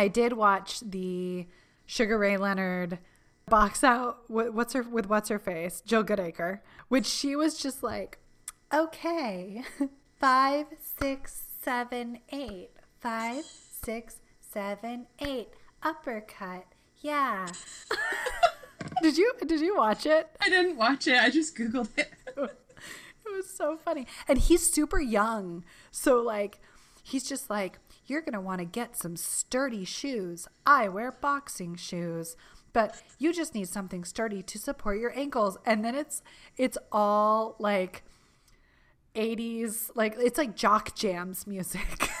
I did watch the Sugar Ray Leonard box out. What's her with what's her face? Jill Goodacre, which she was just like, okay, five, six, seven, eight, five, six, seven, eight, uppercut. Yeah. did you did you watch it? I didn't watch it. I just googled it. it was so funny. And he's super young. So like he's just like you're going to want to get some sturdy shoes. I wear boxing shoes. But you just need something sturdy to support your ankles. And then it's it's all like 80s like it's like jock jams music.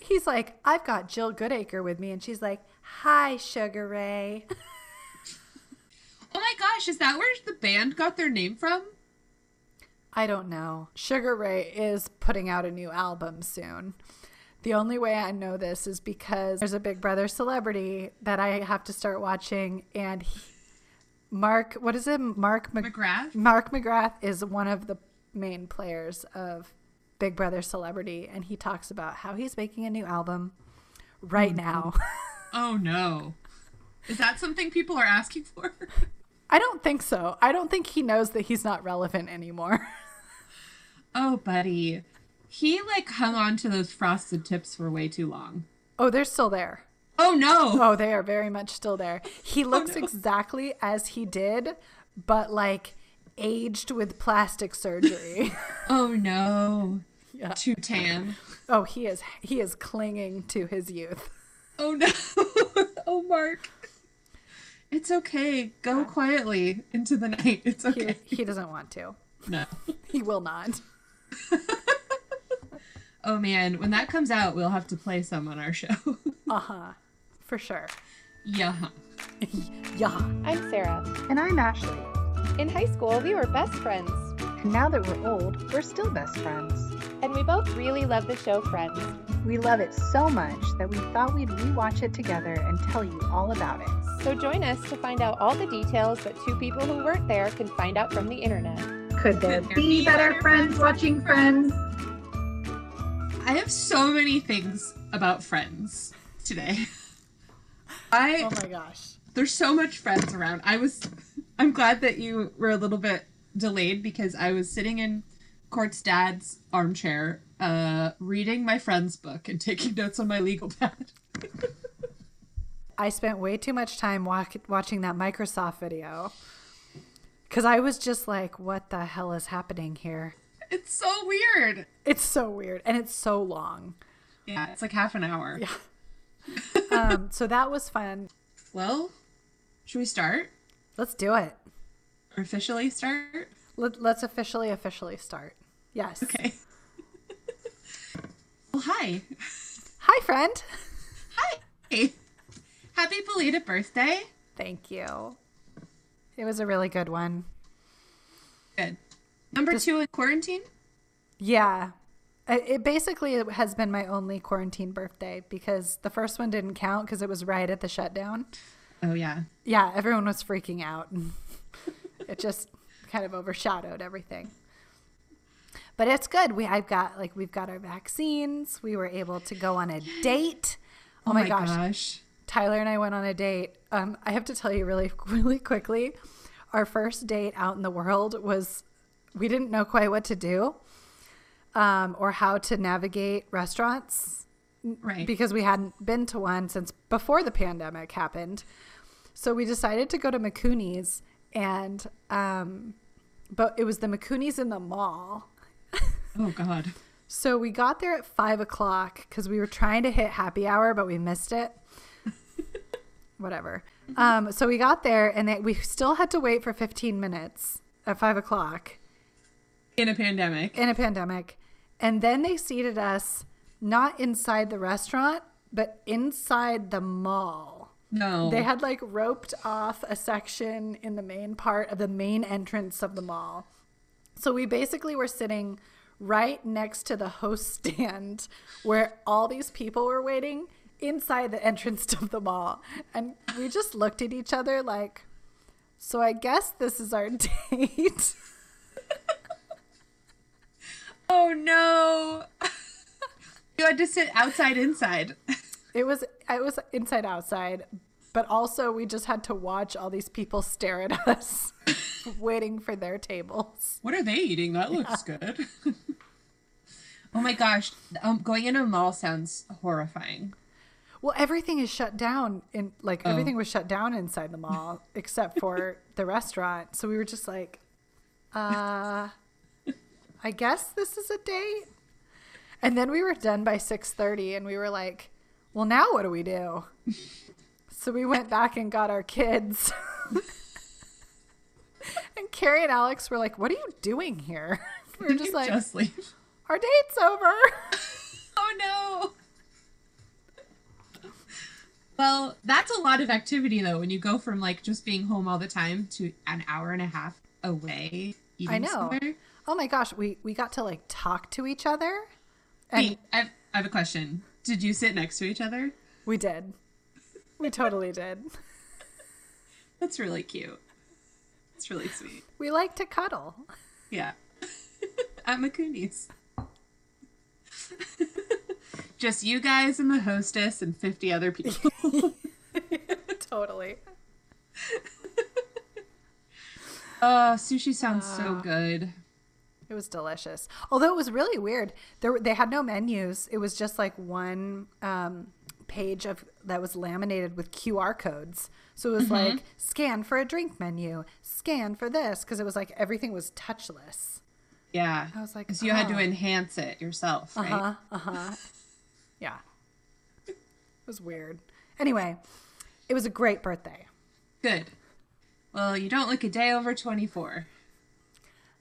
He's like, I've got Jill Goodacre with me, and she's like, Hi, Sugar Ray. oh my gosh, is that where the band got their name from? I don't know. Sugar Ray is putting out a new album soon. The only way I know this is because there's a Big Brother celebrity that I have to start watching, and he, Mark, what is it? Mark Mc- McGrath. Mark McGrath is one of the main players of Big Brother Celebrity, and he talks about how he's making a new album right mm-hmm. now. oh no. Is that something people are asking for? I don't think so. I don't think he knows that he's not relevant anymore. oh, buddy. He like hung on to those frosted tips for way too long. Oh, they're still there. Oh no. Oh, they are very much still there. He oh, looks oh, no. exactly as he did, but like aged with plastic surgery. oh no. Yeah. Too tan. Oh, he is he is clinging to his youth. Oh no. oh Mark. It's okay. Go quietly into the night. It's okay. He, he doesn't want to. No. he will not. oh man, when that comes out, we'll have to play some on our show. uh-huh. For sure. Yeah. yeah. I'm Sarah. And I'm Ashley. In high school, we were best friends. And now that we're old, we're still best friends. And we both really love the show Friends. We love it so much that we thought we'd rewatch it together and tell you all about it. So join us to find out all the details that two people who weren't there can find out from the internet. Could there be better friends watching Friends? I have so many things about Friends today. I Oh my gosh. There's so much Friends around. I was I'm glad that you were a little bit delayed because I was sitting in Court's dad's armchair, uh, reading my friend's book and taking notes on my legal pad. I spent way too much time walk- watching that Microsoft video because I was just like, what the hell is happening here? It's so weird. It's so weird. And it's so long. Yeah, it's like half an hour. Yeah. um, so that was fun. Well, should we start? Let's do it. Or officially start? Let, let's officially, officially start. Yes. Okay. well, hi. Hi, friend. Hi. Happy belated birthday. Thank you. It was a really good one. Good. Number Just, two in quarantine? Yeah. It basically has been my only quarantine birthday because the first one didn't count because it was right at the shutdown. Oh, yeah. Yeah, everyone was freaking out. it just kind of overshadowed everything but it's good. We I've got like we've got our vaccines. We were able to go on a date. Oh, oh my, my gosh. gosh. Tyler and I went on a date. Um, I have to tell you really really quickly. Our first date out in the world was we didn't know quite what to do um, or how to navigate restaurants. Right. Because we hadn't been to one since before the pandemic happened. So we decided to go to McCooney's and um, but it was the McCooney's in the mall Oh God. So we got there at five o'clock because we were trying to hit happy hour, but we missed it. Whatever. Um, so we got there, and they, we still had to wait for fifteen minutes at five o'clock. In a pandemic. In a pandemic, and then they seated us not inside the restaurant, but inside the mall. No. They had like roped off a section in the main part of the main entrance of the mall. So we basically were sitting right next to the host stand where all these people were waiting inside the entrance to the mall. And we just looked at each other like, so I guess this is our date. oh no. you had to sit outside inside. It was it was inside outside, but also we just had to watch all these people stare at us waiting for their tables. What are they eating? That looks good. oh my gosh, um, going into a mall sounds horrifying. Well, everything is shut down in like Oh. everything was shut down inside the mall except for the restaurant. So we were just like, uh I guess this is a date. And then we were done by 6:30 and we were like, well, now what do we do? So we went back and got our kids. and Carrie and Alex were like, "What are you doing here?" We are just like, Just. "Our date's over." Oh no. Well, that's a lot of activity though when you go from like just being home all the time to an hour and a half away I know. somewhere. Oh my gosh, we we got to like talk to each other. And Wait, I have, I have a question. Did you sit next to each other? we did. We totally did. That's really cute. It's really sweet. We like to cuddle. Yeah. At McCooney's. Just you guys and the hostess and 50 other people. totally. Oh, sushi sounds Ah. so good. It was delicious. Although it was really weird. There they had no menus. It was just like one um, page of that was laminated with QR codes. So it was like scan for a drink menu, scan for this because it was like everything was touchless. Yeah. I was like, so you had to oh. enhance it yourself, right? Uh-huh. Uh-huh. Yeah. It was weird. Anyway, it was a great birthday. Good. Well, you don't look a day over 24.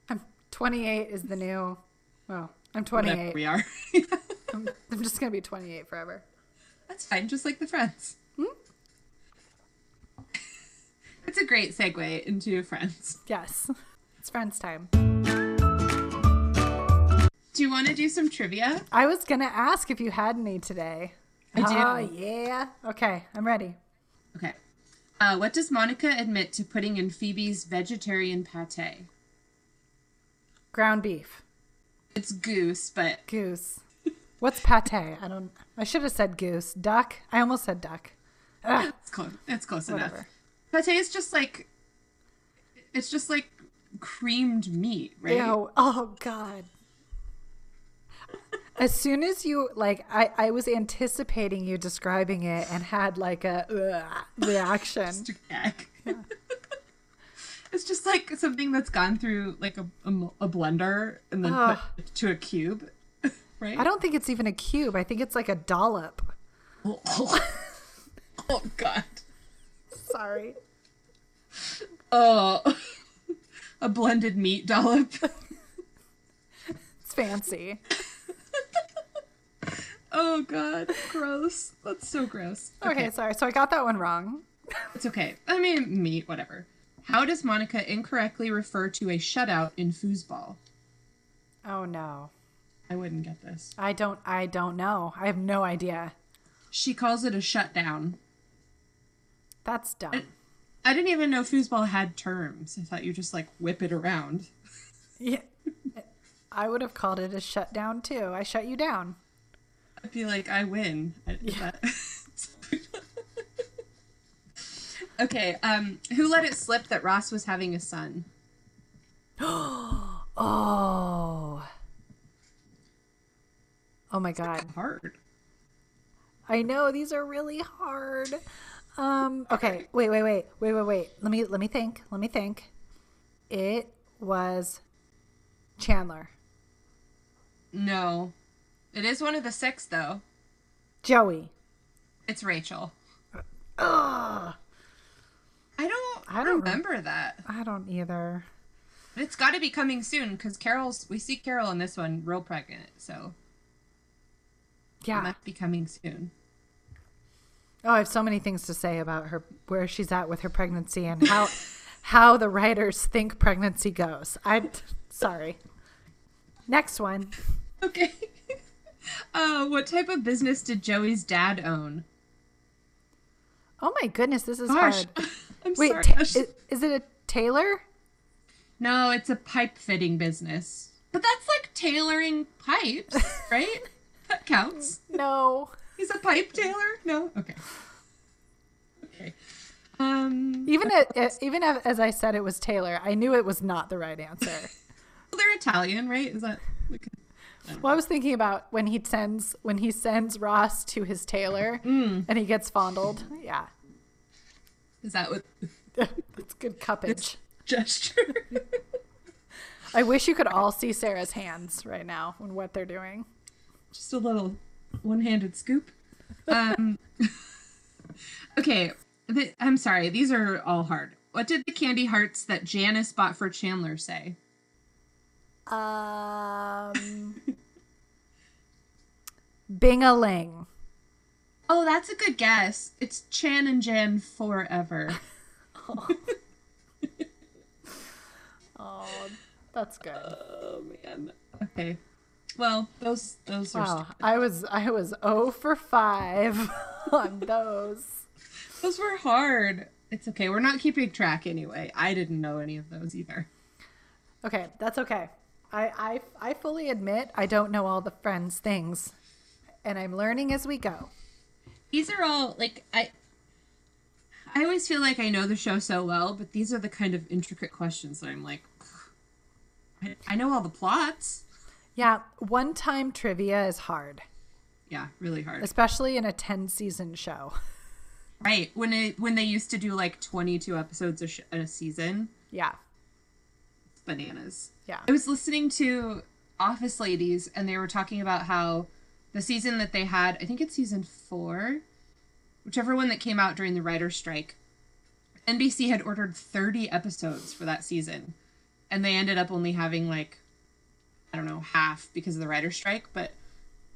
I'm 28 is the new well, I'm Whatever 28. we are. I'm, I'm just going to be 28 forever. That's fine, just like the friends. Hmm? It's a great segue into friends. Yes. It's friends time. Do you want to do some trivia? I was going to ask if you had any today. I do. Oh, yeah. Okay, I'm ready. Okay. Uh, what does Monica admit to putting in Phoebe's vegetarian pate? Ground beef. It's goose, but Goose. What's pate? I don't I should have said goose. Duck? I almost said duck. Ugh, it's close. It's close whatever. enough. Pate is just like it's just like creamed meat, right? Ew. Oh god. As soon as you like, I I was anticipating you describing it and had like a reaction. Gag. it's just like something that's gone through like a, a, a blender and then Ugh. put to a cube, right? I don't think it's even a cube. I think it's like a dollop. oh god. Sorry. Oh, a blended meat dollop. It's fancy. Oh god, gross. That's so gross. Okay, sorry. So I got that one wrong. It's okay. I mean, meat, whatever. How does Monica incorrectly refer to a shutout in foosball? Oh no. I wouldn't get this. I don't I don't know. I have no idea. She calls it a shutdown. That's dumb. I didn't even know foosball had terms. I thought you just like whip it around. Yeah. I would have called it a shutdown too. I shut you down. I'd be like, I win. I- that- okay. Um, who let it slip that Ross was having a son? Oh. Oh my god. Hard. I know these are really hard. Um okay, wait, wait, wait. Wait, wait, wait. Let me let me think. Let me think. It was Chandler. No, it is one of the six though. Joey. It's Rachel. Ugh. I don't. I don't remember that. I don't either. It's got to be coming soon because Carol's. We see Carol in this one real pregnant, so yeah, it might be coming soon. Oh, I have so many things to say about her where she's at with her pregnancy and how how the writers think pregnancy goes. I'm sorry. Next one. Okay. uh, what type of business did Joey's dad own? Oh my goodness, this is Gosh, hard. I'm Wait, sorry. ta- is, is it a tailor? no, it's a pipe fitting business. But that's like tailoring pipes, right? that counts. No. He's a pipe tailor? No? Okay. Okay. Um Even it, even as I said it was Taylor, I knew it was not the right answer. well, they're Italian, right? Is that like Well, I was thinking about when he sends when he sends Ross to his tailor Mm. and he gets fondled. Yeah, is that what that's good cuppage. gesture? I wish you could all see Sarah's hands right now and what they're doing. Just a little one-handed scoop. Um Okay, the, I'm sorry. These are all hard. What did the candy hearts that Janice bought for Chandler say? Um, Bing-a-ling. Oh, that's a good guess. It's Chan and Jan forever. Oh, that's good. Oh man. Okay. Well, those those are Wow, I was I was 0 for 5 on those. those were hard. It's okay. We're not keeping track anyway. I didn't know any of those either. Okay, that's okay. I, I I fully admit I don't know all the friends things, and I'm learning as we go. These are all like I I always feel like I know the show so well, but these are the kind of intricate questions that I'm like I, I know all the plots. Yeah, one time trivia is hard, Yeah, really hard. especially in a 10 season show. Right. When it when they used to do like 22 episodes a, sh- a season, Yeah, bananas. yeah. I was listening to Office Ladies, and they were talking about how the season that they had, I think it's season four, whichever one that came out during the writer's strike, NBC had ordered 30 episodes for that season. And they ended up only having like, I don't know, half because of the writer's strike. But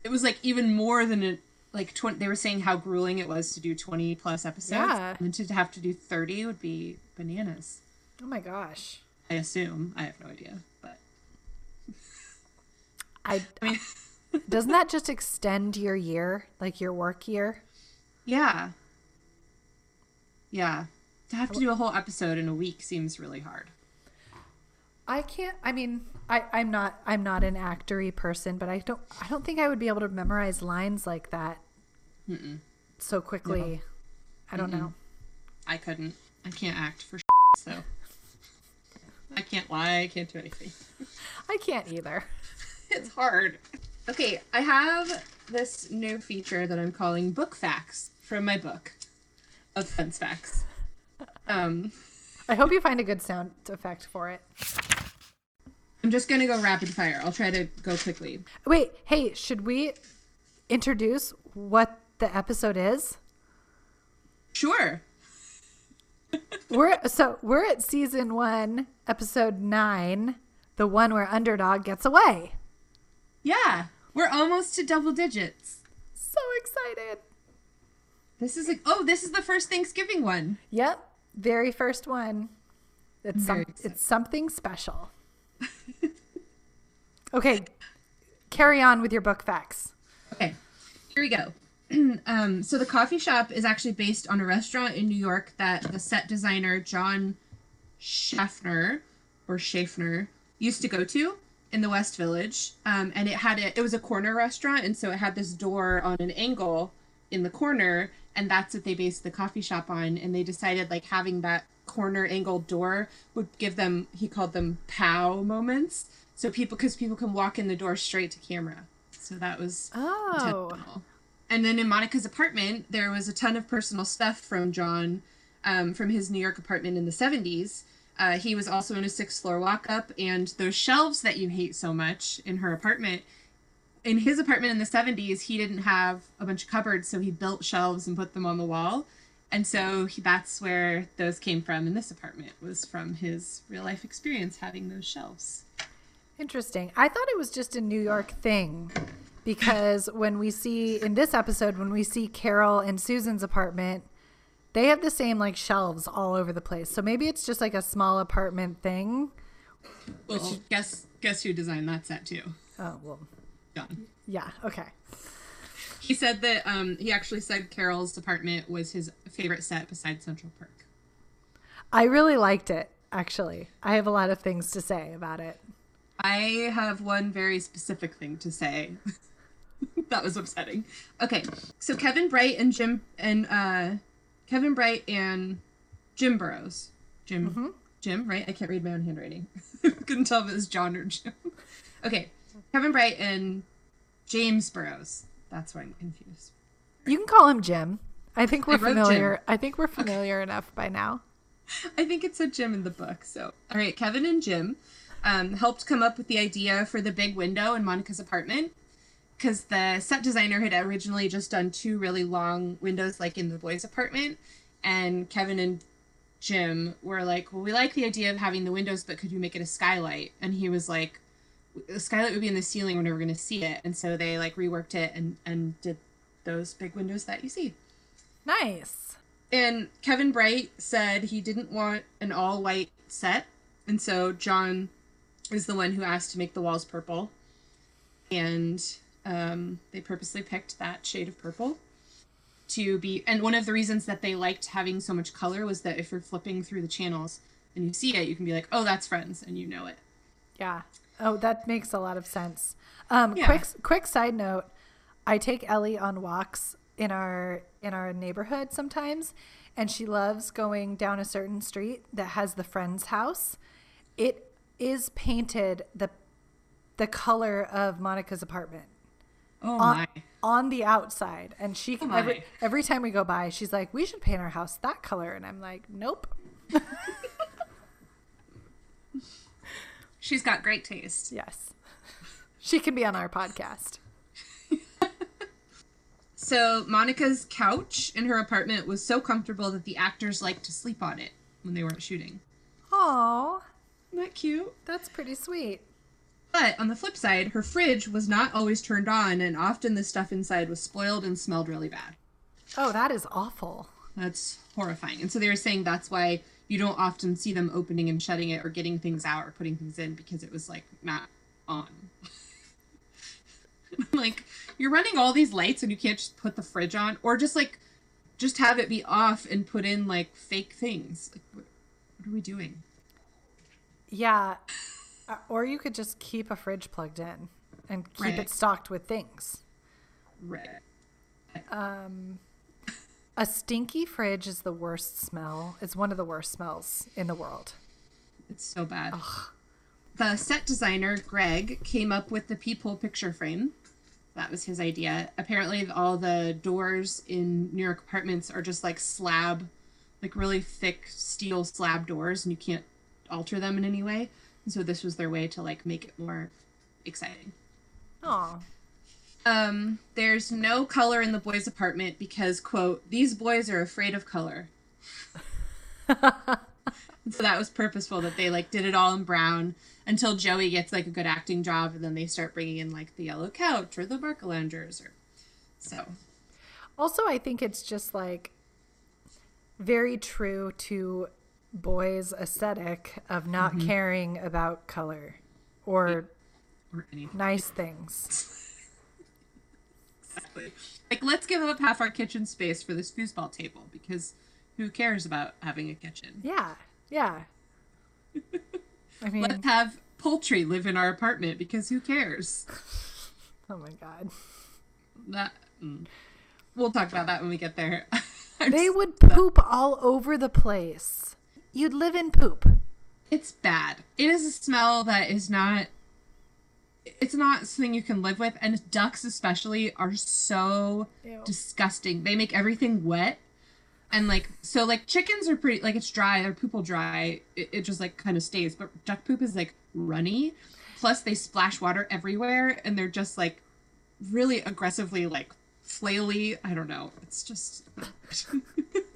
it was like even more than it, like 20, they were saying how grueling it was to do 20 plus episodes. Yeah. And to have to do 30 would be bananas. Oh my gosh. I assume. I have no idea. But I I mean, doesn't that just extend your year, like your work year? Yeah. Yeah. To have to do a whole episode in a week seems really hard. I can't. I mean, I, I'm not. I'm not an actory person, but I don't. I don't think I would be able to memorize lines like that so quickly. I don't know. I couldn't. I can't act for so. I can't lie. I can't do anything. I can't either. It's hard. Okay, I have this new feature that I'm calling Book Facts from my book of fence facts. Um, I hope you find a good sound effect for it. I'm just gonna go rapid fire. I'll try to go quickly. Wait, hey, should we introduce what the episode is? Sure. We're so we're at season one, episode nine, the one where underdog gets away. Yeah, we're almost to double digits. So excited! This is like, oh, this is the first Thanksgiving one. Yep, very first one. It's some, it's something special. okay, carry on with your book facts. Okay, here we go. um, so the coffee shop is actually based on a restaurant in New York that the set designer John Shaffner or Shaffner used to go to in the West Village. Um, and it had a, it was a corner restaurant, and so it had this door on an angle in the corner, and that's what they based the coffee shop on. And they decided like having that corner angled door would give them he called them pow moments. So people because people can walk in the door straight to camera. So that was Oh, intentional. And then in Monica's apartment, there was a ton of personal stuff from John um, from his New York apartment in the 70s. Uh, he was also in a sixth floor walk up, and those shelves that you hate so much in her apartment. In his apartment in the 70s, he didn't have a bunch of cupboards, so he built shelves and put them on the wall. And so he, that's where those came from in this apartment, was from his real life experience having those shelves. interesting. I thought it was just a New York thing because when we see in this episode, when we see Carol and Susan's apartment, they have the same like shelves all over the place. So maybe it's just like a small apartment thing. Well, guess guess who designed that set too? Oh, well, John. yeah, okay. He said that um, he actually said Carol's apartment was his favorite set besides Central Park. I really liked it, actually. I have a lot of things to say about it. I have one very specific thing to say. that was upsetting. Okay, so Kevin Bright and Jim and uh, Kevin Bright and Jim Burrows. Jim, Jim, right? I can't read my own handwriting. Couldn't tell if it was John or Jim. Okay, Kevin Bright and James Burrows. That's why I'm confused. You can call him Jim. I think we're I familiar. Jim. I think we're familiar enough by now. I think it's a Jim in the book. So, all right, Kevin and Jim um, helped come up with the idea for the big window in Monica's apartment because the set designer had originally just done two really long windows, like in the boys' apartment, and Kevin and Jim were like, "Well, we like the idea of having the windows, but could you make it a skylight?" And he was like, "The skylight would be in the ceiling when we were going to see it," and so they like reworked it and and did those big windows that you see. Nice. And Kevin Bright said he didn't want an all white set. And so John is the one who asked to make the walls purple. And um, they purposely picked that shade of purple to be. And one of the reasons that they liked having so much color was that if you're flipping through the channels and you see it, you can be like, oh, that's Friends, and you know it. Yeah. Oh, that makes a lot of sense. Um, Yeah. Quick, quick side note: I take Ellie on walks in our in our neighborhood sometimes, and she loves going down a certain street that has the friend's house. It is painted the the color of Monica's apartment Oh, on, my. on the outside, and she Oh, every every time we go by, she's like, "We should paint our house that color," and I'm like, "Nope." She's got great taste. Yes, she can be on our podcast. So Monica's couch in her apartment was so comfortable that the actors liked to sleep on it when they weren't shooting. Oh, Isn't that cute? that's pretty sweet. But on the flip side, her fridge was not always turned on, and often the stuff inside was spoiled and smelled really bad. Oh, that is awful. That's horrifying. And so they were saying that's why you don't often see them opening and shutting it or getting things out or putting things in because it was like not on. I'm like, you're running all these lights and you can't just put the fridge on or just like just have it be off and put in like fake things. Like what, what are we doing? Yeah. Uh, Or you could just keep a fridge plugged in and keep Right. it stocked with things. Right. Um, A stinky fridge is the worst smell. It's one of the worst smells in the world. It's so bad. The set designer, Greg, came up with the peephole picture frame. That was his idea. Apparently, all the doors in New York apartments are just like slab, like really thick steel slab doors, and you can't alter them in any way. And so this was their way to like make it more exciting. Oh, Um, there's no color in the boys' apartment because, quote, these boys are afraid of color. so that was purposeful that they like did it all in brown until Joey gets like a good acting job, and then they start bringing in like the yellow couch or the Barcaloungers or so. Also, I think it's just like very true to boys' aesthetic of not Mm-hmm. caring about color or Or nice things. Exactly. Like, let's give up half our kitchen space for this foosball table because who cares about having a kitchen? Yeah, yeah. I mean, Let's have poultry live in our apartment because who cares? oh my god. That mm. we'll talk about that when we get there. They would poop all over the place. You'd live in poop. It's bad. It is a smell that is not. It's not something you can live with, and ducks especially are so Ew. disgusting. They make everything wet, and like so, like chickens are pretty like it's dry. Their poop will dry. It, it just like kind of stays, but duck poop is like runny. Plus, they splash water everywhere, and they're just like really aggressively like flaily. I don't know. It's just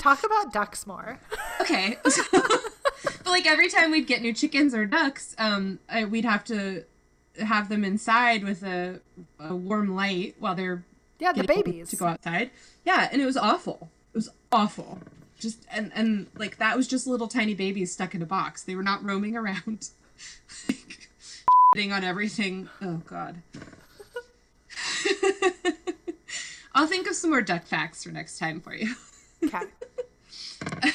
Talk about ducks more. okay. but like every time we'd get new chickens or ducks, um, I, we'd have to have them inside with a, a warm light while they're Yeah, the babies. to go outside. Yeah, and it was awful. It was awful. Just and and like that was just little tiny babies stuck in a box. They were not roaming around, like, on everything. Oh god. I'll think of some more duck facts for next time for you. Okay.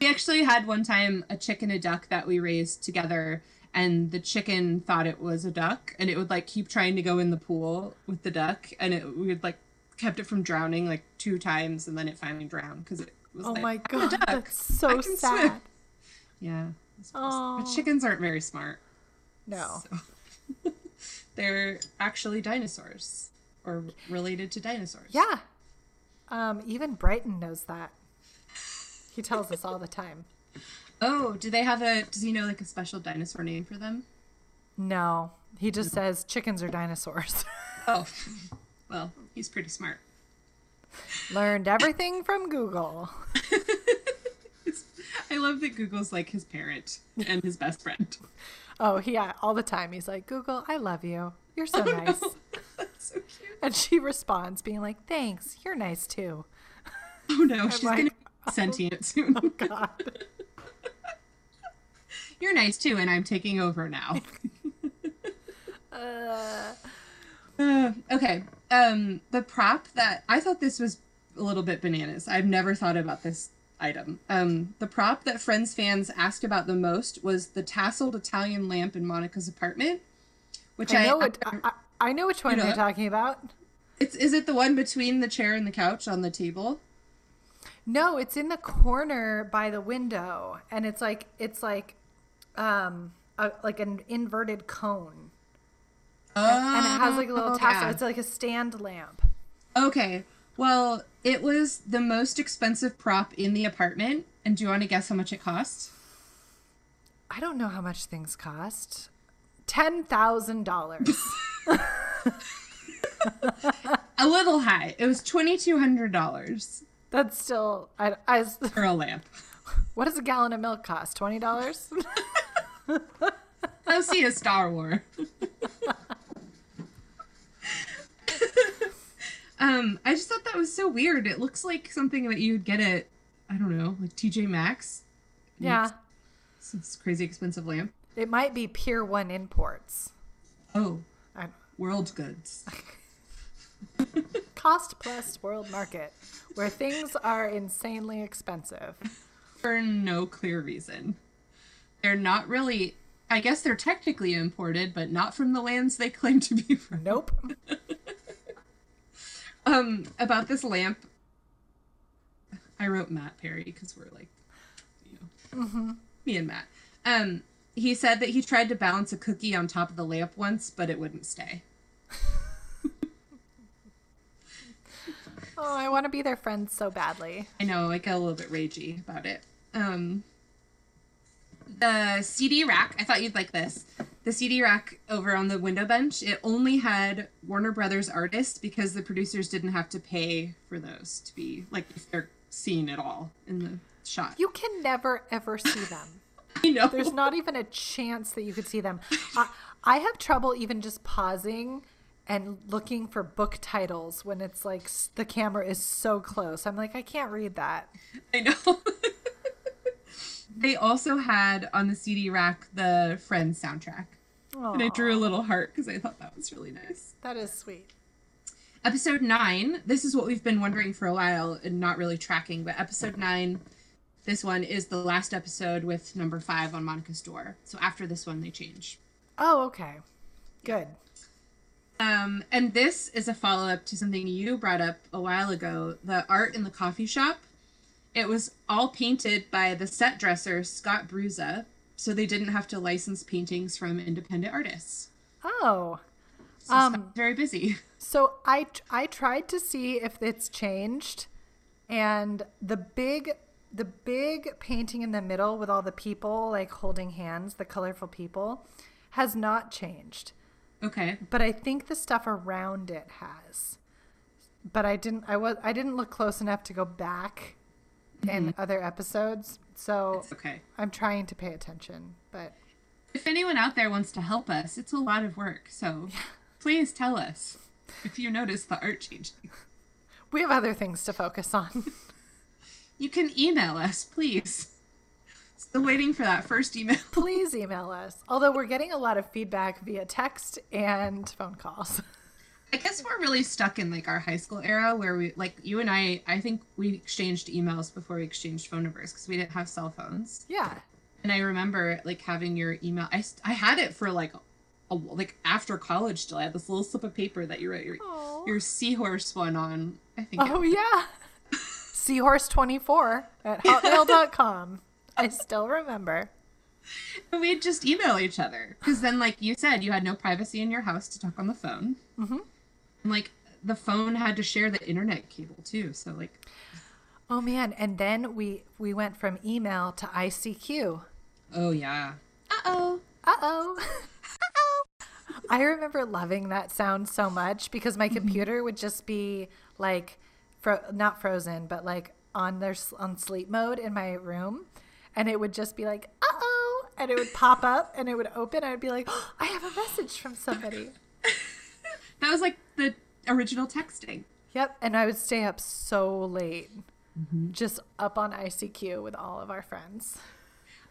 we actually had one time a chick and a duck that we raised together and the chicken thought it was a duck, and it would like keep trying to go in the pool with the duck, and it we would like kept it from drowning like two times, and then it finally drowned because it was Oh like, my "I'm a god, duck. that's so can swim." sad. Yeah, it's- Oh. but chickens aren't very smart. No. So- They're actually dinosaurs or related to dinosaurs. Yeah. Um, even Brighton knows that. He tells us all the time. Oh, do they have a? Does he know like a special dinosaur name for them? No, he just says chickens are dinosaurs. Oh, well, he's pretty smart. Learned everything from Google. I love that Google's like his parent and his best friend. Oh, yeah, all the time. He's like, Google, I love you. You're so nice. That's so cute. And she responds, being like, thanks. You're nice too. Oh no, she's like, gonna be sentient soon. Oh God. You're nice too, and I'm taking over now. Uh, Uh, okay. Um, the prop that I thought this was a little bit bananas. I've never thought about this item. Um, the prop that Friends fans asked about the most was the tasseled Italian lamp in Monica's apartment, which I, I know what I, I- know which one know you're talking about. It's is it the one between the chair and the couch on the table? No, it's in the corner by the window, and it's like it's like, um, a, like an inverted cone, Oh, and it has like a little tassel. yeah. It's like a stand lamp. Okay. Well, it was the most expensive prop in the apartment, and do you want to guess how much it cost? I don't know how much things cost. Ten thousand dollars. A little high. It was twenty two hundred dollars That's still. I, I. for a lamp. What does a gallon of milk cost? Twenty dollars. Go see a Star War. um, I just thought that was so weird. It looks like something that you'd get at I don't know, like TJ Maxx. yeah, It's this crazy expensive lamp. it might be Pier One imports. Oh, world goods. cost plus world market, where things are insanely expensive. For no clear reason. They're not really I guess they're technically imported, but not from the lands they claim to be from. Nope. Um, about this lamp, I wrote Matt Perry because we're like, you know, me and Matt. Um, he said that he tried to balance a cookie on top of the lamp once, but it wouldn't stay. Oh, I want to be their friend so badly. I know, I get a little bit ragey about it. Um, the CD rack, I thought you'd like this. The CD rack over on the window bench, it only had Warner Brothers artists because the producers didn't have to pay for those to be like if they're seen at all in the shot. You can never ever see them. I know. There's not even a chance that you could see them. I, I have trouble even just pausing and looking for book titles when it's like the camera is so close. I'm like, I can't read that. I know. they also had on the CD rack the Friends soundtrack. And I drew a little heart because I thought that was really nice. That is sweet. Episode 9, this is what we've been wondering for a while and not really tracking, but episode 9, this one is the last episode with number 5 on Monica's door. So after this one, they change. Oh, okay. Good. Um, and this is a follow up to something you brought up a while ago the art in the coffee shop. It was all painted by the set dresser, Scott Bruza, so they didn't have to license paintings from independent artists. Oh. So Um, very busy. So I I tried to see if it's changed, and the big the big painting in the middle with all the people like holding hands, the colorful people, has not changed. Okay. But I think the stuff around it has. But I didn't I was I didn't look close enough to go back in mm-hmm. other episodes. So It's okay. I'm trying to pay attention, but If anyone out there wants to help us, it's a lot of work. So please tell us if you notice the art changing. we have other things to focus on. You can email us, please. Still waiting for that first email. please email us. Although we're getting a lot of feedback via text and phone calls. I guess we're really stuck in like our high school era where we like you and I I think we exchanged emails before we exchanged phone numbers because we didn't have cell phones. yeah. And I remember like having your email. I, I had it for like a, like after college still. I had this little slip of paper that you wrote your Aw. your seahorse one on. I think. Oh yeah. Seahorse24 at hotmail.com. I still remember. We'd just email each other because then, like you said, you had no privacy in your house to talk on the phone. Mm-hmm. And like the phone had to share the internet cable too. So like, Oh man, and then we we went from email to ICQ. oh yeah. Uh-oh. Uh oh. Uh-oh. I remember loving that sound so much because my computer would just be like fro- not frozen, but like on their on sleep mode in my room and it would just be like, "Uh-oh." And it would pop up and it would open I'd be like, oh, "I have a message from somebody." That was like the original texting. Yep, and I would stay up so late. Mm-hmm. Just up on ICQ with all of our friends.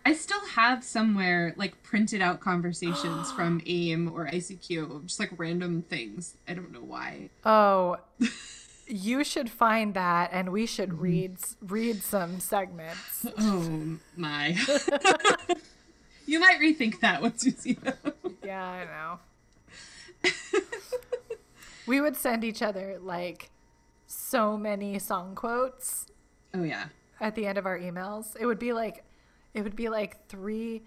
I still have somewhere like printed out conversations from AIM or ICQ, just like random things. I don't know why. Oh, you should find that and we should mm-hmm. read read some segments. Oh my. you might rethink that once you see them. Yeah, I know. we would send each other like so many song quotes Oh yeah. at the end of our emails. It would be like it would be like three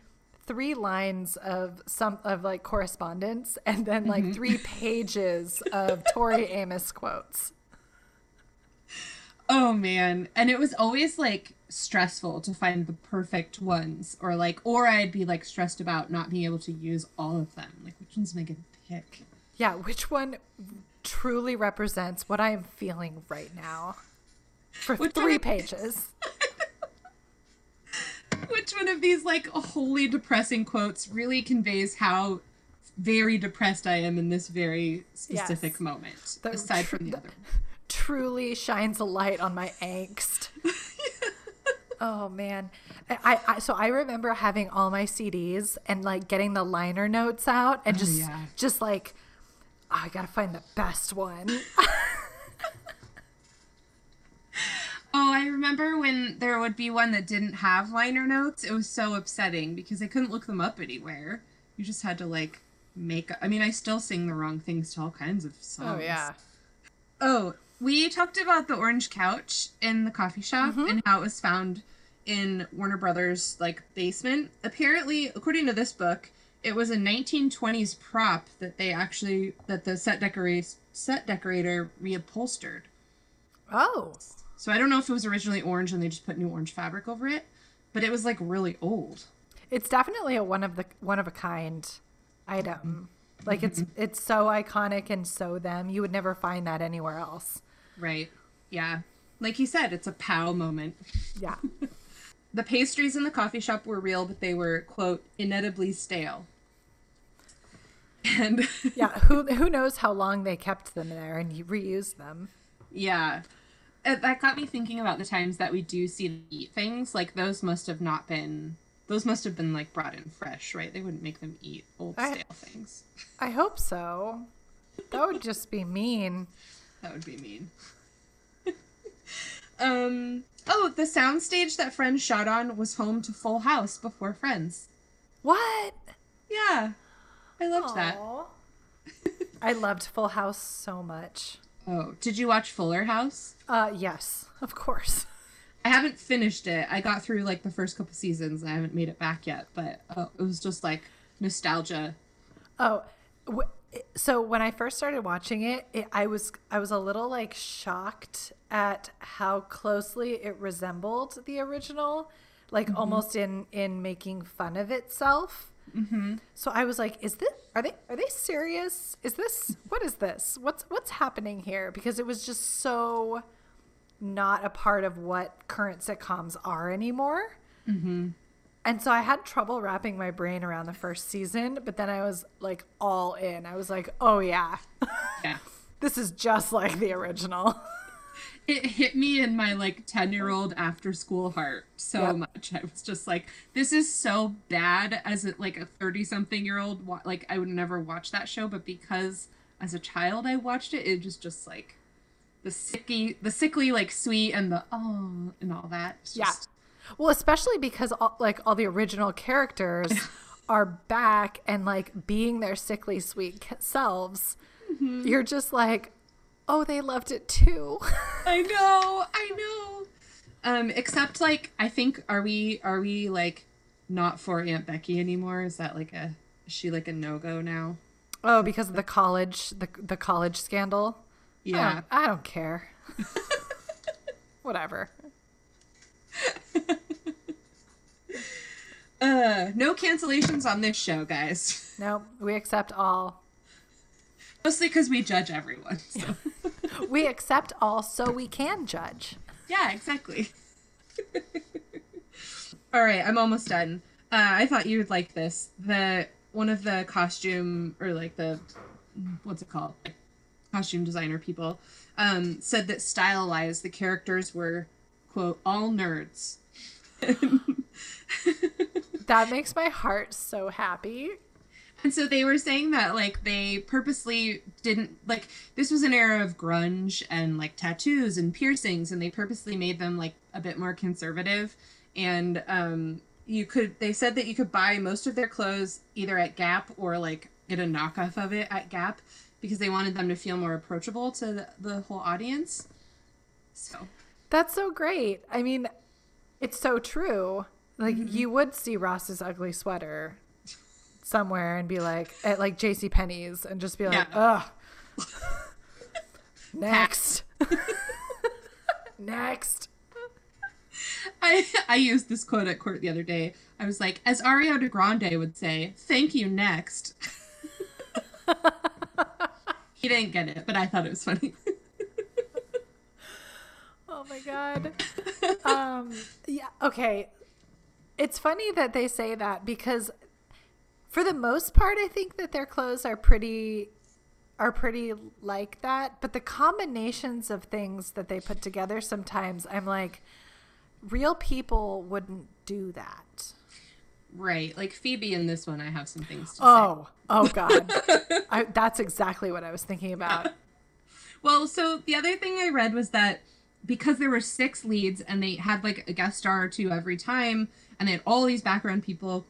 three lines of some of like correspondence and then like mm-hmm. three pages of Tori Amos quotes. Oh man. And it was always like stressful to find the perfect ones or like or I'd be like stressed about not being able to use all of them. Like which ones am I gonna pick? Yeah, which one truly represents what I am feeling right now? For Which three pages. Which one of these like wholly depressing quotes really conveys how very depressed I am in this very specific Yes. moment, The aside from the the- other one? Truly shines a light on my angst. oh man, I, I so I remember having all my CDs and like getting the liner notes out and oh, just yeah. just like oh, I gotta find the best one. Oh, I remember when there would be one that didn't have liner notes. It was so upsetting because I couldn't look them up anywhere. You just had to like make. I mean, I still sing the wrong things to all kinds of oh, songs. Oh yeah. Oh, we talked about the orange couch in the coffee shop mm-hmm. and how it was found in Warner Brothers like basement. Apparently, according to this book, it was a 1920s prop that they actually that the set decorator set decorator reupholstered. Oh, So I don't know if it was originally orange and they just put new orange fabric over it, but it was like really old. it's definitely a one of the one of a kind item. Like it's mm-hmm. it's so iconic and so them. You would never find that anywhere else. Right. Yeah. Like you said, it's a pow moment. Yeah. The pastries in the coffee shop were real, but they were, quote, inedibly stale. And Yeah, who who knows how long they kept them there and you reused them. yeah, that got me thinking about the times that we do see them eat things. Like those must have not been, those must have been like brought in fresh, right? They wouldn't make them eat old I- stale things. I hope so. That would just be mean. That would be mean. um. Oh, the soundstage that Friends shot on was home to Full House before Friends. What? Yeah, I loved that. I loved Full House so much. Oh, did you watch Fuller House? Uh yes, of course. I haven't finished it. I got through like the first couple seasons. I haven't made it back yet, but uh, it was just like nostalgia. Oh, w- so when I first started watching it, it, I was I was a little like shocked at how closely it resembled the original, like almost in in making fun of itself. Mm-hmm. So I was like, "Is this? Are they? Are they serious? Is this? What is this? What's what's happening here?" Because it was just so not a part of what current sitcoms are anymore. And so I had trouble wrapping my brain around the first season, but then I was like all in. I was like, oh yeah, Yeah. this is just like the original. It hit me in my like 10 year old after school heart so Yep. much. I was just like, this is so bad as a, like a 30 something year old. wa- Like, I would never watch that show, but because as a child I watched it, it just just like the sicky, the sickly, like sweet and the oh and all that. It's Yeah. just- Well, especially because all, like all the original characters are back and like being their sickly sweet selves. Mm-hmm. You're just like, oh, they loved it too. I know, I know. Um, except like I think are we are we like not for Aunt Becky anymore? Is that like a is she like a no go now? oh, because of the college the the college scandal. I Yeah. don't, I don't care. Whatever. Uh, no cancellations on this show, guys. No, we accept all. Mostly because we judge everyone. So. We accept all so we can judge. yeah, exactly. All right, I'm almost done. Uh, I thought you would like this. The one of the costume or like the what's it called? Costume designer people um, said that stylized the characters were quote all nerds. That makes my heart so happy. And so they were saying that like they purposely didn't like this was an era of grunge and like tattoos and piercings and they purposely made them like a bit more conservative and um you could they said that you could buy most of their clothes either at Gap or like get a knockoff of it at Gap because they wanted them to feel more approachable to the, the whole audience. So That's so great. I mean, it's so true. Like mm-hmm. you would see Ross's ugly sweater somewhere and be like at like JC Penney's and just be like, Yeah. ugh. Next. Next. I I used this quote at court the other day. I was like, as Ariana Grande would say, "Thank you, next." he didn't get it, but I thought it was funny. Oh my god. um yeah, okay. It's funny that they say that because for the most part I think that their clothes are pretty are pretty like that, but the combinations of things that they put together sometimes I'm like real people wouldn't do that. right, like Phoebe in this one, I have some things to say. Oh, oh god. I, that's exactly what I was thinking about. Well, so the other thing I read was that because there were six leads and they had like a guest star or two every time, and they had all these background people,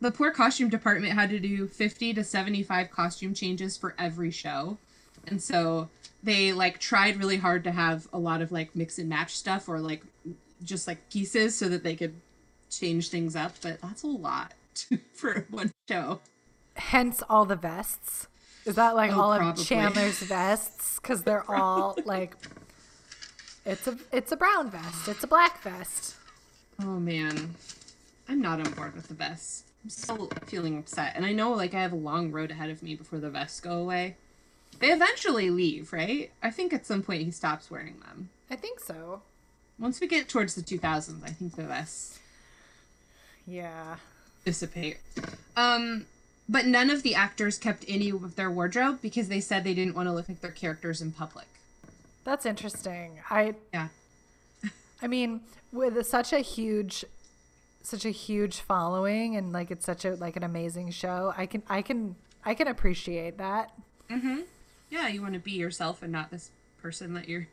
the poor costume department had to do 50 to 75 costume changes for every show. And so they like tried really hard to have a lot of like mix and match stuff or like just like pieces so that they could change things up, but that's a lot for one show. Hence all the vests. Is that like Oh, all probably. of Chandler's vests? Because they're all like, it's a it's a brown vest, it's a black vest. Oh man, I'm not on board with the vests. I'm still feeling upset, and I know like I have a long road ahead of me before the vests go away. They eventually leave, right? I think at some point he stops wearing them. I think so. Once we get towards the 2000s, I think the vests Yeah. dissipate. Um, but none of the actors kept any of their wardrobe because they said they didn't want to look like their characters in public. That's interesting. I Yeah. I mean, with such a huge such a huge following and like it's such a like an amazing show, I can I can I can appreciate that. Mm-hmm. Yeah, you want to be yourself and not this person that you're.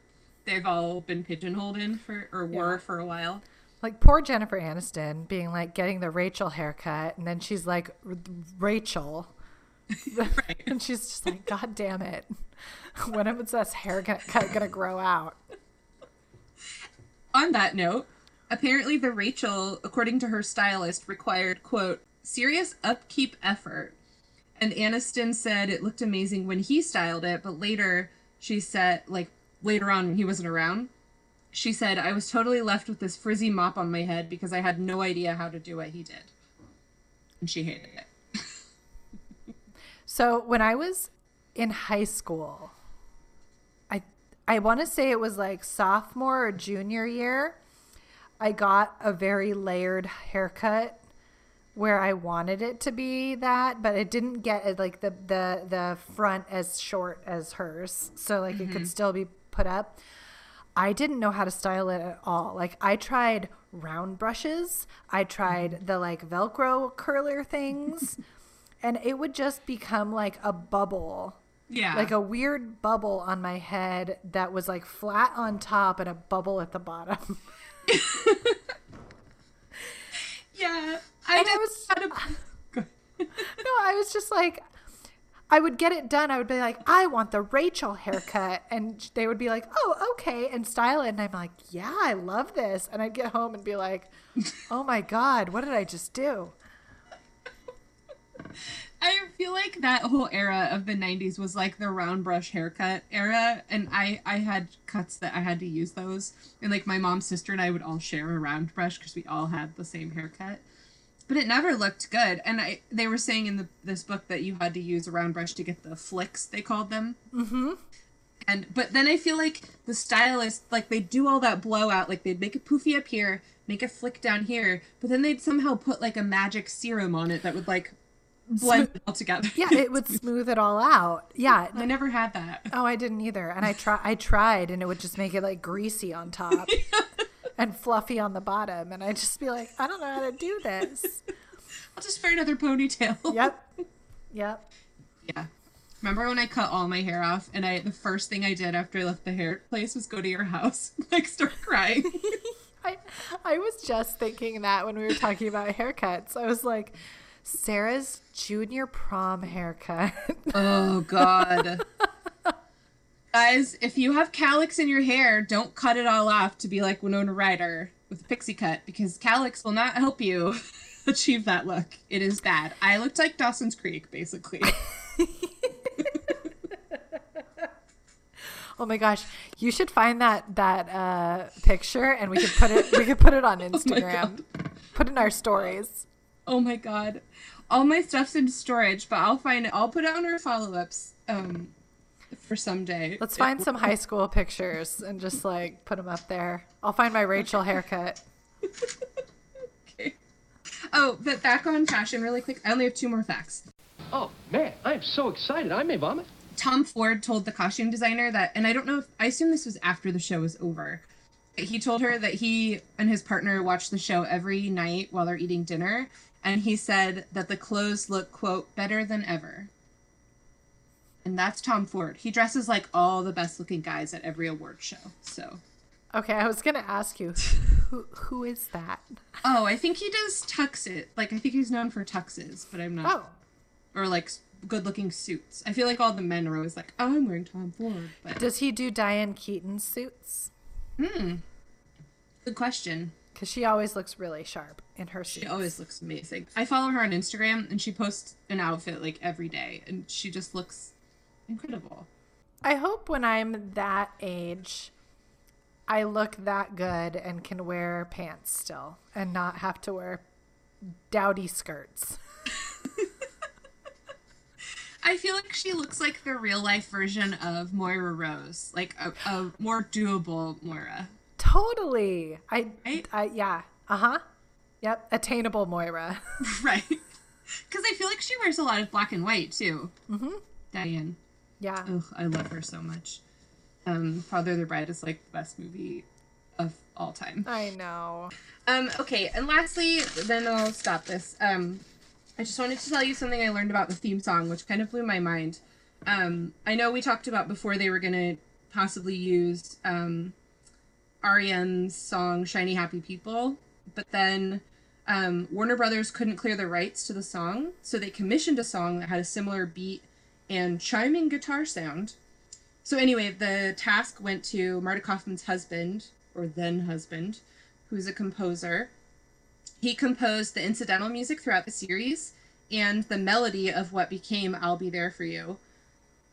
They've all been pigeonholed in for, or were for a while. Like poor Jennifer Aniston being like getting the Rachel haircut and then she's like "R- Rachel. and she's just like god damn it. when is this haircut gonna grow out? On that note, apparently the Rachel, according to her stylist, required, quote, serious upkeep effort. And Aniston said it looked amazing when he styled it, but later she said, like, later on when he wasn't around, she said, I was totally left with this frizzy mop on my head because I had no idea how to do what he did. And she hated it. So when I was in high school, I I want to say it was like sophomore or junior year, I got a very layered haircut where I wanted it to be that, but it didn't get it like the the the front as short as hers, so like it could mm-hmm. still be put up. I didn't know how to style it at all. Like I tried round brushes, I tried mm-hmm. the like velcro curler things, and it would just become like a bubble. Yeah. Like a weird bubble on my head that was like flat on top and a bubble at the bottom. Yeah, I And I was- had a- No, I was just like, I would get it done. I would be like, I want the Rachel haircut. And they would be like, oh, okay, and style it. And I'm like, yeah, I love this. And I'd get home and be like, oh my God, what did I just do? I feel like that whole era of the 90s was like the round brush haircut era and I I had cuts that I had to use those. And like my mom's sister and I would all share a round brush because we all had the same haircut. But it never looked good and I they were saying in the this book that you had to use a round brush to get the flicks they called them. Mm-hmm. and but then I feel like the stylists like they do all that blowout like they'd make it poofy up here make a flick down here but then they'd somehow put like a magic serum on it that would like blend it all together Yeah, it would smooth it all out. Yeah. I never had that. Oh, I didn't either. And I try I tried and it would just make it like greasy on top and fluffy on the bottom. And I'd just be like, I don't know how to do this. I'll just wear another ponytail. Yep. Yep. Yeah. Remember when I cut all my hair off and I the first thing I did after I left the hair place was go to your house, like start crying. I I was just thinking that when we were talking about haircuts. I was like, Sarah's junior prom haircut. oh god. Guys, if you have cowlicks in your hair, don't cut it all off to be like Winona Ryder with a pixie cut because cowlicks will not help you achieve that look. It is bad. I looked like Dawson's Creek basically. oh my gosh, you should find that that uh, picture and we could put it we could put it on my Instagram. put in our stories. Oh my god. All my stuff's in storage, but I'll find it. I'll put it on our follow ups um, for someday. Let's find some high school pictures and just like put them up there. I'll find my Rachel haircut. Okay. Oh, but back on fashion really quick. I only have two more facts. Oh, man, I'm so excited. I may vomit. Tom Ford told the costume designer that, and I don't know if, I assume this was after the show was over. He told her that he and his partner watch the show every night while they're eating dinner, and he said that the clothes look, quote, better than ever. And that's Tom Ford. He dresses like all the best looking guys at every award show. So, Okay, I was gonna ask you, who who is that? oh, I think he does tuxes. Like, I think he's known for tuxes, but I'm not. Oh, Or like good looking suits. I feel like all the men are always like, oh, I'm wearing Tom Ford. But does he do Diane Keaton suits? Hmm. Good question. Because she always looks really sharp in her. She always looks amazing. I follow her on Instagram and she posts an outfit like every day and she just looks incredible. I hope when I'm that age, I look that good and can wear pants still and not have to wear dowdy skirts. I feel like she looks like the real life version of Moira Rose, like a, a more doable Moira. Totally. I, Right? I yeah. Uh huh. Yep. Attainable Moira. right. Because I feel like she wears a lot of black and white too. Mm-hmm. Diane. yeah. Ugh, I love her so much. Um, Father of the Bride is like the best movie of all time. I know. Um, okay, and lastly, then I'll stop this. Um, I just wanted to tell you something I learned about the theme song, which kind of blew my mind. Um, I know we talked about before they were gonna possibly use um, REM's song "Shiny Happy People," but then um, Warner Brothers couldn't clear the rights to the song, so they commissioned a song that had a similar beat and chiming guitar sound. So anyway, the task went to Marta Kauffman's husband, or then husband, who's a composer. He composed the incidental music throughout the series and the melody of what became I'll Be There For You.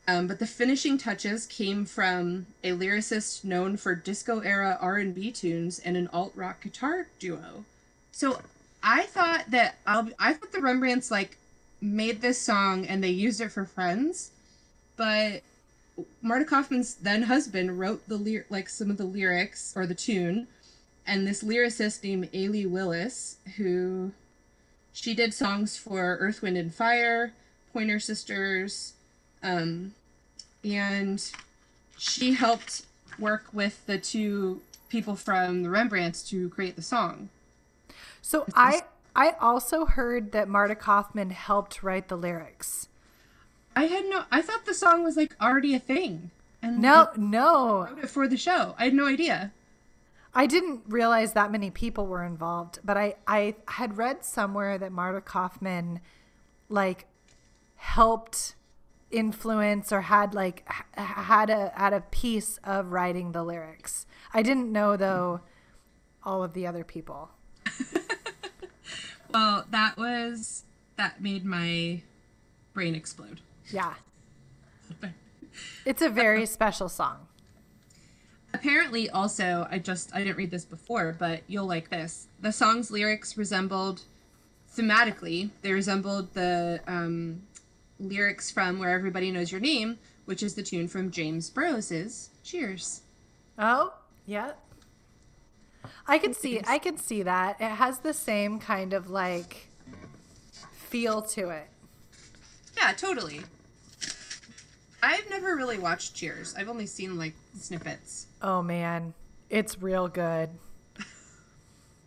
Um, but the finishing touches came from a lyricist known for disco era R&B tunes and an alt rock guitar duo. So I thought that I'll, I thought the Rembrandts like made this song and they used it for Friends, but Marta Kauffman's then husband wrote the ly- like some of the lyrics or the tune, and this lyricist named Allee Willis, who she did songs for Earth, Wind, and Fire, Pointer Sisters, um, and she helped work with the two people from the Rembrandts to create the song. So I I also heard that Marta Kauffman helped write the lyrics. I had no, I thought the song was like already a thing, and No, no. wrote it for the show. I had no idea. I didn't realize that many people were involved, but I, I had read somewhere that Marta Kauffman like helped influence or had like had a had a piece of writing the lyrics. I didn't know though all of the other people. Well, that was that made my brain explode. Yeah. It's a very special song. Apparently, also, I just I didn't read this before, but you'll like this. The song's lyrics resembled thematically. They resembled the um, lyrics from "Where Everybody Knows Your Name," which is the tune from James Burrows' "Cheers." Oh, yeah. I could see I could see that. It has the same kind of like feel to it. Yeah, totally. I've never really watched Cheers. I've only seen like snippets. Oh man, it's real good.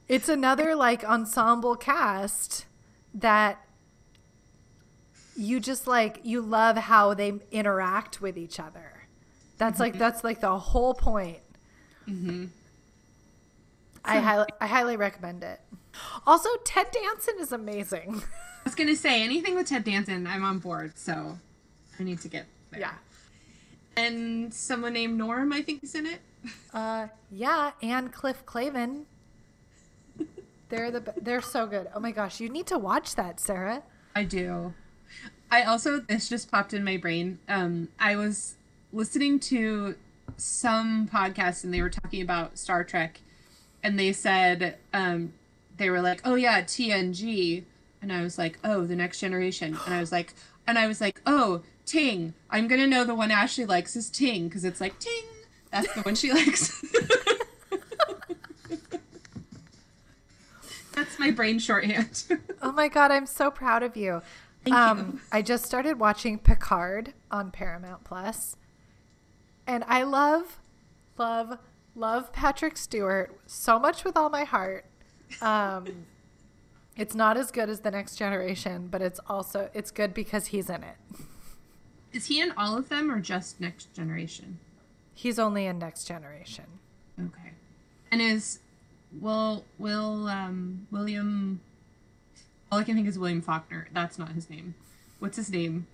It's another like ensemble cast that you just like you love how they interact with each other. That's like mm-hmm. that's like the whole point. Mm-hmm. I highly I highly recommend it. Also, Ted Danson is amazing. I was gonna say anything with Ted Danson, I'm on board. So I need to get there. Yeah. And someone named Norm, I think, is in it. Uh, yeah, and Cliff Clavin. They're the be- they're so good. Oh my gosh, you need to watch that, Sarah. I do. I also this just popped in my brain. Um, I was listening to some podcast and they were talking about Star Trek, and they said um, they were like, "Oh yeah, TNG," and I was like, "Oh, the Next Generation," and I was like, and I was like, "Oh, Ting." I'm gonna know the one Ashley likes is Ting because it's like Ting. That's the one she likes. That's my brain shorthand. Oh my god, I'm so proud of you. Thank um, you. I just started watching Picard on Paramount Plus, and I love, love, love Patrick Stewart so much with all my heart. Um, it's not as good as the Next Generation, but it's also it's good because he's in it. Is he in all of them or just Next Generation? He's only in Next Generation. Okay. And is Will Will um William all I can think is William Faulkner. That's not his name. What's his name?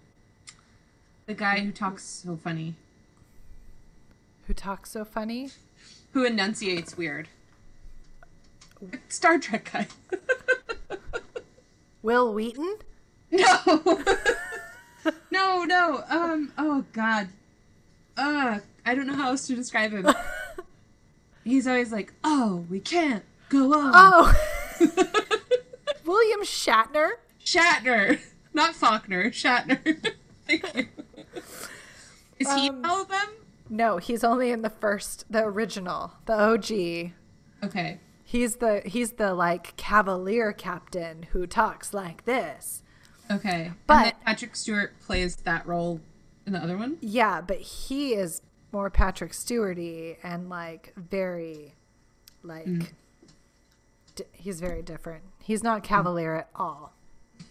The guy who talks so funny. Who talks so funny? Who enunciates weird. Star Trek guy. Wil Wheaton? no. no, no. Um oh god. Uh I don't know how else to describe him. He's always like, "Oh, we can't go on." Oh, William Shatner. Shatner, not Faulkner. Shatner. Thank you. Is he Um, all of them? No, he's only in the first, the original, the OG. Okay. He's the he's the like cavalier captain who talks like this. Okay. But- Patrick Stewart plays that role in the other one. Yeah, but he is more Patrick Stewarty and like very like d- he's very different. He's not cavalier at all.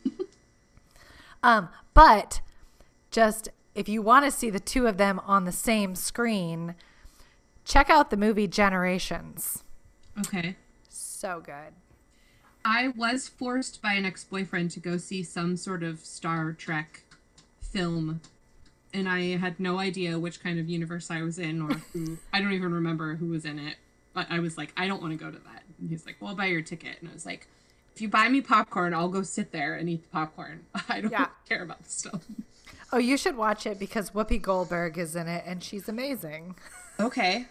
um, but just if you want to see the two of them on the same screen, check out the movie Generations. Okay. So good. I was forced by an ex-boyfriend to go see some sort of Star Trek film, and I had no idea which kind of universe I was in or who. I don't even remember who was in it. But I was like, I don't want to go to that. And he's like, Well, I'll buy your ticket, and I was like, If you buy me popcorn, I'll go sit there and eat the popcorn. I don't Yeah. care about the stuff. Oh, you should watch it because Whoopi Goldberg is in it and she's amazing. Okay.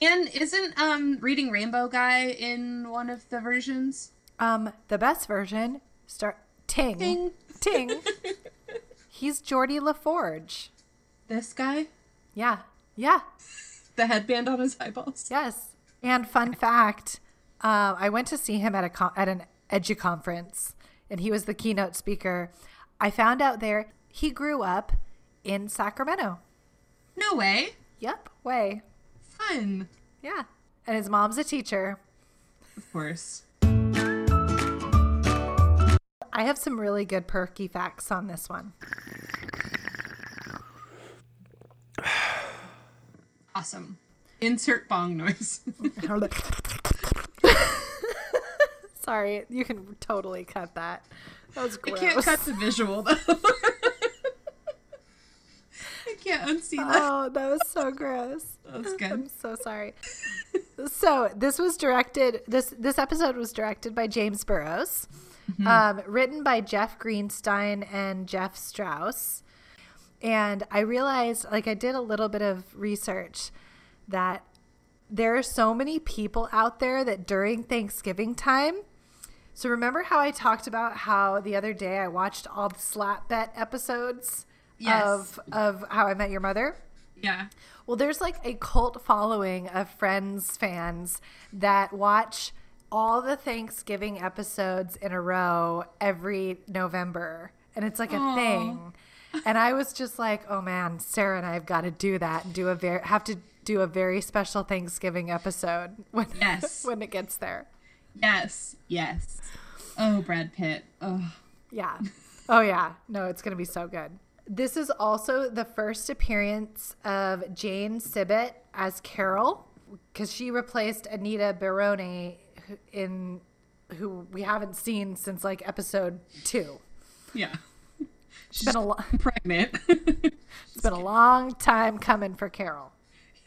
And isn't um Reading Rainbow guy in one of the versions? Um, the best version, start Ting. Ting. Ting. He's Geordi La Forge. This guy? Yeah. Yeah. The headband on his eyeballs? Yes. And fun fact, uh, I went to see him at a con- at an edu conference, and he was the keynote speaker. I found out there he grew up in Sacramento. No way. Yep. Way. Fun. Yeah. And his mom's a teacher. Of course. I have some really good perky facts on this one. Awesome. Insert bong noise. Sorry, you can totally cut that. That was I can't cut the visual though. I can't unsee that. Oh, that was so gross. That's good. I'm so sorry. so this was directed. This this episode was directed by James Burrows, um, written by Jeff Greenstein and Jeff Strauss. And I realized, like, I did a little bit of research that there are so many people out there that during Thanksgiving time. So remember how I talked about how the other day I watched all the slap bet episodes Yes. of of How I Met Your Mother. Yeah. Well, there's like a cult following of Friends fans that watch all the Thanksgiving episodes in a row every November. And it's like a Aw. thing. And I was just like, oh man, Sarah and I have got to do that and do a very have to do a very special Thanksgiving episode when Yes. when it gets there. Yes. Yes. Oh, Brad Pitt. Oh. Yeah. Oh yeah. No, it's gonna be so good. This is also the first appearance of Jane Sibbett as Carol, because she replaced Anita Barone in who we haven't seen since like episode two. Yeah. It's been a lo- Pregnant. it's been a long time coming for Carol.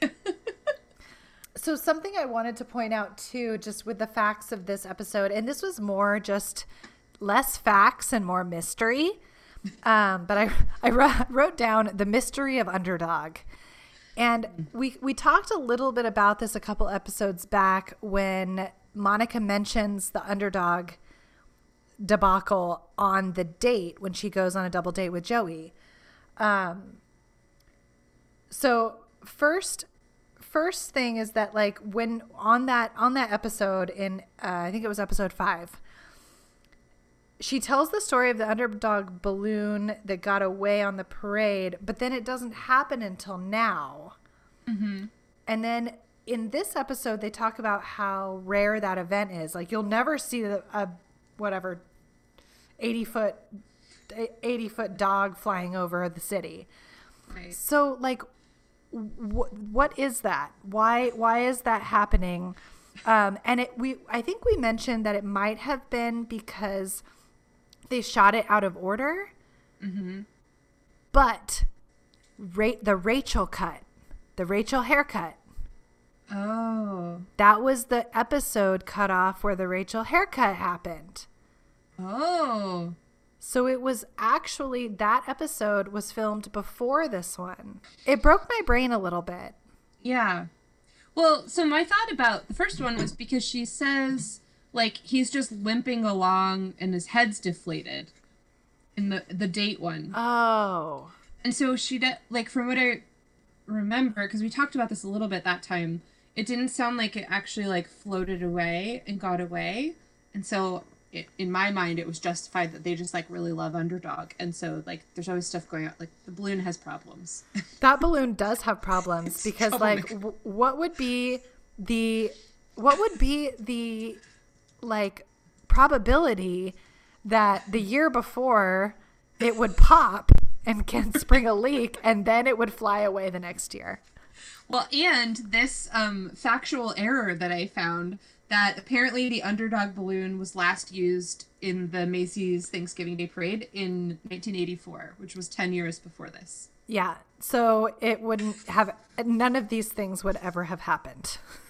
so something I wanted to point out too, just with the facts of this episode, and this was more just less facts and more mystery. Um, but I I wrote- down the mystery of underdog, and we we talked a little bit about this a couple episodes back when Monica mentions the underdog debacle on the date when she goes on a double date with Joey. Um, so first, first thing is that like when on that on that episode in uh, I think it was episode five, she tells the story of the underdog balloon that got away on the parade, but then it doesn't happen until now. And then in this episode, they talk about how rare that event is. Like you'll never see the, a whatever eighty foot eighty foot dog flying over the city. right. So like, wh- what is that? Why why is that happening? Um, and it we I think we mentioned that it might have been because they shot it out of order. Mm-hmm. But Ra- the Rachel cut, the Rachel haircut, Oh. that was the episode cut off where the Rachel haircut happened. Oh. So it was actually that episode was filmed before this one. It broke my brain a little bit. Yeah. Well, so my thought about the first one was because she says like he's just limping along and his head's deflated in the the date one. Oh. And so she did like from what I remember because we talked about this a little bit that time. It didn't sound like it actually like floated away and got away. And so it, in my mind it was justified that they just like really love underdog. And so like there's always stuff going on like the balloon has problems. That balloon does have problems because like w- what would be the what would be the like probability that the year before it would pop and can spring a leak and then it would fly away the next year. Well, and this um, factual error that I found that apparently the underdog balloon was last used in the Macy's Thanksgiving Day Parade in 1984, which was 10 years before this. Yeah. So it wouldn't have none of these things would ever have happened.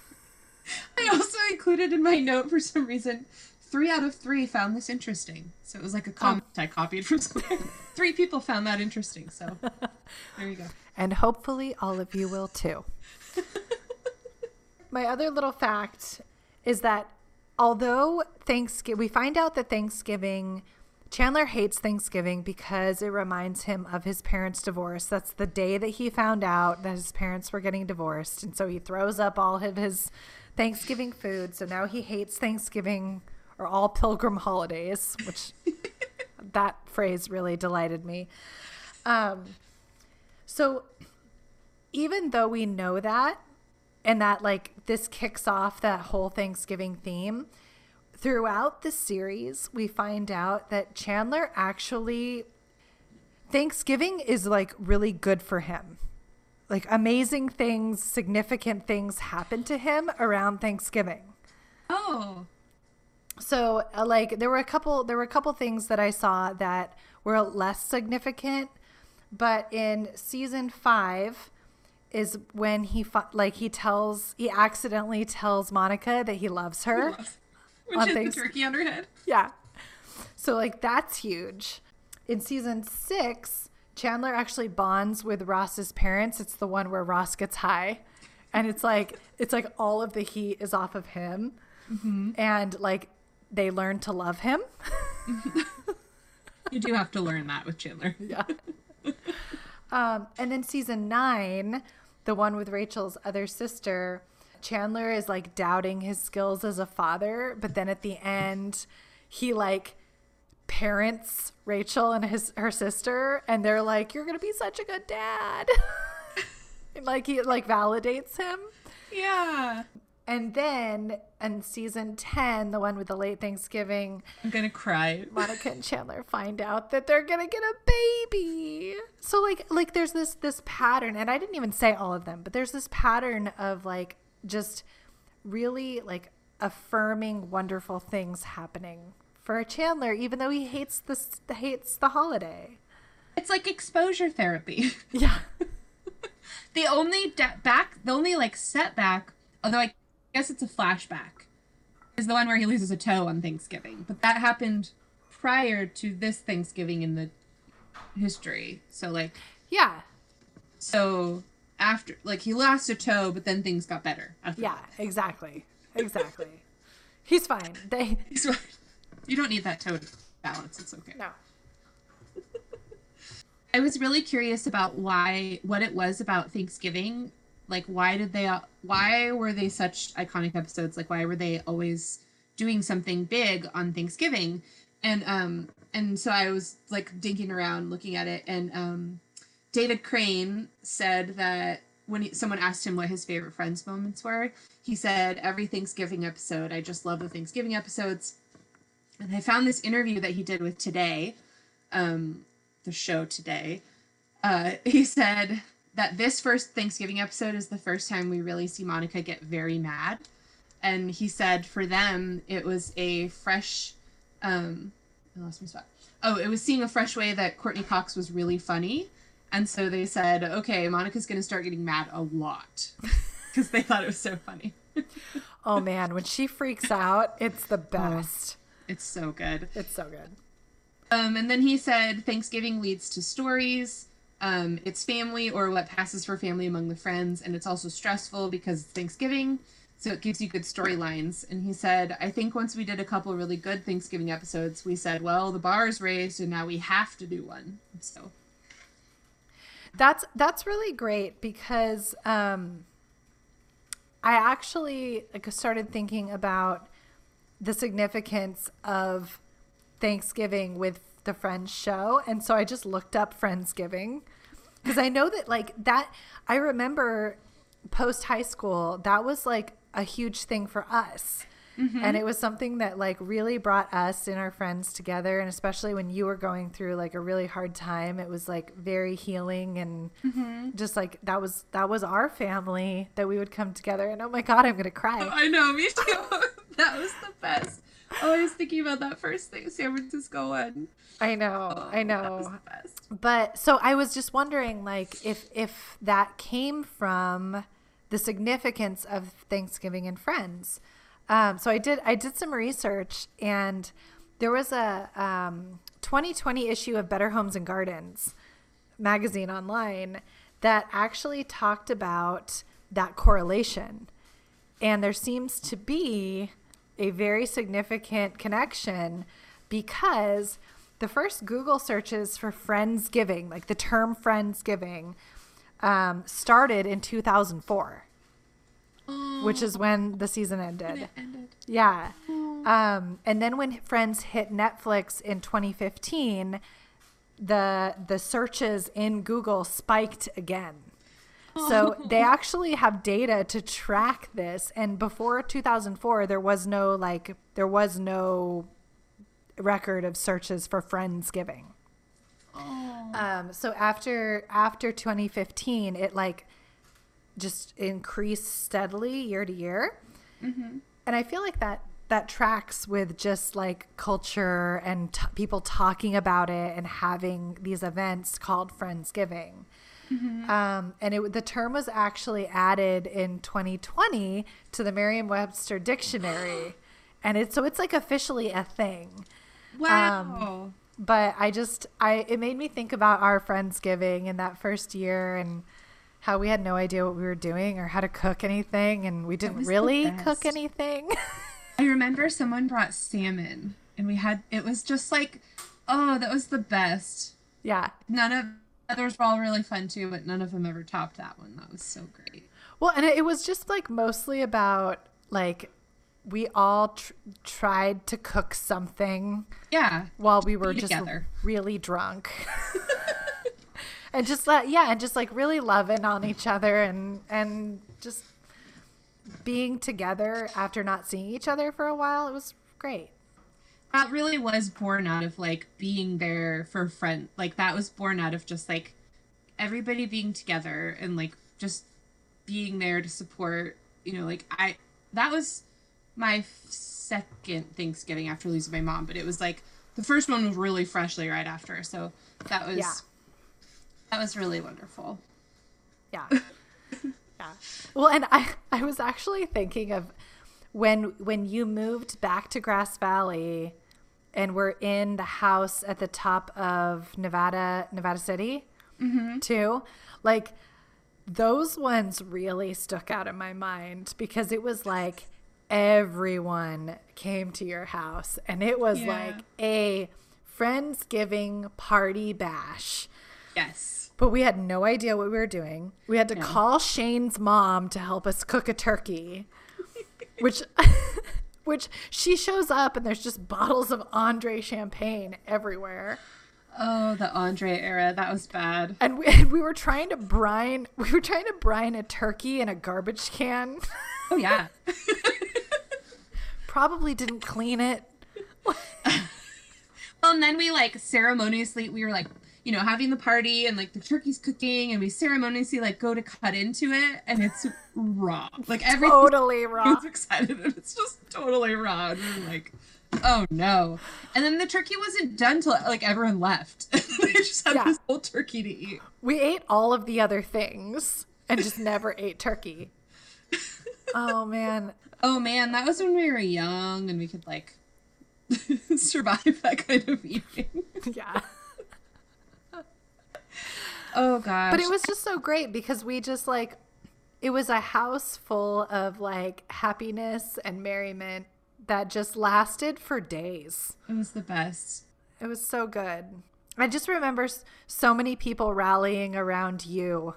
I also included in my note for some reason three out of three found this interesting. So it was like a oh. comment I copied from somewhere. three people found that interesting. So there you go. And hopefully all of you will too. My other little fact is that although Thanksgiving, we find out that Thanksgiving, Chandler hates Thanksgiving because it reminds him of his parents' divorce. That's the day that he found out that his parents were getting divorced. And so he throws up all of his Thanksgiving food. So now he hates Thanksgiving or all pilgrim holidays, which that phrase really delighted me. Um, so even though we know that, and that like this kicks off that whole Thanksgiving theme, throughout the series, we find out that Chandler actually Thanksgiving is like really good for him. Like amazing things, significant things happen to him around Thanksgiving. Oh. So uh, like there were a couple there were a couple things that I saw that were less significant, but in season 5 is when he fi- like he tells he accidentally tells Monica that he loves her. Which is the turkey on her head. Yeah. So like that's huge. In season 6, Chandler actually bonds with Ross's parents. It's the one where Ross gets high. And it's like it's like all of the heat is off of him. And like they learn to love him. You do have to learn that with Chandler. Yeah. um, and then season nine, the one with Rachel's other sister, Chandler is like doubting his skills as a father, but then at the end, he like parents Rachel and his her sister, and they're like, "You're gonna be such a good dad." And, like he like validates him. Yeah. And then in season 10, the one with the late Thanksgiving, I'm gonna cry. Monica and Chandler find out that they're gonna get a baby. So like like there's this this pattern, and I didn't even say all of them, but there's this pattern of like just really like affirming wonderful things happening for Chandler, even though he hates this hates the holiday. It's like exposure therapy. Yeah. the only da- back, the only like setback, although I guess it's a flashback, is the one where he loses a toe on Thanksgiving. But that happened prior to this Thanksgiving in the history. So like, Yeah. so after like he lost a toe, but then things got better. After Yeah, exactly. Exactly. He's fine. They that. You don't need that toe to balance. It's okay. no. I was really curious about why what it was about Thanksgiving. Like why did they why were they such iconic episodes? Like why were they always doing something big on Thanksgiving? And um and so I was like dinking around looking at it and um David Crane said that when he, someone asked him what his favorite Friends moments were, he said every Thanksgiving episode. I just love the Thanksgiving episodes. And I found this interview that he did with Today, um, the show Today. Uh, he said that this first Thanksgiving episode is the first time we really see Monica get very mad. And he said for them, it was a fresh. Um, I lost my spot. Oh, it was seeing a fresh way that Courteney Cox was really funny. And so they said, okay, Monica's going to start getting mad a lot because they thought it was so funny. Oh man, when she freaks out, it's the best. It's so good. It's so good. Um, and then he said, Thanksgiving leads to stories. Um, it's family or what passes for family among the friends, and it's also stressful because it's Thanksgiving, so it gives you good storylines. And he said, I think once we did a couple really good Thanksgiving episodes, we said, well, the bar is raised, and now we have to do one. So That's that's really great because um, I actually like started thinking about the significance of Thanksgiving with the Friends show, and so I just looked up Friendsgiving because I know that like that. I remember post high school that was like a huge thing for us. Mm-hmm. And it was something that like really brought us and our friends together. And especially when you were going through like a really hard time, it was like very healing and mm-hmm. just like that was that was our family that we would come together. And oh my god, I'm gonna cry. I know, me too. that was the best. Oh, I was thinking about that first thing, San Francisco one. I know, I That was know. But so I was just wondering, like, if if that came from the significance of Thanksgiving and Friends. Um, so I did I did some research, and there was a um, 2020 issue of Better Homes and Gardens magazine online that actually talked about that correlation, and there seems to be a very significant connection because the first Google searches for Friendsgiving, like the term Friendsgiving, um, started in 2004, which is when the season ended. Ended. Yeah. Um, and then when Friends hit Netflix in 2015, the the searches in Google spiked again. So they actually have data to track this and before 2004 there was no like there was no record of searches for Friendsgiving. Oh. Um, so after after 2015 it like just increased steadily year to year. Mm-hmm. And I feel like that that tracks with just like culture and t- people talking about it and having these events called Friendsgiving. Um, and it, the term was actually added in 2020 to the Merriam-Webster dictionary, and it's so it's like officially a thing Wow. but I just I it made me think about our Friendsgiving in that first year and how we had no idea what we were doing or how to cook anything and we didn't really cook anything. I remember someone brought salmon and we had it was just like oh that was the best. yeah. None of others were all really fun too, but none of them ever topped that one. That was so great. Well, and it, it was just like mostly about like we all tr- tried to cook something Yeah. while we were just together. really drunk. and just let yeah, and just like really loving on each other and and just being together after not seeing each other for a while. It was great. That really was born out of like being there for friend. Like that was born out of just like everybody being together and like just being there to support, you know, like I that was my f- second Thanksgiving after losing my mom, but it was like the first one was really freshly right after. So that was Yeah. that was really wonderful. Yeah. yeah. Well, and I I was actually thinking of when when you moved back to Grass Valley and we're in the house at the top of Nevada Nevada City mm-hmm. too. Like those ones really stuck out in my mind because it was like everyone came to your house and it was Yeah. like a Friendsgiving party bash. Yes. But we had no idea what we were doing. We had to call Shane's mom to help us cook a turkey, which, which she shows up and there's just bottles of Andre champagne everywhere. Oh, the Andre era. That was bad. And we, and we were trying to brine, we were trying to brine a turkey in a garbage can. Oh yeah. Probably didn't clean it. Well, and then we like ceremoniously, we were like, you know, having the party and like the turkey's cooking, and we ceremoniously like go to cut into it, and it's raw. Like everything Totally raw. excited, and it's just totally raw. And we're like, oh no. And then the turkey wasn't done till like everyone left. they just had Yeah. this whole turkey to eat. We ate all of the other things and just never ate turkey. Oh man. Oh man, that was when we were young and we could like survive that kind of eating. Yeah. Oh gosh. But it was just so great because we just like it was a house full of like happiness and merriment that just lasted for days. it was the best. It was so good. I just remember so many people rallying around you.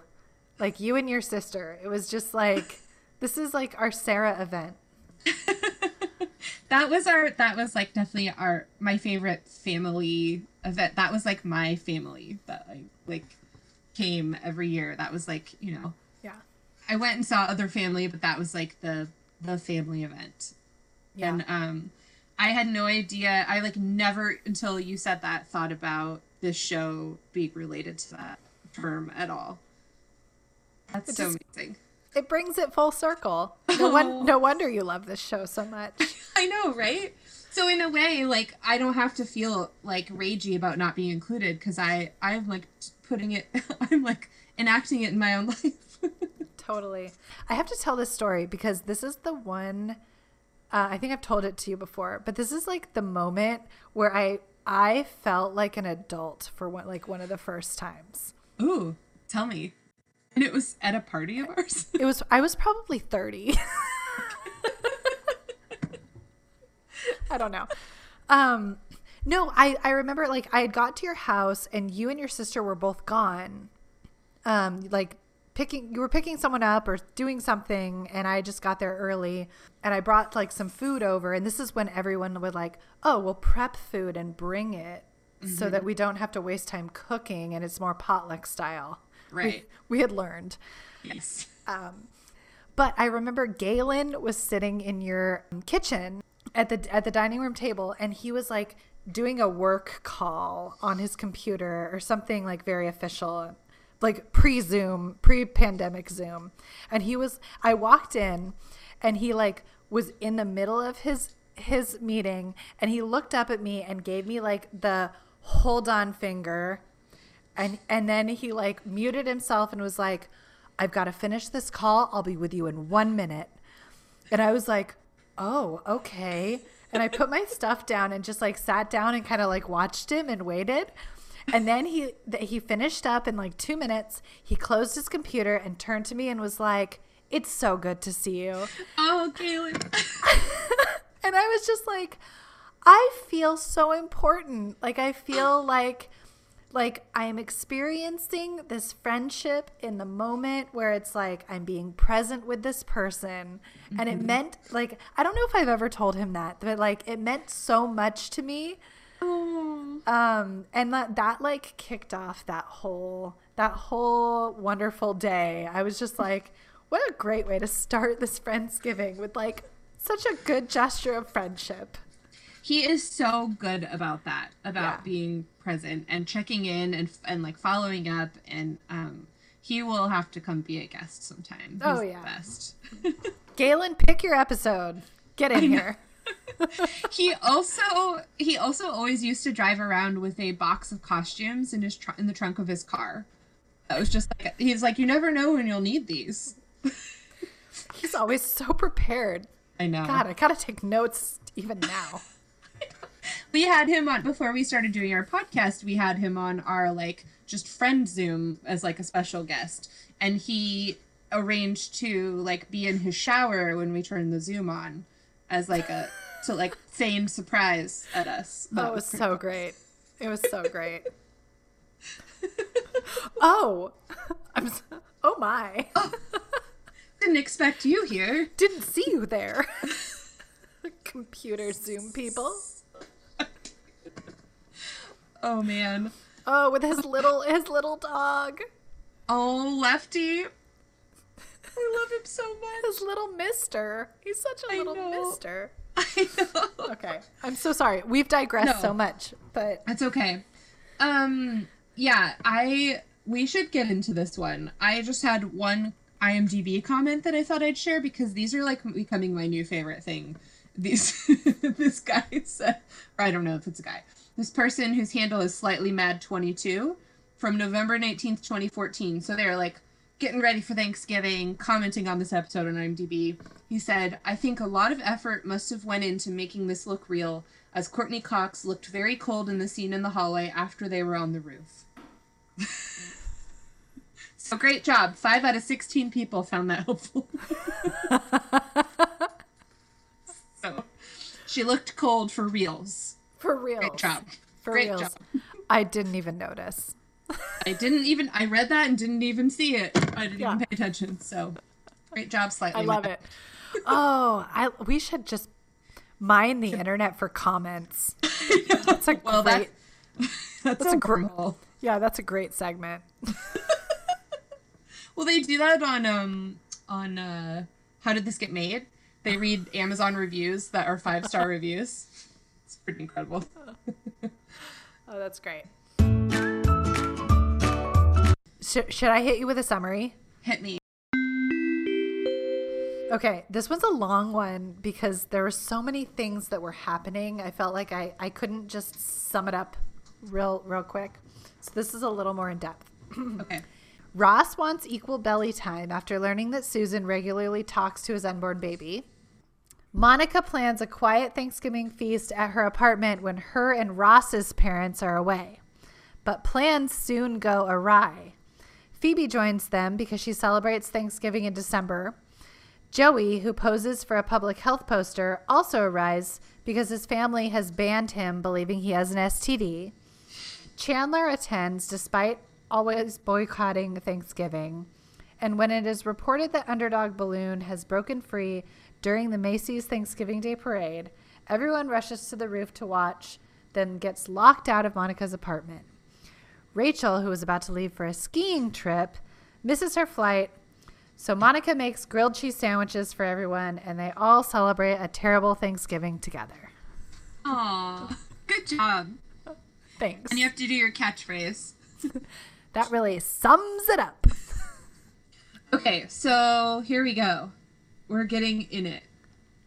Like you and your sister. It was just like this is like our Sarah event. that was our that was like definitely our my favorite family event that was like my family that i like came every year that was like you know Yeah. i went and saw other family but that was like the the family event Yeah. and um i had no idea i like never until you said that thought about this show being related to that term at all that's It so just- amazing it brings it full circle. No, one, no wonder you love this show so much. I know, right? So in a way, like I don't have to feel like ragey about not being included because I I'm like putting it, I'm like enacting it in my own life. Totally. I have to tell this story because this is the one uh, I think I've told it to you before, but this is like the moment where I I felt like an adult for one like one of the first times. Ooh, tell me. And it was at a party of ours. It was I was probably 30. I don't know. Um no, I I remember like I had got to your house and you and your sister were both gone. Um like picking you were picking someone up or doing something and I just got there early and I brought like some food over and this is when everyone would like, "Oh, we'll prep food and bring it." So that we don't have to waste time cooking and it's more potluck style. Right. we had learned. yes. Um, But I remember Galen was sitting in your kitchen at the at the dining room table, and he was like doing a work call on his computer or something like very official. like pre Zoom, pre pandemic Zoom. And he was, I walked in and he like was in the middle of his his meeting and he looked up at me and gave me like the hold on finger and and then he like muted himself and was like i've got to finish this call i'll be with you in one minute and i was like oh okay and i put my stuff down and just like sat down and kind of like watched him and waited and then he he finished up in like two minutes he closed his computer and turned to me and was like it's so good to see you Oh, Kaylin. and I was just like, I feel so important. Like I feel like like I am experiencing this friendship in the moment where it's like I'm being present with this person. And it meant like I don't know if I've ever told him that, but like it meant so much to me. Oh. Um and that that like kicked off that whole that whole wonderful day. I was just like, what a great way to start this Friendsgiving with like such a good gesture of friendship. He is so good about that, about Yeah. being present and checking in and and like following up and um he will have to come be a guest sometime. Oh, He's yeah. the best. Galen, pick your episode. Get in here. he also he also always used to drive around with a box of costumes in his tr- in the trunk of his car. That was just like he's like you never know when you'll need these. He's always so prepared. I know. God, I gotta take notes even now. We had him on before we started doing our podcast we had him on our like just friend zoom as like a special guest and he arranged to like be in his shower when we turned the zoom on as like a to like feign surprise at us oh, That was so great. It was so great. oh, I'm. s oh my! didn't expect you here Didn't see you there. Computer Zoom people. Oh man Oh, with his little his little dog, oh lefty i love him so much his little Mister. He's such a I little know. Mister. i know Okay, I'm so sorry. We've digressed No. so much, but That's okay. Um yeah, I we should get into this one. I just had one IMDb comment that I thought I'd share because these are like becoming my new favorite thing. These this guy said or I don't know if it's a guy. This person whose handle is slightly mad 22 from November 19th, 2014. So they're like getting ready for Thanksgiving, commenting on this episode on IMDb. He said, "I think a lot of effort must have went into making this look real, as Courteney Cox looked very cold in the scene in the hallway after they were on the roof." so great job! Five out of sixteen people found that helpful. so she looked cold for reals. For real. Great job. For Great reals. job. I didn't even notice. I didn't even I read that and didn't even see it. I didn't Yeah. even pay attention. So great job, slightly. I love it. Oh, I we should just mine the internet for comments. That's a Well, great. that that's, That's a a gr- Yeah, that's a great segment. Well, they do that on um on uh how did this get made? They read Amazon reviews that are five star reviews. Pretty incredible. Oh, that's great. Sh- should I hit you with a summary? Hit me. Okay, this one's a long one because there were so many things that were happening. I felt like I, I couldn't just sum it up real real quick. So this is a little more in depth. Okay. Ross wants equal belly time after learning that Susan regularly talks to his unborn baby. Monica plans a quiet Thanksgiving feast at her apartment when her and Ross's parents are away. But plans soon go awry. Phoebe joins them because she celebrates Thanksgiving in December. Joey, who poses for a public health poster, also arrives because his family has banned him, believing he has an STD. Chandler attends despite always boycotting Thanksgiving. And when it is reported that Underdog Balloon has broken free during the Macy's Thanksgiving Day parade, everyone rushes to the roof to watch, then gets locked out of Monica's apartment. Rachel, who is about to leave for a skiing trip, misses her flight. So Monica makes grilled cheese sandwiches for everyone, and they all celebrate a terrible Thanksgiving together. Aw. Good job. Thanks. And you have to do your catchphrase. That really sums it up. Okay, so here we go. We're getting in it.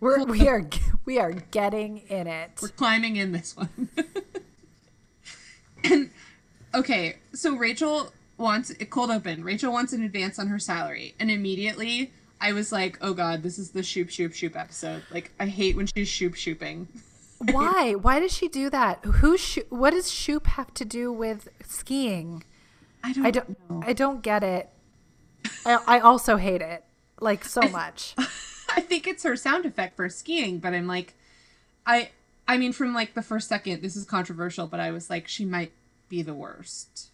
We're we are we are getting in it. We're climbing in this one. and okay, so Rachel wants it cold open. Rachel wants an advance on her salary, and immediately I was like, "Oh God, this is the shoop shoop shoop episode." Like I hate when she's shoop shooping. Why? Why does she do that? Who? Sho- what does Shoop have to do with skiing? I don't. I don't. know. I don't get it. I, I also hate it like so much. I think it's her sound effect for skiing, but I'm like, I. I mean, from like the first second, this is controversial, but I was like, she might be the worst.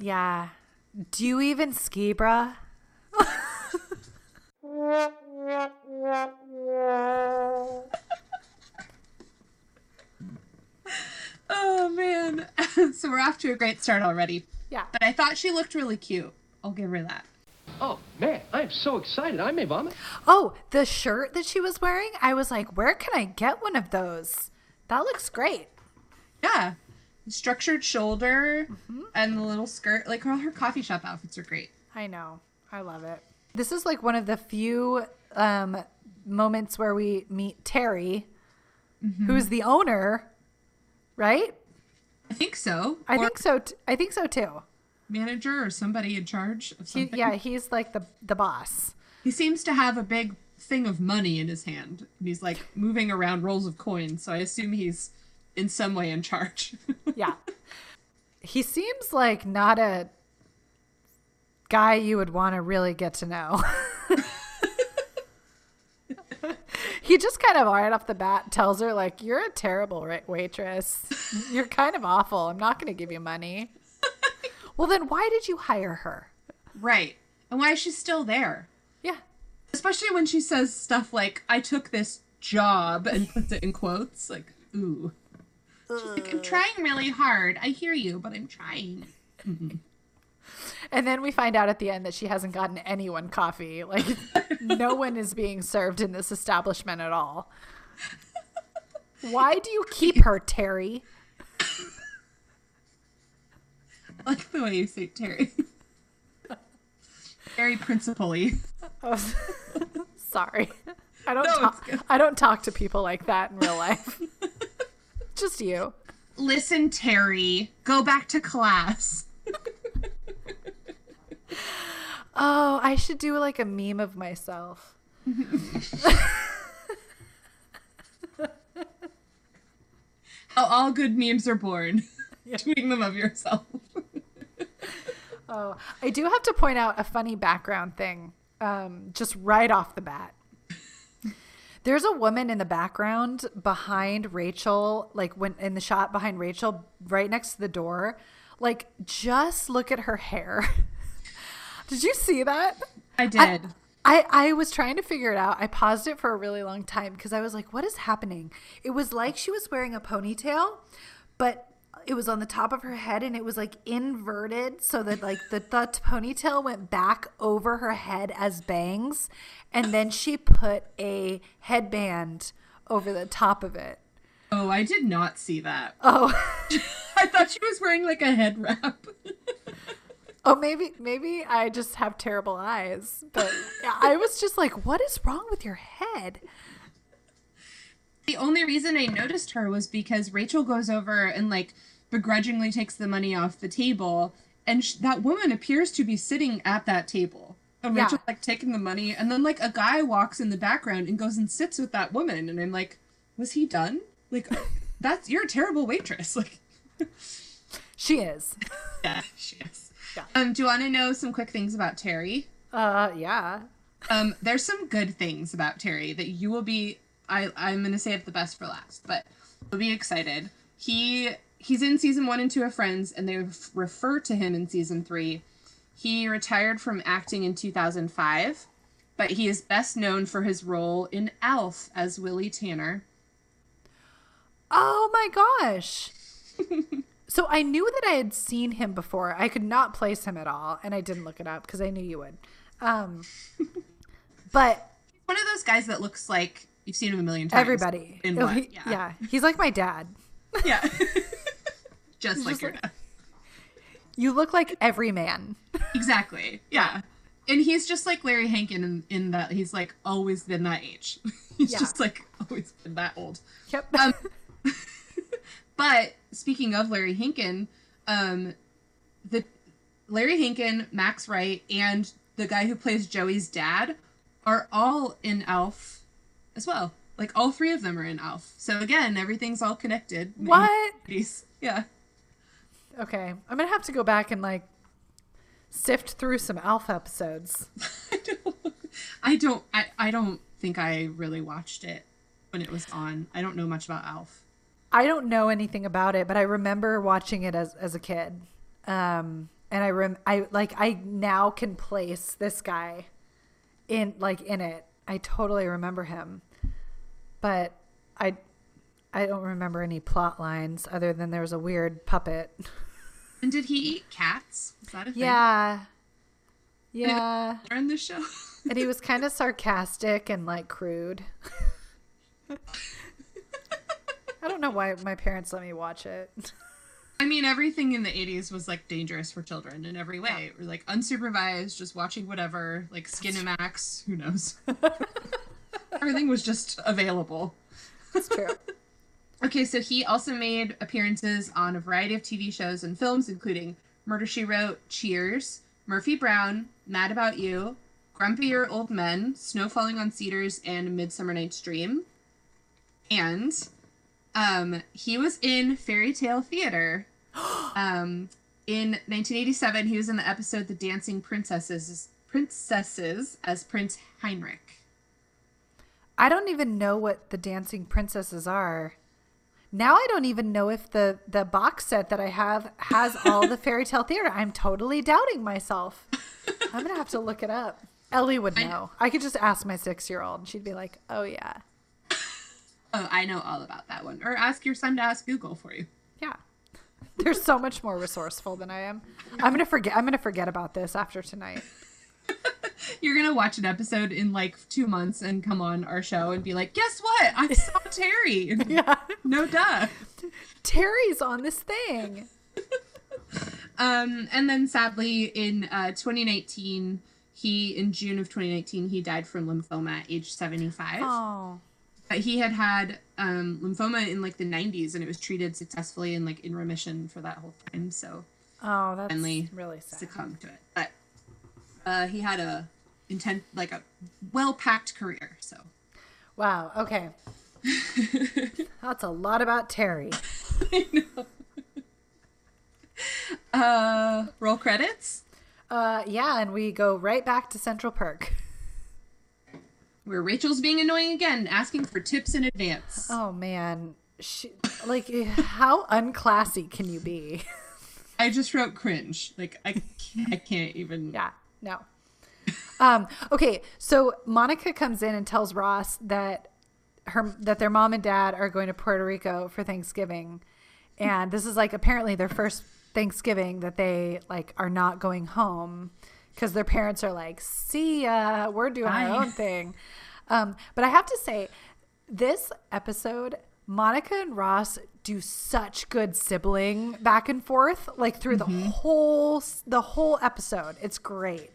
Yeah. Do you even ski, bruh? Oh man. so we're off to a great start already. Yeah. But I thought she looked really cute. I'll give her that. Oh, man, I'm so excited. I may vomit. Oh, the shirt that she was wearing, I was like, where can I get one of those? That looks great. Yeah. Structured shoulder and the little skirt. Like all her coffee shop outfits are great. I know. I love it. This is like one of the few um, moments where we meet Terry, who's the owner, right? I think so. I or think so. T- I think so too. Manager or somebody in charge of He, yeah, he's like the the boss. He seems to have a big thing of money in his hand. And he's like moving around rolls of coins, so I assume he's in some way in charge. Yeah. he seems like not a guy you would want to really get to know. he just kind of right off the bat tells her like you're a terrible waitress. You're kind of awful. I'm not going to give you money. Well, then why did you hire her? right. And why is she still there? Yeah. Especially when she says stuff like, I took this job and puts it in quotes. Like, ooh. She's like, I'm trying really hard. I hear you, but I'm trying. And then we find out at the end that she hasn't gotten anyone coffee. Like no one is being served in this establishment at all. Why do you keep her, Terry? I like the way you say Terry. Very principally. Oh, sorry. I don't No, talk. I don't talk to people like that in real life. Just you. Listen, Terry, go back to class. Oh, I should do like a meme of myself. How all good memes are born. Tweeting them of yourself. Oh, I do have to point out a funny background thing, um, just right off the bat. There's a woman in the background behind Rachel, like when in the shot behind Rachel, right next to the door. Like, just look at her hair. Did you see that? I did. I, I was trying to figure it out. I paused it for a really long time because I was like, what is happening? It was like she was wearing a ponytail, but it was on the top of her head and it was like inverted so that like the, the ponytail went back over her head as bangs. And then she put a headband over the top of it. oh, I did not see that. Oh, I thought she was wearing like a head wrap. oh, maybe, maybe I just have terrible eyes, but I was just like, what is wrong with your head? the only reason I noticed her was because Rachel goes over and like begrudgingly takes the money off the table, and sh- that woman appears to be sitting at that table. And Yeah. Rachel's like taking the money, and then like a guy walks in the background and goes and sits with that woman, and I'm like, was he done? Like, that's you're a terrible waitress. Like, She is. yeah, she is. Yeah. Um, do you want to know some quick things about Terry? Uh, yeah. Um, there's some good things about Terry that you will be. I I'm gonna save the best for last, but you'll be excited. He he's in season one and two of Friends, and they refer to him in season three. He retired from acting in 2005, but he is best known for his role in Alf as Willie Tanner. Oh my gosh. so I knew that I had seen him before. I could not place him at all, and I didn't look it up because I knew you would. Um, but One of those guys that looks like you've seen him a million times. everybody, In Oh, he- yeah. he's like my dad. Yeah. Just like just your like- dad. You look like every man. Exactly. Yeah. And he's just like Larry Hankin in, in that he's like always been that age. he's Yeah. just like always been that old. Yep. Um, but speaking of Larry Hankin, um, the Larry Hankin, Max Wright, and the guy who plays Joey's dad are all in Alf as well. Like all three of them are in Alf. So again, everything's all connected. what? Yeah. Okay. I'm to have to go back and like sift through some Alf episodes. I don't. I don't. I, I don't think I really watched it when it was on. I don't know much about Alf. I don't know anything about it, but I remember watching it as as a kid. Um and I rem I like I now can place this guy in like in it. I totally remember him. But I I don't remember any plot lines other than there was a weird puppet. And did he eat cats? Is that a thing? Yeah. Yeah. In this show. And he was kind of sarcastic and like crude. I don't know why my parents let me watch it. I mean, everything in the 80s was like dangerous for children in every way. Or like unsupervised, just watching whatever, like Skinamax, who knows. everything was just available. It's true. Okay, so he also made appearances on a variety of TV shows and films, including Murder She Wrote, Cheers, Murphy Brown, Mad About You, Grumpier Old Men, Snow Falling on Cedars, and Midsummer Night's Dream. And um, he was in Fairy Tale Theater. um, in 1987, he was in the episode "The Dancing Princesses" Princesses as Prince Heinrich. I don't even know what the dancing princesses are. Now I don't even know if the the box set that I have has all the fairy tale theater. I'm totally doubting myself. I'm gonna have to look it up. Ellie would know. I could just ask my six year old, and she'd be like, "Oh yeah, Oh, I know all about that one. Or ask your son to ask Google for you. yeah." They're so much more resourceful than I am. I'm gonna forget. I'm gonna forget about this after tonight. You're gonna watch an episode in like two months and come on our show and be like, "Guess what? I saw Terry." Yeah, no duh. Terry's on this thing. Um, and then sadly, in uh, 2019, he in June of 2019 he died from lymphoma at age 75. Oh, But he had had um, lymphoma in like the 90s and it was treated successfully and like in remission for that whole time. So oh, that's Finally really sad. succumbed to it. But uh, he had a intent like a well packed career. So Wow. Okay. That's a lot about Terry. I uh, roll credits. Uh, yeah, and we go right back to Central Perk. Where Rachel's being annoying again, asking for tips in advance. Oh man, she, like how unclassy can you be? I just wrote cringe. Like I, can't, I can't even. yeah, no. Um, okay, so Monica comes in and tells Ross that her that their mom and dad are going to Puerto Rico for Thanksgiving, and this is like apparently their first Thanksgiving that they like are not going home because their parents are like, "See ya, we're doing Bye." our own thing." Um, but I have to say, this episode, Monica and Ross do such good sibling back and forth, like through the mm-hmm. whole the whole episode. It's great.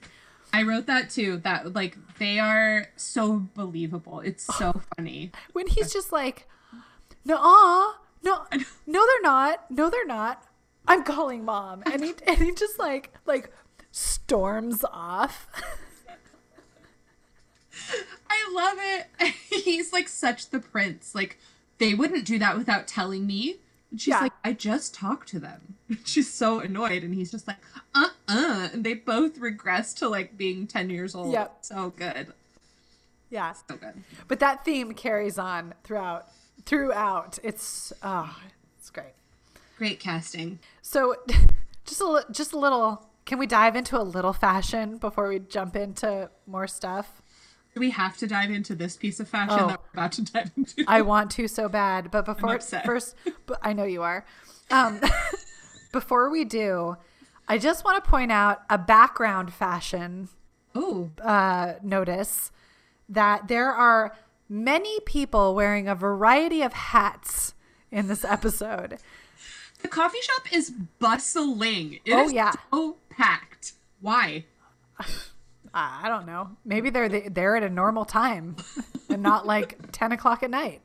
I wrote that too. That like they are so believable. It's so funny. when he's just like, no, no, no, they're not. No, they're not. I'm calling mom, and he and he just like like storms off. I love it. He's like such the prince. Like they wouldn't do that without telling me. And she's Yeah. like, I just talked to them. She's so annoyed, and he's just like, uh uh And they both regress to like being ten years old. Yep. So good. yeah, So good. but that theme carries on throughout. Throughout, it's oh, it's great. Great casting. So, just a just a little. Can we dive into a little fashion before we jump into more stuff? Do we have to dive into this piece of fashion Oh. that we're about to dive into? I want to so bad, but before first, but I know you are. Um, before we do, I just want to point out a background fashion oh, uh, notice that there are many people wearing a variety of hats in this episode. The coffee shop is bustling. It Oh, is yeah. so packed. Why? I don't know. Maybe they're the, they're at a normal time and not like ten o'clock at night.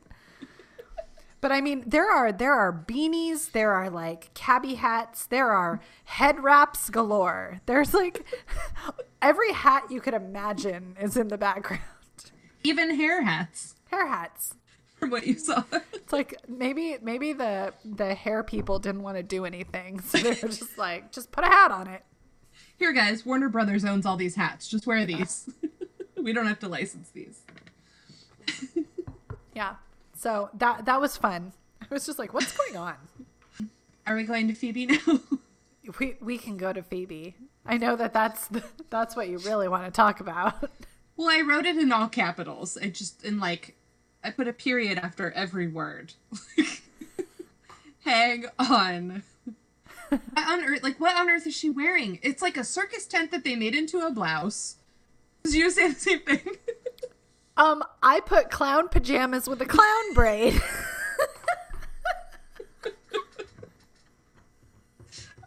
But I mean, there are there are beanies, there are like cabbie hats, there are head wraps galore. There's like every hat you could imagine is in the background. Even hair hats, Hair hats. from what you saw. It's like maybe maybe the the hair people didn't want to do anything, so they were just like, just put a hat on it. Here, guys, Warner Brothers owns all these hats. Just wear these. we don't have to license these. Yeah. So that that was fun. I was just like, what's going on? Are we going to Phoebe now? We we can go to Phoebe. I know that that's the, that's what you really want to talk about. well, I wrote it in all capitals. I just in like I put a period after every word. Hang on. What on earth? Like, what on earth is she wearing? It's like a circus tent that they made into a blouse. Did you say the same thing? Um, I put clown pajamas with a clown braid.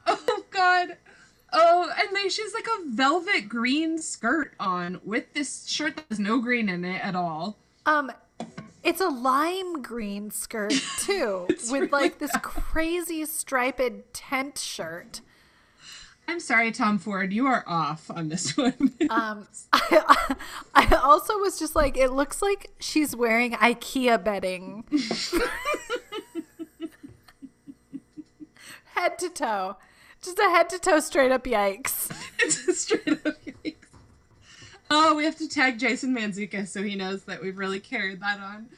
oh God. Oh, and like she's like a velvet green skirt on with this shirt that has no green in it at all. Um, it's a lime green skirt too, with really like this crazy striped tent shirt. I'm sorry, Tom Ford, you are off on this one. Um, I, I also was just like, it looks like she's wearing IKEA bedding, head to toe, just a head to toe straight up yikes. it's a straight up yikes. Oh, we have to tag Jason Manzuka so he knows that we've really carried that on.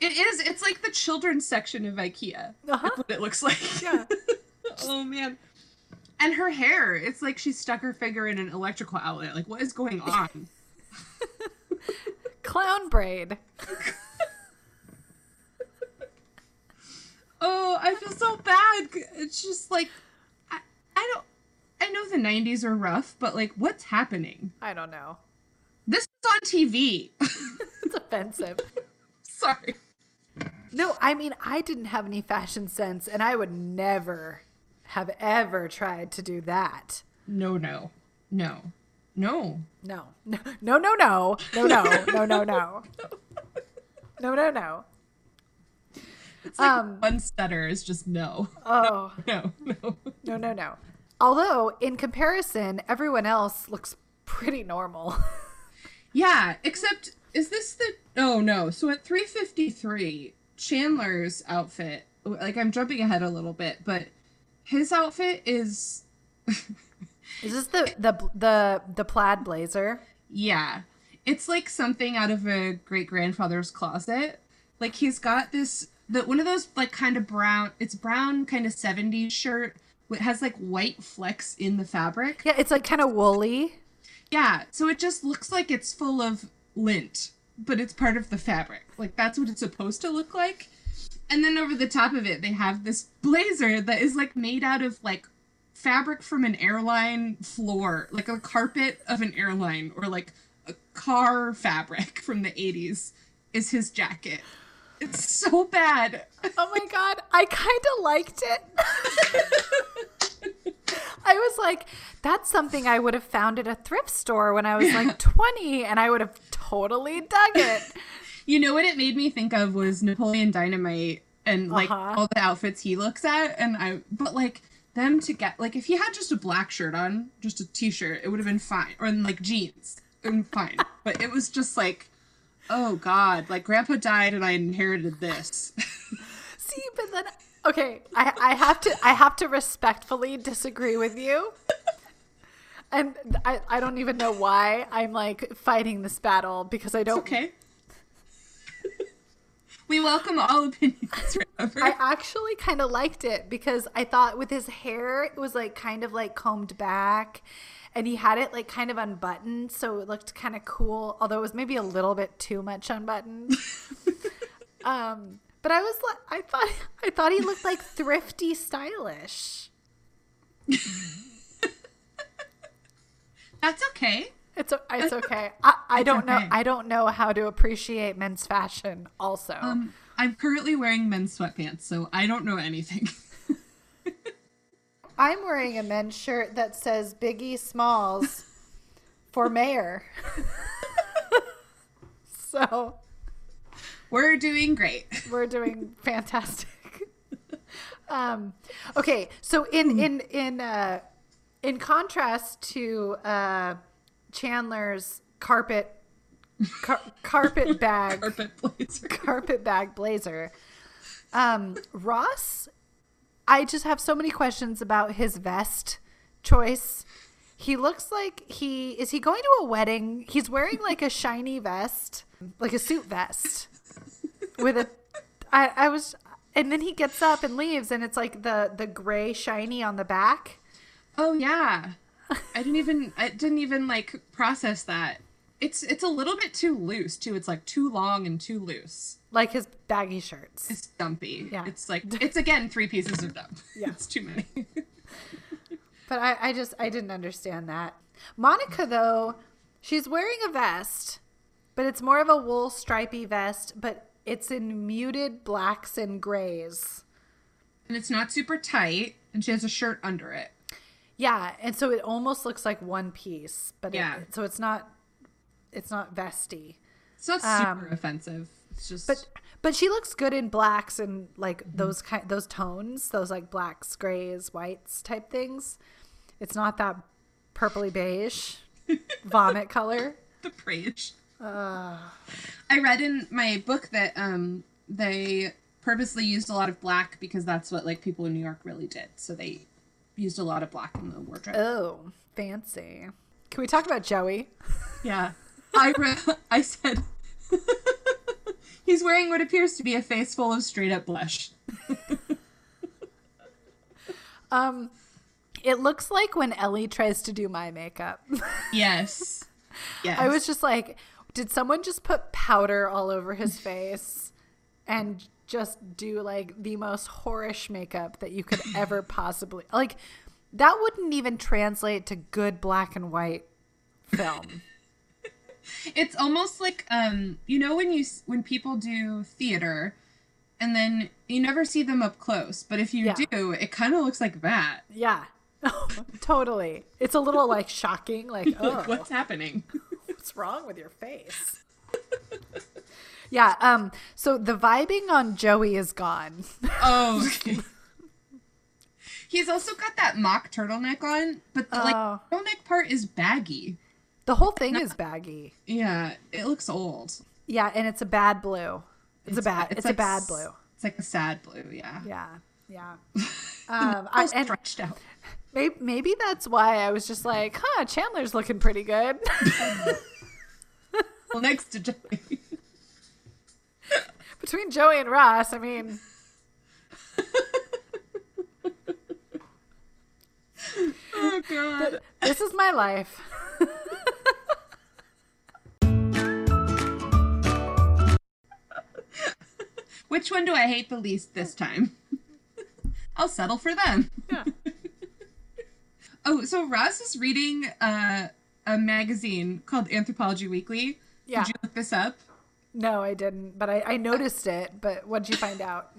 It is. It's like the children's section of IKEA. Uh-huh. What it looks like. Yeah. oh man. And her hair, it's like she stuck her finger in an electrical outlet. Like, what is going on? Clown braid. oh, I feel so bad. It's just like, I, I don't. I know the '90s are rough, but like, what's happening? I don't know. This is on TV. It's offensive. Sorry. No, I mean, I didn't have any fashion sense, and I would never have ever tried to do that. No, no, no, no. No, no, no, no, no, no, no, no, no, no, no, no, no. It's like Um, one stutter is just no, Oh, no, no. no, no, no. Although, in comparison, everyone else looks pretty normal. Yeah, except is this the? Oh no. So at three fifty three, Chandler's outfit. Like I'm jumping ahead a little bit, but his outfit is Is this the the the the plaid blazer? yeah. It's like something out of a great grandfather's closet. Like he's got this the one of those like kind of brown. It's brown kind of '70s shirt. It has like white flecks in the fabric. Yeah, it's like kind of woolly. Yeah, so it just looks like it's full of lint, but it's part of the fabric. Like that's what it's supposed to look like. And then over the top of it, they have this blazer that is like made out of like fabric from an airline floor, like a carpet of an airline or like a car fabric from the 80s is his jacket. It's so bad. Oh my god, I kind of liked it. Was like, that's something I would have found at a thrift store when I was like 20, and I would have totally dug it. You know what it made me think of was Napoleon Dynamite and like Uh-huh. all the outfits he looks at and I but like them to get like if he had just a black shirt on, just a t-shirt, it would have been fine or in like jeans, and fine. but it was just like oh god, like grandpa died and I inherited this. See, but then okay, I, I have to I have to respectfully disagree with you. And I, I don't even know why I'm like fighting this battle because I don't okay. we welcome all opinions, remember? I actually kind of liked it because I thought with his hair, it was like kind of like combed back and he had it like kind of unbuttoned. So it looked kind of cool, although it was maybe a little bit too much unbuttoned. um, but I was like, I thought, I thought he looked like thrifty stylish. That's okay. It's, it's okay. I, I It's don't know. I don't know how to appreciate men's fashion also. Um I'm currently wearing men's sweatpants, so I don't know anything. I'm wearing a men's shirt that says Biggie Smalls for mayor. so We're doing great. we're doing fantastic. um, okay, so in in in uh, in contrast to uh, Chandler's carpet car- carpet bag Carpet blazer. carpet bag blazer, um, Ross, I just have so many questions about his vest choice. He looks like he is he going to a wedding? He's wearing like a shiny vest, like a suit vest with a I I was and then he gets up and leaves and it's like the the gray shiny on the back. Oh yeah. I didn't even I didn't even like process that. It's it's a little bit too loose too. It's like too long and too loose. Like his baggy shirts. It's dumpy. Yeah. It's like it's again three pieces of dump. Yeah. It's too many. But I, I just I didn't understand that. Monica though, she's wearing a vest, but it's more of a wool stripy vest, but it's in muted blacks and grays. and it's not super tight, and she has a shirt under it. Yeah, and so it almost looks like one piece, but it- Yeah. so it's not it's not vesty. So it's not super Um, offensive. It's just But but she looks good in blacks and like those kind those tones, those like blacks, grays, whites type things. It's not that purpley beige vomit color. the praise. I read in my book that um they purposely used a lot of black because that's what like people in New York really did. So they used a lot of black in the wardrobe. Oh, fancy. Can we talk about Joey? Yeah. I re- I said he's wearing what appears to be a face full of straight up blush. Um, it looks like when Ellie tries to do my makeup. Yes. Yes. I was just like, did someone just put powder all over his face and just do like the most whorish makeup that you could ever possibly like? That wouldn't even translate to good black and white film. It's almost like um you know when you when people do theater and then you never see them up close, but if you Yeah. do, it kind of looks like that. yeah. totally. It's a little like shocking, like, oh, Like, what's happening? What's wrong with your face? yeah, um, so the vibing on Joey is gone. Oh. okay. He's also got that mock turtleneck on, but the like Oh. turtleneck part is baggy. The whole thing is baggy. Yeah, it looks old. Yeah, and it's a bad blue. It's, a bad. It's, a like bad blue. It's like a sad blue, yeah. Yeah, yeah. Um, I, All stretched out. maybe, maybe that's why I was just like, huh, Chandler's looking pretty good. Next to Joey. Between Joey and Ross, I mean, oh god. this is my life. Which one do I hate the least this time? I'll settle for them. Yeah. oh, so Ross is reading uh, a magazine called Anthropology Weekly. Yeah. Did you look this up? No, I didn't, but I, I noticed it. But what did you find out?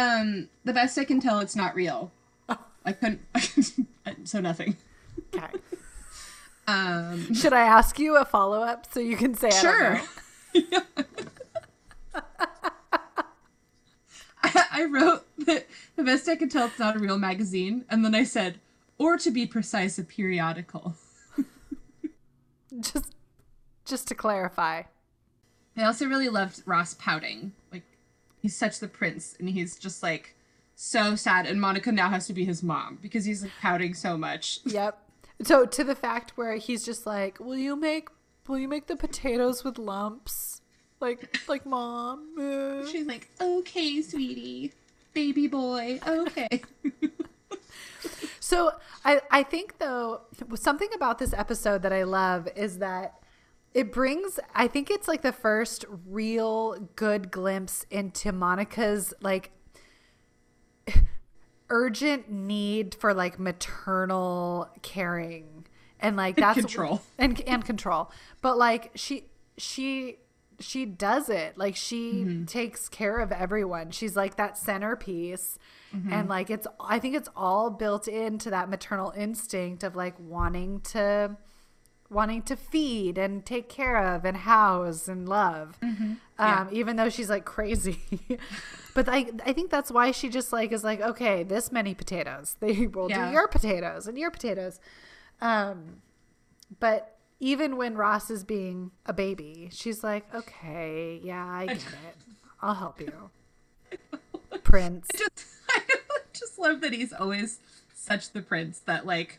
Um, the best I can tell, it's not real. I couldn't. so nothing. Okay. Um, Should I ask you a follow up so you can say I sure. know? I, I wrote that the best I can tell, it's not a real magazine, and then I said, or to be precise, a periodical. Just, just to clarify. I also really loved Ross pouting. Like, he's such the prince, and he's just like so sad. And Monica now has to be his mom because he's like pouting so much. Yep. So to the fact where he's just like, "Will you make will you make the potatoes with lumps?" Like like mom. uh." She's like, okay, sweetie, baby boy, okay. So I I think though something about this episode that I love is that it brings I think it's like the first real good glimpse into Monica's like urgent need for like maternal caring and like that's control. and and control. But like she she she does it. Like she mm-hmm. takes care of everyone. She's like that centerpiece. Mm-hmm. And like it's I think it's all built into that maternal instinct of like wanting to wanting to feed and take care of and house and love. Um even though she's like crazy. but I I think that's why she just like is like okay, this many potatoes. They will Yeah. do your potatoes and your potatoes. Um but even when Ross is being a baby, she's like, okay, yeah, I get it. I'll help you. Prince. just I just love that he's always such the prince that like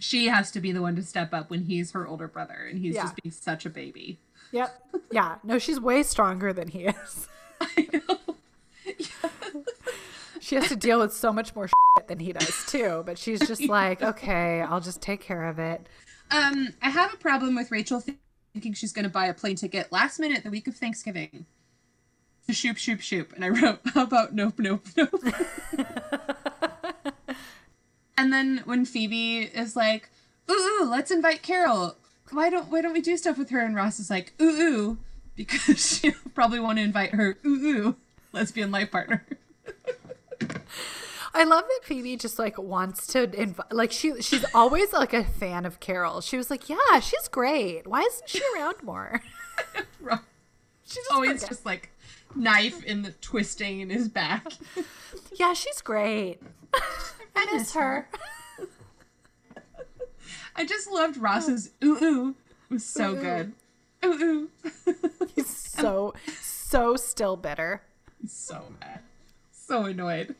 she has to be the one to step up when he's her older brother and he's Yeah. just being such a baby. Yep. Yeah. No, she's way stronger than he is. I know. She has to deal with so much more shit than he does, too. But she's just like, okay, I'll just take care of it. Um, I have a problem with Rachel thinking she's going to buy a plane ticket last minute the week of Thanksgiving. Shoop, shoop, shoop. And I wrote, how about nope, nope, nope. And then when Phoebe is like, ooh, ooh, let's invite Carol. Why don't why don't we do stuff with her? And Ross is like, ooh, ooh, because she'll probably want to invite her ooh, ooh, lesbian life partner. I love that Phoebe just like wants to invite, like she she's always like a fan of Carol. She was like, yeah, she's great. Why isn't she around more? She just Always forgets. just like knife in the twisting in his back. yeah, she's great. I miss her. I just loved Ross's ooh ooh. It was so good. Ooh ooh. He's so so still bitter. so mad. So annoyed.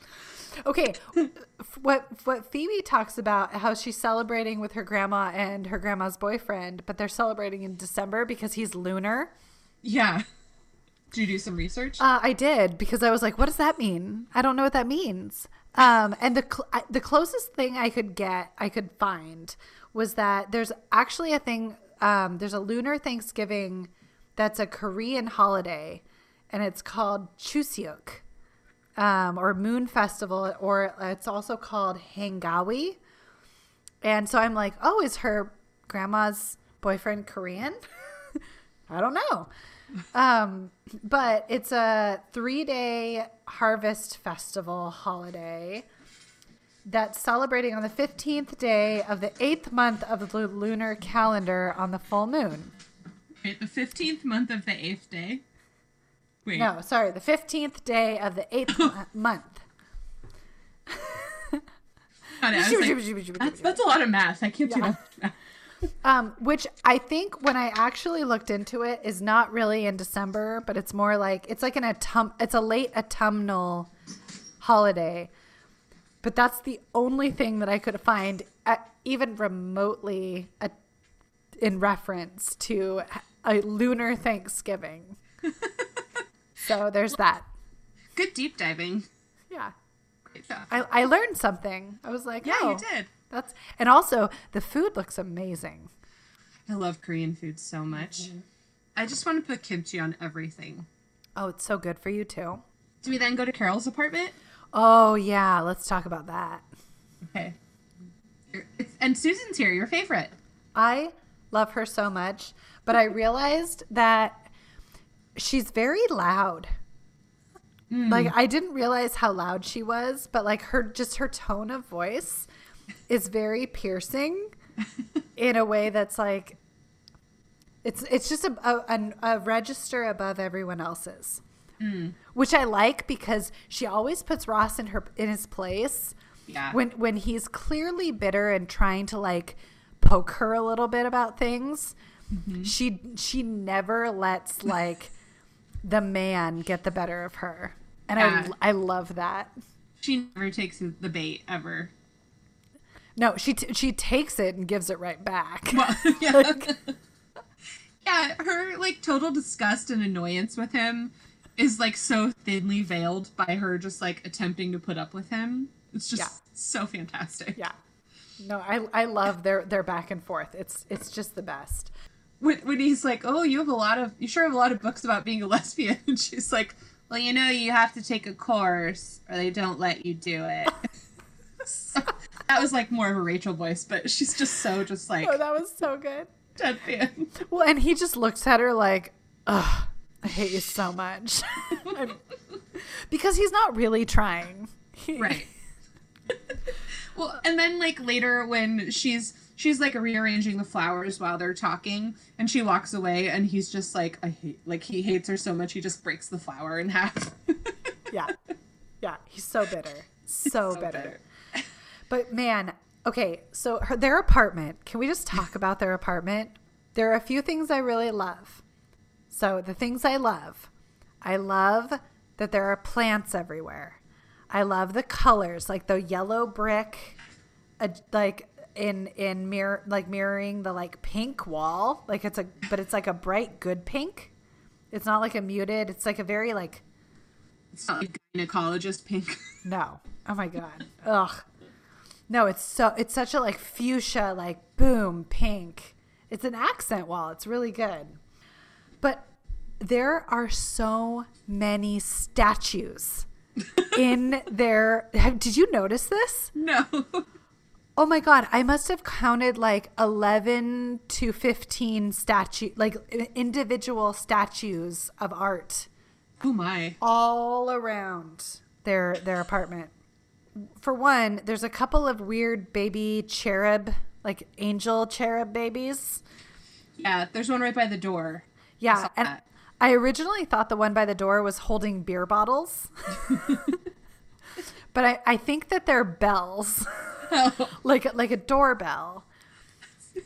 Okay, what what Phoebe talks about how she's celebrating with her grandma and her grandma's boyfriend, but they're celebrating in December because he's lunar. Yeah. Did you do some research? Uh, I did because I was like, "What does that mean?" I don't know what that means. Um, and the cl- the closest thing I could get, I could find, was that there's actually a thing. Um, there's a lunar Thanksgiving that's a Korean holiday, and it's called Chuseok, um, or Moon Festival, or it's also called Hangawi. And so I'm like, "Oh, is her grandma's boyfriend Korean?" I don't know. Um, but it's a three day harvest festival holiday that's celebrating on the 15th day of the eighth month of the lunar calendar on the full moon. Wait, the 15th month of the 8th day? Wait. No, sorry, the 15th day of the eighth mo- month. Got it. Like, that's, that's a lot of math. I can't do that. Um, which I think when I actually looked into it is not really in December, but it's more like it's like an autumn. It's a late autumnal holiday. But that's the only thing that I could find, at, even remotely, a, in reference to a lunar Thanksgiving. so there's that. Good deep diving. Yeah, Great. I, I learned something. I was like, yeah, oh, you did. That's and also the food looks amazing. I love Korean food so mm-hmm. much. I just want to put kimchi on everything. Oh, it's so good for you too. Do we then go to Carol's apartment? Oh yeah, let's talk about that. Okay. And Susan's here, your favorite. I love her so much, but I realized that she's very loud. Like mm. I didn't realize how loud she was, but like her just her tone of voice is very piercing in a way that's like it's it's just a a, a register above everyone else's. Mm. Which I like because she always puts Ross in her in his place Yeah. when when he's clearly bitter and trying to like poke her a little bit about things. Mm-hmm. She she never lets like the man get the better of her and Yeah. I, I love that she never takes the bait ever. no she t- she takes it and gives it right back Well, yeah. yeah, her like total disgust and annoyance with him is like so thinly veiled by her just like attempting to put up with him. It's just Yeah. so fantastic. yeah no I, I love their their back and forth it's it's just the best When, when he's like, "Oh, you have a lot of you sure have a lot of books about being a lesbian," and she's like, "Well, you know, you have to take a course, or they don't let you do it." So, that was like more of a Rachel voice, but she's just so just like oh that was so good deadpan. well and he just looks at her like Ugh, I hate you so much. Because he's not really trying. Right. well, and then like later when she's she's like rearranging the flowers while they're talking and she walks away and he's just like I hate like he hates her so much he just breaks the flower in half. Yeah. Yeah. He's so bitter. So, bitter. But man, okay, so her, their apartment, can we just talk about their apartment? There are a few things I really love. So, the things I love I love that there are plants everywhere. I love the colors, like the yellow brick, uh, like in in mirror like mirroring the like pink wall like it's a but it's like a bright good pink it's not like a muted it's like a very like It's not like gynecologist pink. no. Oh my god. Ugh. No, it's so it's such a like fuchsia, like boom, pink. It's an accent wall. It's really good. But there are so many statues in their have, did you notice this? no. Oh my god, I must have counted like 11 to 15 statue like individual statues of art Oh my. all around their their apartment. For one, there's a couple of weird baby cherub, like angel cherub babies. Yeah, there's one right by the door. Yeah, saw and that. I originally thought the one by the door was holding beer bottles. but I, I think that they're bells. like like a doorbell.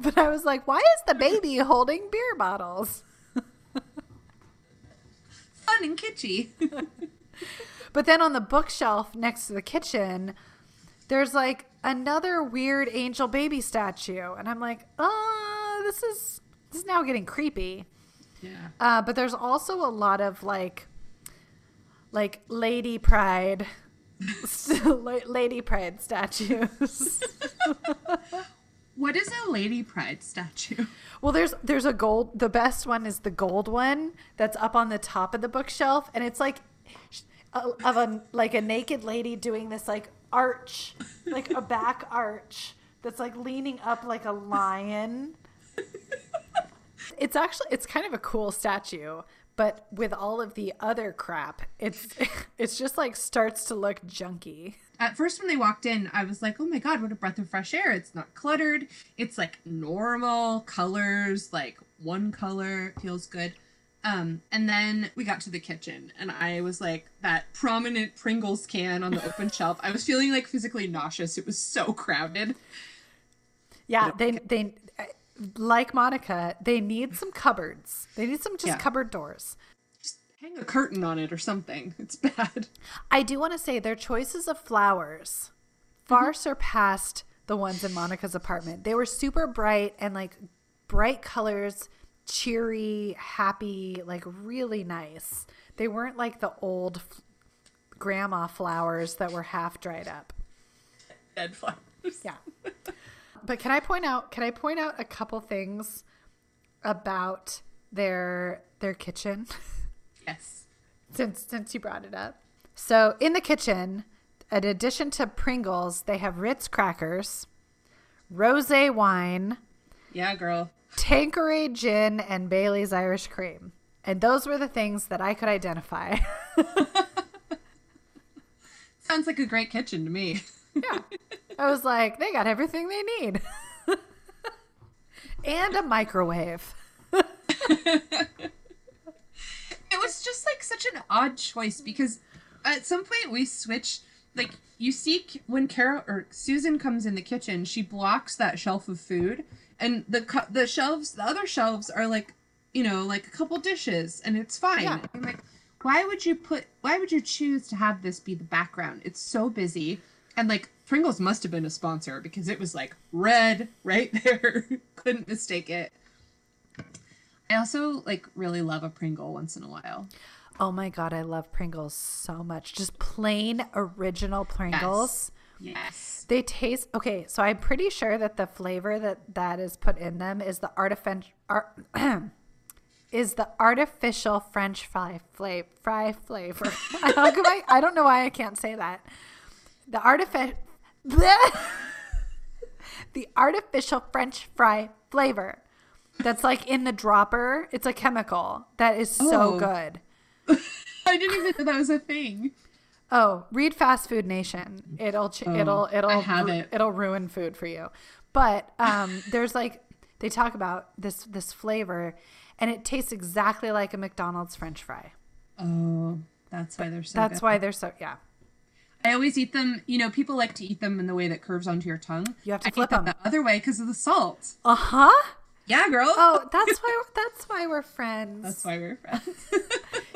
but I was like, why is the baby holding beer bottles? Fun and kitschy. But then on the bookshelf next to the kitchen, there's like another weird angel baby statue, and I'm like, oh, this is this is now getting creepy. yeah. Uh, but there's also a lot of like, like lady pride, lady pride statues. What is a lady pride statue? well, there's there's a gold. The best one is the gold one that's up on the top of the bookshelf, and it's like a, of a like a naked lady doing this like arch, like a back arch that's like leaning up like a lion. It's actually it's kind of a cool statue, but with all of the other crap, it's it's just like starts to look junky. At first, when they walked in, I was like, oh my god, what a breath of fresh air. It's not cluttered. It's like normal colors, like one color feels good. Um, and then we got to the kitchen, and I was like, that prominent Pringles can on the open shelf. I was feeling like physically nauseous. It was so crowded. Yeah, they they like Monica, they need some cupboards. They need some just Yeah. cupboard doors. Just hang a curtain on it or something. It's bad. I do want to say their choices of flowers far mm-hmm. surpassed the ones in Monica's apartment. They were super bright and like bright colors, cheery, happy, like really nice. They weren't like the old f- grandma flowers that were half dried up. Dead flowers. Yeah. but can I point out can I point out a couple things about their their kitchen? Yes. since since you brought it up. So in the kitchen, in addition to Pringles, they have Ritz crackers, rosé wine, Yeah, girl. Tanqueray gin, and Bailey's Irish cream. And those were the things that I could identify. Sounds like a great kitchen to me. Yeah. I was like, they got everything they need. and a microwave. it was just like such an odd choice because at some point we switch like you see when Carol or Susan comes in the kitchen, she blocks that shelf of food, and the cu- the shelves, the other shelves are like, you know, like a couple dishes, and it's fine. Yeah. I'm like, why would you put? Why would you choose to have this be the background? It's so busy, and like Pringles must have been a sponsor because it was like red right there. Couldn't mistake it. I also like really love a Pringle once in a while. Oh my god, I love Pringles so much. Just plain original Pringles. Yes. They taste okay. So I'm pretty sure that the flavor that that is put in them is the artificial art, is the artificial French fry flavor. Fry flavor. I? I don't know why I can't say that. The artificial. the the artificial French fry flavor. that's like in the dropper. It's a chemical that is so Oh. good. I didn't even know that was a thing. Oh, read Fast Food Nation. It'll ch- it'll it'll Oh, I have ru- it. it'll ruin food for you. But um, there's like they talk about this this flavor, and it tastes exactly like a McDonald's French fry. Oh, that's why they're so. That's good. why they're so yeah. I always eat them. You know, people like to eat them in the way that curves onto your tongue. You have to I flip them them 'em. the other way because of the salt. Uh huh. Yeah, girl. Oh, that's why that's why we're friends. that's why we're friends.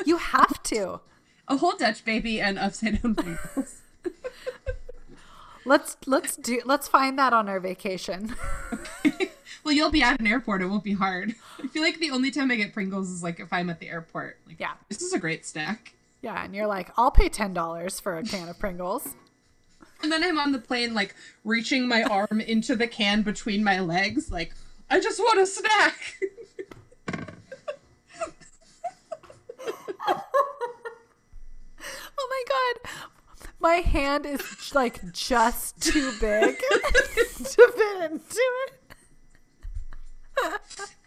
You have to. a whole Dutch baby and upside down Pringles. Let's let's do let's find that on our vacation. well, you'll be at an airport. It won't be hard. I feel like the only time I get Pringles is like if I'm at the airport. Like, Yeah. this is a great snack. Yeah, and you're like, I'll pay ten dollars for a can of Pringles. And then I'm on the plane, like reaching my arm into the can between my legs, like I just want a snack. Oh my god. My hand is like just too big to fit into it.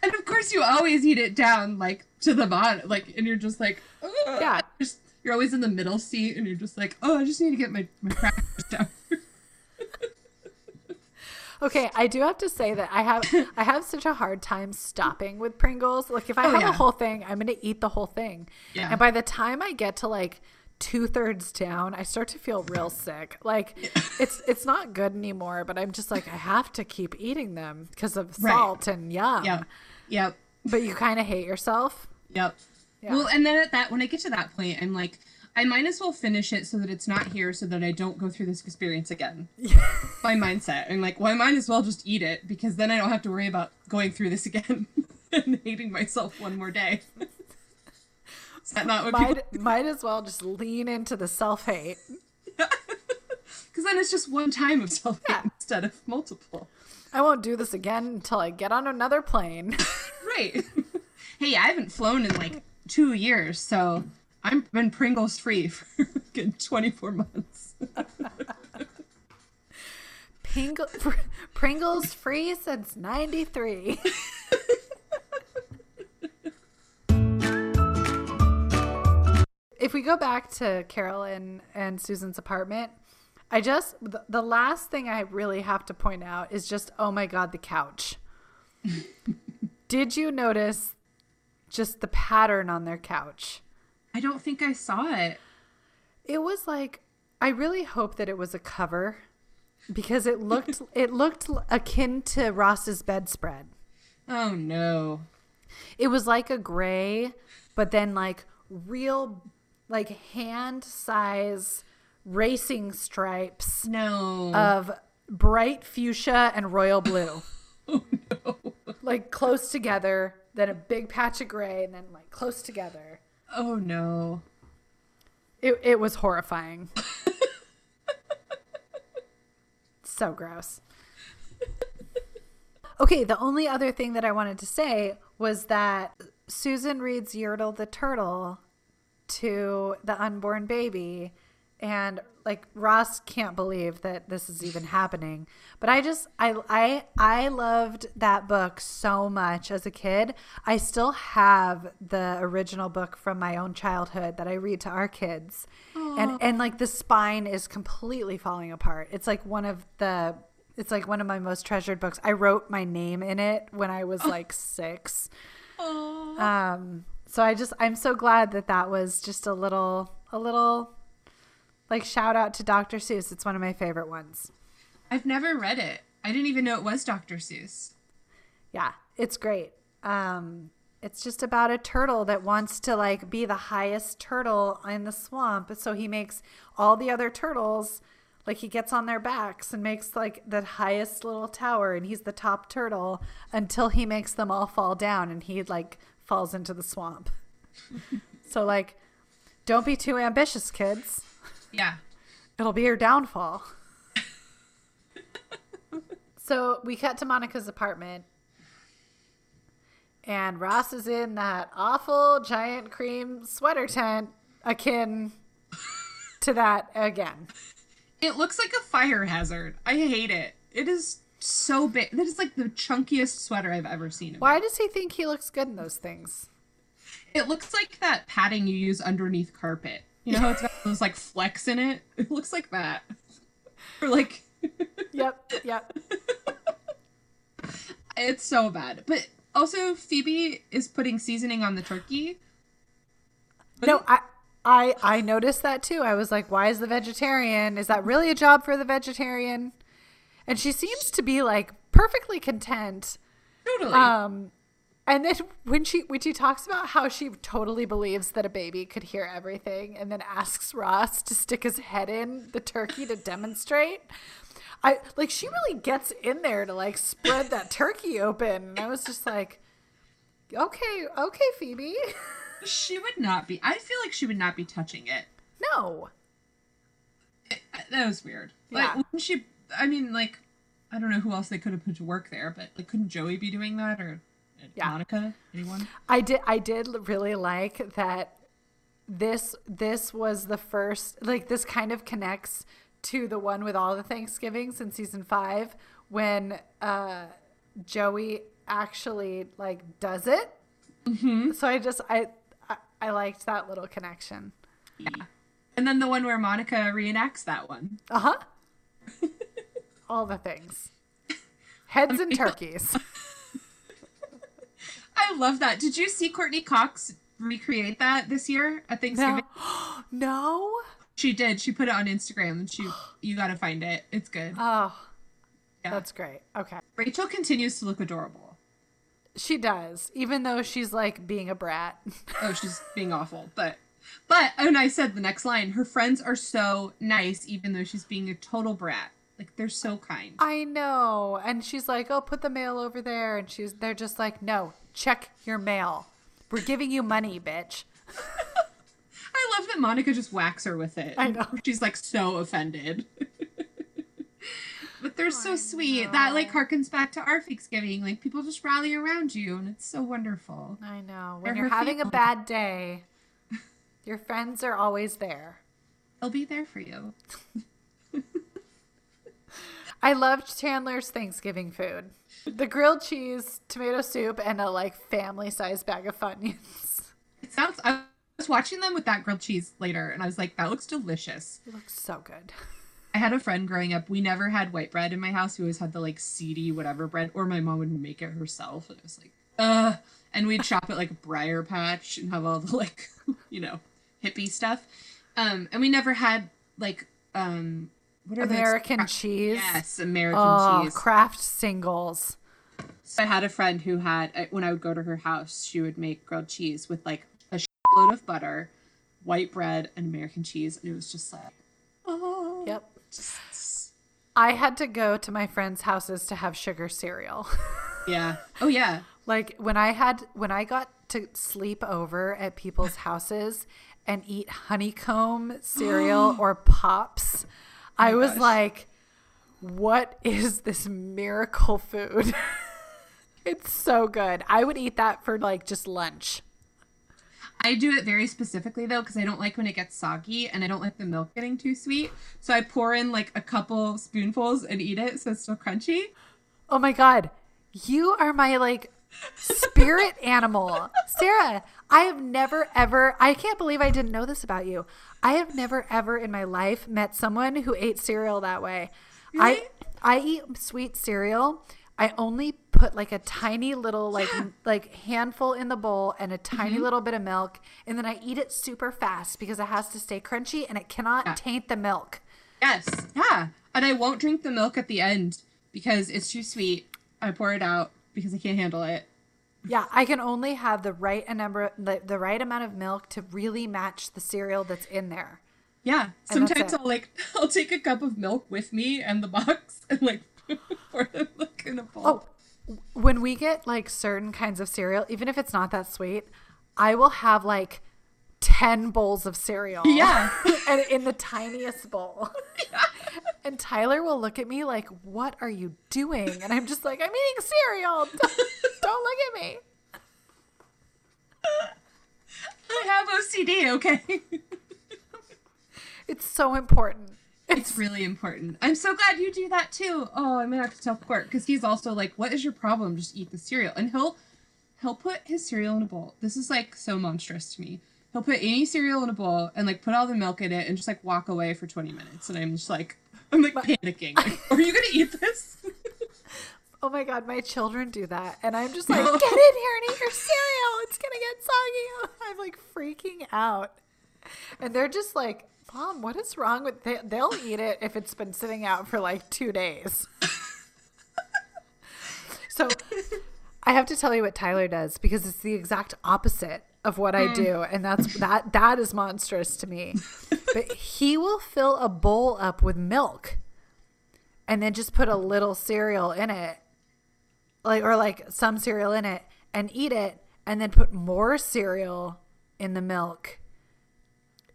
and of course, you always eat it down, like to the bottom, like, and you're just like, Ugh. Yeah. Just, you're always in the middle seat, and you're just like, oh, I just need to get my my crackers down. Okay, I do have to say that I have I have such a hard time stopping with Pringles. Like if I Oh, have yeah. a whole thing, I'm gonna eat the whole thing. Yeah. And by the time I get to like two thirds down, I start to feel real sick. Like it's it's not good anymore, but I'm just like I have to keep eating them because of Right. salt and yum. yep, yep. But you kind of hate yourself. Yep. Yeah. Well, and then at that, when I get to that point, I'm like, I might as well finish it so that it's not here, so that I don't go through this experience again. My mindset. I'm like, well, I might as well just eat it because then I don't have to worry about going through this again and hating myself one more day. Is that not what people? Might might as well just lean into the self hate. Because then it's just one time of self hate Yeah. instead of multiple. I won't do this again until I get on another plane. Right. hey, I haven't flown in like two years, so I've been Pringles free for good 24 months. Pringle, Pringles free since 93. if we go back to Carolyn and Susan's apartment, I just, the, the last thing I really have to point out is just, oh my God, the couch. Did you notice just the pattern on their couch? I don't think I saw it. It was like I really hope that it was a cover because it looked it looked akin to Ross's bedspread. Oh no. It was like a gray, but then like real like hand size racing stripes No. of bright fuchsia and royal blue. oh no. Like close together, then a big patch of gray and then like close together. Oh no. It it was horrifying. so gross. Okay, the only other thing that I wanted to say was that Susan reads Yertle the turtle to the unborn baby and like Ross can't believe that this is even happening. But I just I I I loved that book so much as a kid. I still have the original book from my own childhood that I read to our kids. And and like the spine is completely falling apart. It's like one of the it's like one of my most treasured books. I wrote my name in it when I was like 6. Um so I just I'm so glad that that was just a little a little like shout out to Dr. Seuss. It's one of my favorite ones. I've never read it. I didn't even know it was Dr. Seuss. Yeah, it's great. Um it's just about a turtle that wants to like be the highest turtle in the swamp. So he makes all the other turtles like he gets on their backs and makes like the highest little tower and he's the top turtle until he makes them all fall down and he like falls into the swamp. so like don't be too ambitious, kids. Yeah. It'll be your downfall. so we cut to Monica's apartment, and Ross is in that awful giant cream sweater tent akin to that again. It looks like a fire hazard. I hate it. It is so big. That is like the chunkiest sweater I've ever seen. Why it. does he think he looks good in those things? It looks like that padding you use underneath carpet. You know how it's got those like flecks in it? It looks like that. Or like Yep, yep. it's so bad. But also Phoebe is putting seasoning on the turkey. No, I I I noticed that too. I was like, why is the vegetarian? Is that really a job for the vegetarian? And she seems to be like perfectly content. Totally. Um and then when she when she talks about how she totally believes that a baby could hear everything and then asks Ross to stick his head in the turkey to demonstrate. I like she really gets in there to like spread that turkey open. And I was just like, okay, okay, Phoebe. she would not be. I feel like she would not be touching it. no. Eh, that was weird. Yeah. Like wouldn't she I mean like I don't know who else they could have put to work there, but like couldn't Joey be doing that or Yeah. Monica? Anyone? I did I did really like that this this was the first like this kind of connects to the one with all the Thanksgivings in season 5 when uh Joey actually like does it. Mm-hmm. So I just I, I I liked that little connection. Yeah. And then the one where Monica reenacts that one. Uh-huh. all the things. Heads and turkeys. I love that. Did you see Courteney Cox recreate that this year at Thanksgiving? No. no. She did. She put it on Instagram and she you gotta find it. It's good. Oh, Yeah. that's great. Okay. Rachel continues to look adorable. She does, even though she's like being a brat. Oh, she's being awful. But but and I said the next line, her friends are so nice, even though she's being a total brat. Like they're so kind. I know. And she's like, "Oh, put the mail over there." And she's they're just like, "No, check your mail. We're giving you money, bitch." I love that Monica just whacks her with it. I know. She's like so offended. but they're so sweet. That like harkens back to our Thanksgiving. Like people just rally around you and it's so wonderful. I know. They're When you're her having a bad day, your friends are always there. They'll be there for you. I loved Chandler's Thanksgiving food. The grilled cheese, tomato soup, and a like family-sized bag of Funyuns. It sounds I was watching them with that grilled cheese later and I was like, that looks delicious. It looks so good. I had a friend growing up. We never had white bread in my house. We always had the like seedy whatever bread, or my mom would make it herself. And it was like, uh, and we'd shop at like Briar Patch and have all the like, you know, hippie stuff. Um, and we never had like, um, those? American cheese. Yes, American Oh, cheese. Kraft Singles. So I had a friend who had, when I would go to her house, she would make grilled cheese with like a load of butter, white bread, and American cheese, and it was just like, oh, Yep. just- I had to go to my friends' houses to have sugar cereal. yeah. Oh yeah. like when I had when I got to sleep over at people's houses and eat honeycomb cereal or pops, Oh I was gosh. like, what is this miracle food? it's so good. I would eat that for like just lunch. I do it very specifically though because I don't like when it gets soggy and I don't like the milk getting too sweet. So I pour in like a couple spoonfuls and eat it so it's still crunchy. Oh my god. You are my like spirit animal. Sarah, I have never ever I can't believe I didn't know this about you. I have never ever in my life met someone who ate cereal that way. Really? I I eat sweet cereal. I only put like a tiny little like like handful in the bowl and a tiny Mm-hmm. little bit of milk and then I eat it super fast because it has to stay crunchy and it cannot Yeah. taint the milk. Yes. Yeah. And I won't drink the milk at the end because it's too sweet. I pour it out because I can't handle it. Yeah, I can only have the right a number the, the right amount of milk to really match the cereal that's in there. Yeah. And Sometimes. I'll like I'll take a cup of milk with me and the box and like pour like in a bowl. Oh, when we get like certain kinds of cereal, even if it's not that sweet, I will have like 10 bowls of cereal. Yeah. and in the tiniest bowl. And Tyler will look at me like, "What are you doing?" And I'm just like, "I'm eating cereal. Don't, don't look at me." I have OCD, okay? It's so important. It's really important. I'm so glad you do that too. Oh, I'm gonna have to tell Court because he's also like, "What is your problem? Just eat the cereal." And he'll he'll put his cereal in a bowl. This is like so monstrous to me. He'll put any cereal in a bowl and like put all the milk in it and just like walk away for 20 minutes. And I'm just like, I'm like panicking. Like, Are you gonna eat this? Oh my god, my children do that, and I'm just like, get in here and eat your cereal. It's gonna get soggy. I'm like freaking out, and they're just like, Mom, what is wrong with? They, they'll eat it if it's been sitting out for like two days. so, I have to tell you what Tyler does because it's the exact opposite of what I hmm. do, and that's that that is monstrous to me. But he will fill a bowl up with milk and then just put a little cereal in it like or like some cereal in it and eat it and then put more cereal in the milk.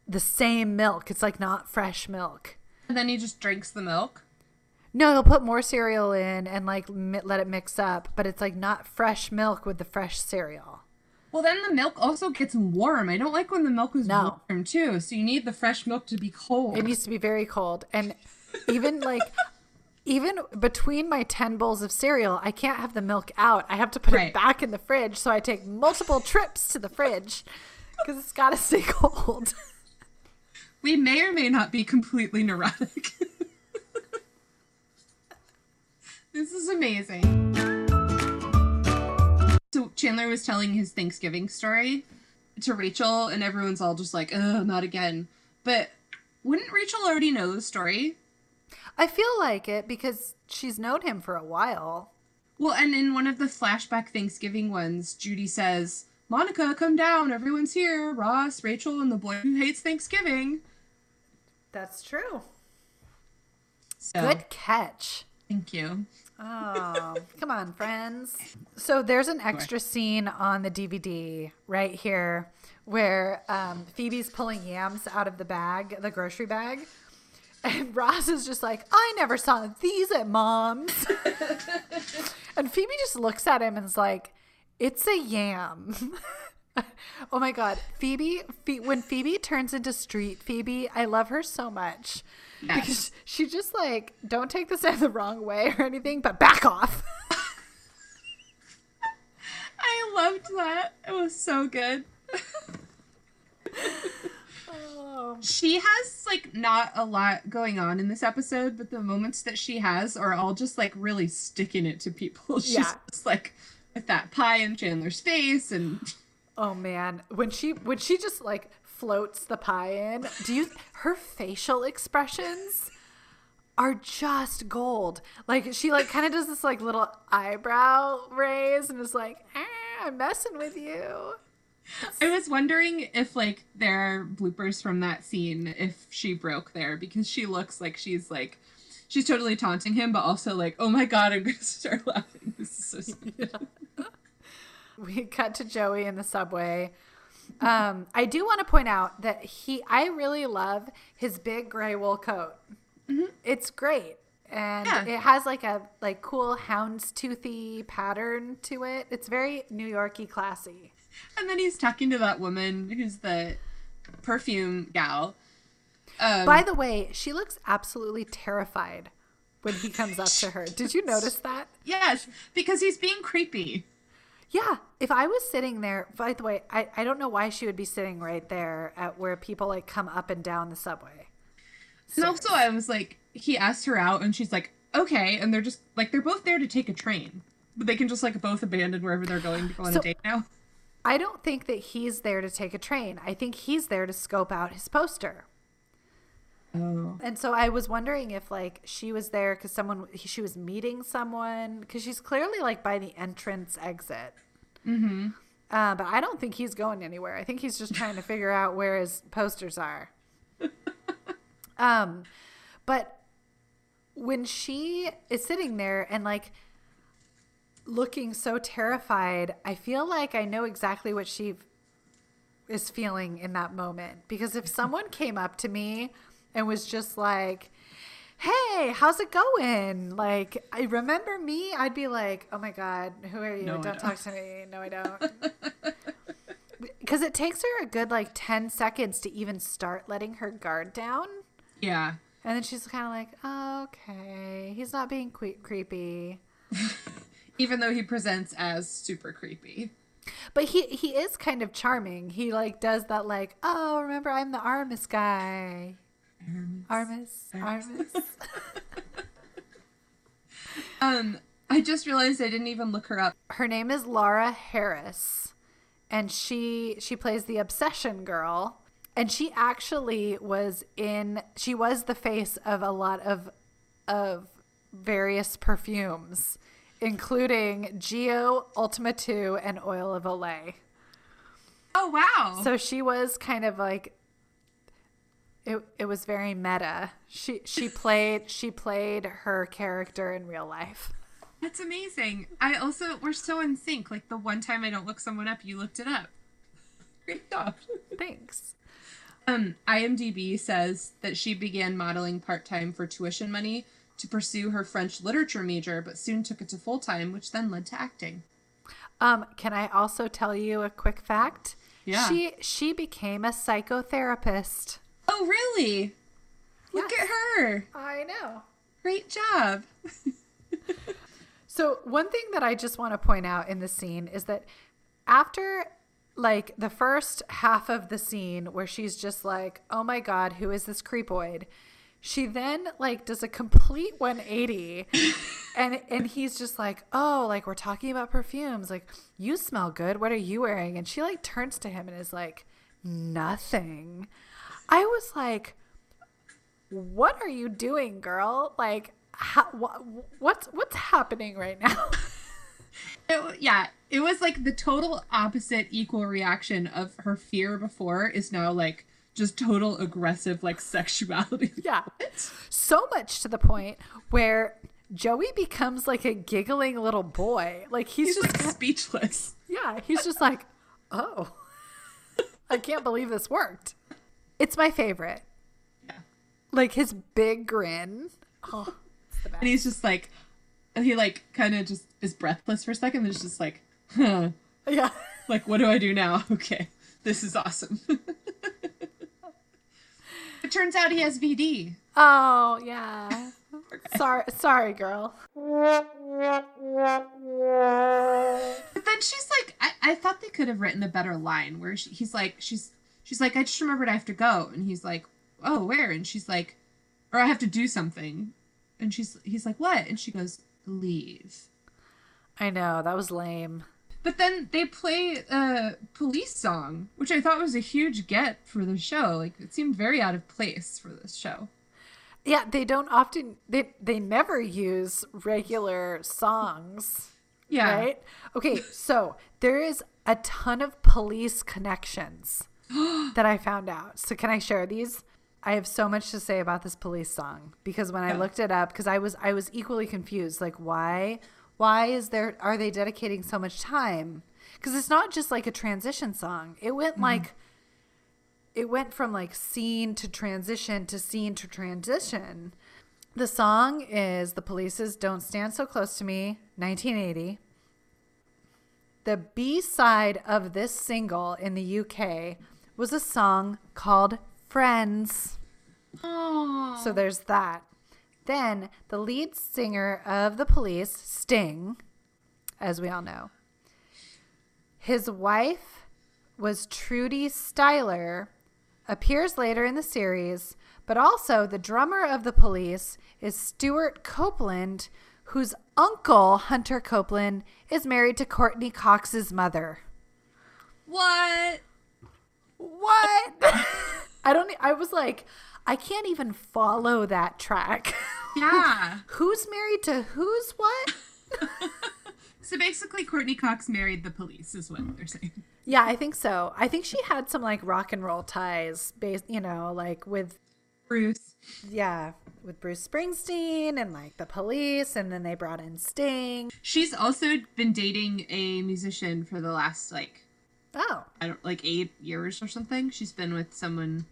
The same milk. It's like not fresh milk. And then he just drinks the milk. no he'll put more cereal in and like mi- let it mix up but it's like not fresh milk with the fresh cereal Well, then the milk also gets warm. I don't like when the milk is No. warm too. So you need the fresh milk to be cold. it needs to be very cold and even like even between my 10 bowls of cereal i can't have the milk out i have to put Right. it back in the fridge so i take multiple trips to the fridge because it's got to stay cold we may or may not be completely neurotic. this is amazing. So Chandler was telling his Thanksgiving story to Rachel, and everyone's all just like, oh, not again." But wouldn't Rachel already know the story? I feel like it because she's known him for a while. Well, and in one of the flashback Thanksgiving ones, Judy says, "Monica, come down. Everyone's here. Ross, Rachel, and the boy who hates Thanksgiving." That's true. So, Good catch. Thank you. Oh, come on, friends. So there's an extra scene on the DVD right here where um, Phoebe's pulling yams out of the bag, the grocery bag. And Ross is just like, I never saw these at mom's. and Phoebe just looks at him and is like, it's a yam. oh my God. Phoebe, Phe- when Phoebe turns into street Phoebe, I love her so much. Because she just like, don't take this in the wrong way or anything, but back off. I loved that. It was so good. Oh. She has like not a lot going on in this episode, but the moments that she has are all just like really sticking it to people. She's Yeah. just like with that pie in Chandler's face and Oh man, when she when she just like floats the pie in, do you her facial expressions are just gold. Like she like kind of does this like little eyebrow raise and is like, ah, "I'm messing with you." I was wondering if like there are bloopers from that scene if she broke there because she looks like she's like she's totally taunting him but also like oh my god I'm gonna start laughing this is so stupid. We cut to Joey in the subway. Um, I do want to point out that he, I really love his big gray wool coat. It's great, and Yeah. it has like a like cool houndstoothy pattern to it. It's very New Yorky, classy. and then he's talking to that woman who's the perfume gal um, By the way, she looks absolutely terrified when he comes up to her. Did you notice that? yes because he's being creepy Yeah. If I was sitting there, by the way, I, I don't know why she would be sitting right there at where people like come up and down the subway. and also I was like he asked her out and she's like okay and they're just like they're both there to take a train but they can just like both abandon wherever they're going to go on So- a date now I don't think that he's there to take a train. I think he's there to scope out his poster. oh And so I was wondering if like she was there because someone she was meeting someone because she's clearly like by the entrance exit. Mm-hmm. Uh, but I don't think he's going anywhere. I think he's just trying to figure out where his posters are. um, but when she is sitting there and like looking so terrified, I feel like I know exactly what she is feeling in that moment because if someone came up to me and was just like hey how's it going like i remember me i'd be like oh my god who are you No, don't talk to me no i don't because it takes her a good like 10 seconds to even start letting her guard down yeah And then she's kind of like, oh, okay, he's not being que- creepy. Even though he presents as super creepy. But he he is kind of charming. He like does that like, oh, remember I'm the Armis guy. Armis, Armis. Um, I just realized I didn't even look her up. Her name is Laura Harris, and she she plays the obsession girl. And she actually was in. She was the face of a lot of of various perfumes, including Geo, Ultima Two, and Oil of Olay. Oh wow! So she was kind of like it it was very meta. She she played she played her character in real life. That's amazing. I also we're so in sync. Like the one time I don't look someone up, you looked it up. Great job. Thanks. Um, IMDb says that she began modeling part time for tuition money to pursue her French literature major, but soon took it to full time, which then led to acting. Um, can I also tell you a quick fact? Yeah. She she became a psychotherapist. Oh, really? Look Yes. at her. I know. Great job. So one thing that I just want to point out in the scene is that after like the first half of the scene where she's just like, "Oh my god, who is this creepoid?" She then like does a complete 180 and and he's just like, "Oh, like we're talking about perfumes. Like you smell good. What are you wearing?" And she like turns to him and is like, "Nothing." I was like, "What are you doing, girl? Like how, wh- what's what's happening right now?" It, yeah, it was like the total opposite equal reaction of her fear before is now like just total aggressive like sexuality. Yeah. So much to the point where Joey becomes like a giggling little boy. Like he's, He's just just speechless. yeah, he's just like, "Oh. I can't believe this worked." It's my favorite. Yeah. Like his big grin. Oh, it's the best. And he's just like he like kind of just is breathless for a second and is just like, huh. yeah. Like what do I do now? Okay. This is awesome. it turns out he has VD. Oh, yeah. sorry, sorry, girl. But then she's like, I, I thought they could have written a better line where she, he's like, she's she's like, I just remembered I have to go, and he's like, Oh, where? And she's like, or I have to do something, and she's he's like, What? And she goes, Leave. I know, that was lame. But then they play a police song, which I thought was a huge get for the show. Like it seemed very out of place for this show. Yeah, they don't often they they never use regular songs. Yeah. Right? Okay, so there is a ton of police connections that I found out. So can I share these? I have so much to say about this police song because when I looked it up because I was I was equally confused like why why is there are they dedicating so much time? Cuz it's not just like a transition song. It went mm. like it went from like scene to transition to scene to transition. The song is The Police's Don't Stand So Close to Me, 1980. The B side of this single in the UK was a song called Friends. Oh. So there's that. Then the lead singer of The Police, Sting, as we all know, his wife was Trudie Styler, appears later in the series, but also the drummer of The Police is Stewart Copeland, whose uncle, Hunter Copeland, is married to Courteney Cox's mother. what? What? I don't. I was like, I can't even follow that track. Yeah. who's married to who's what? so basically, Courteney Cox married the police, is what they're saying. Yeah, I think so. I think she had some like rock and roll ties, based, you know, like with Bruce. yeah, with Bruce Springsteen and like the Police, and then they brought in Sting. She's also been dating a musician for the last like Oh, I don't like eight years or something. She's been with someone.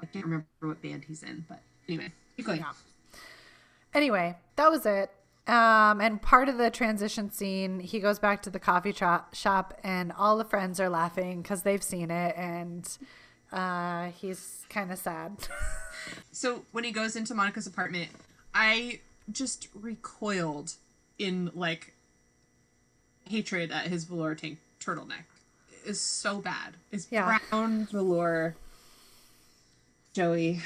I can't remember what band he's in, but anyway, keep going. Yeah. Anyway, that was it. Um, and part of the transition scene, he goes back to the coffee shop, shop and all the friends are laughing because they've seen it, and uh, he's kind of sad. So when he goes into Monica's apartment, I just recoiled in like hatred at his velour tank turtleneck. Is so bad. It's Yeah. brown velour. Joey,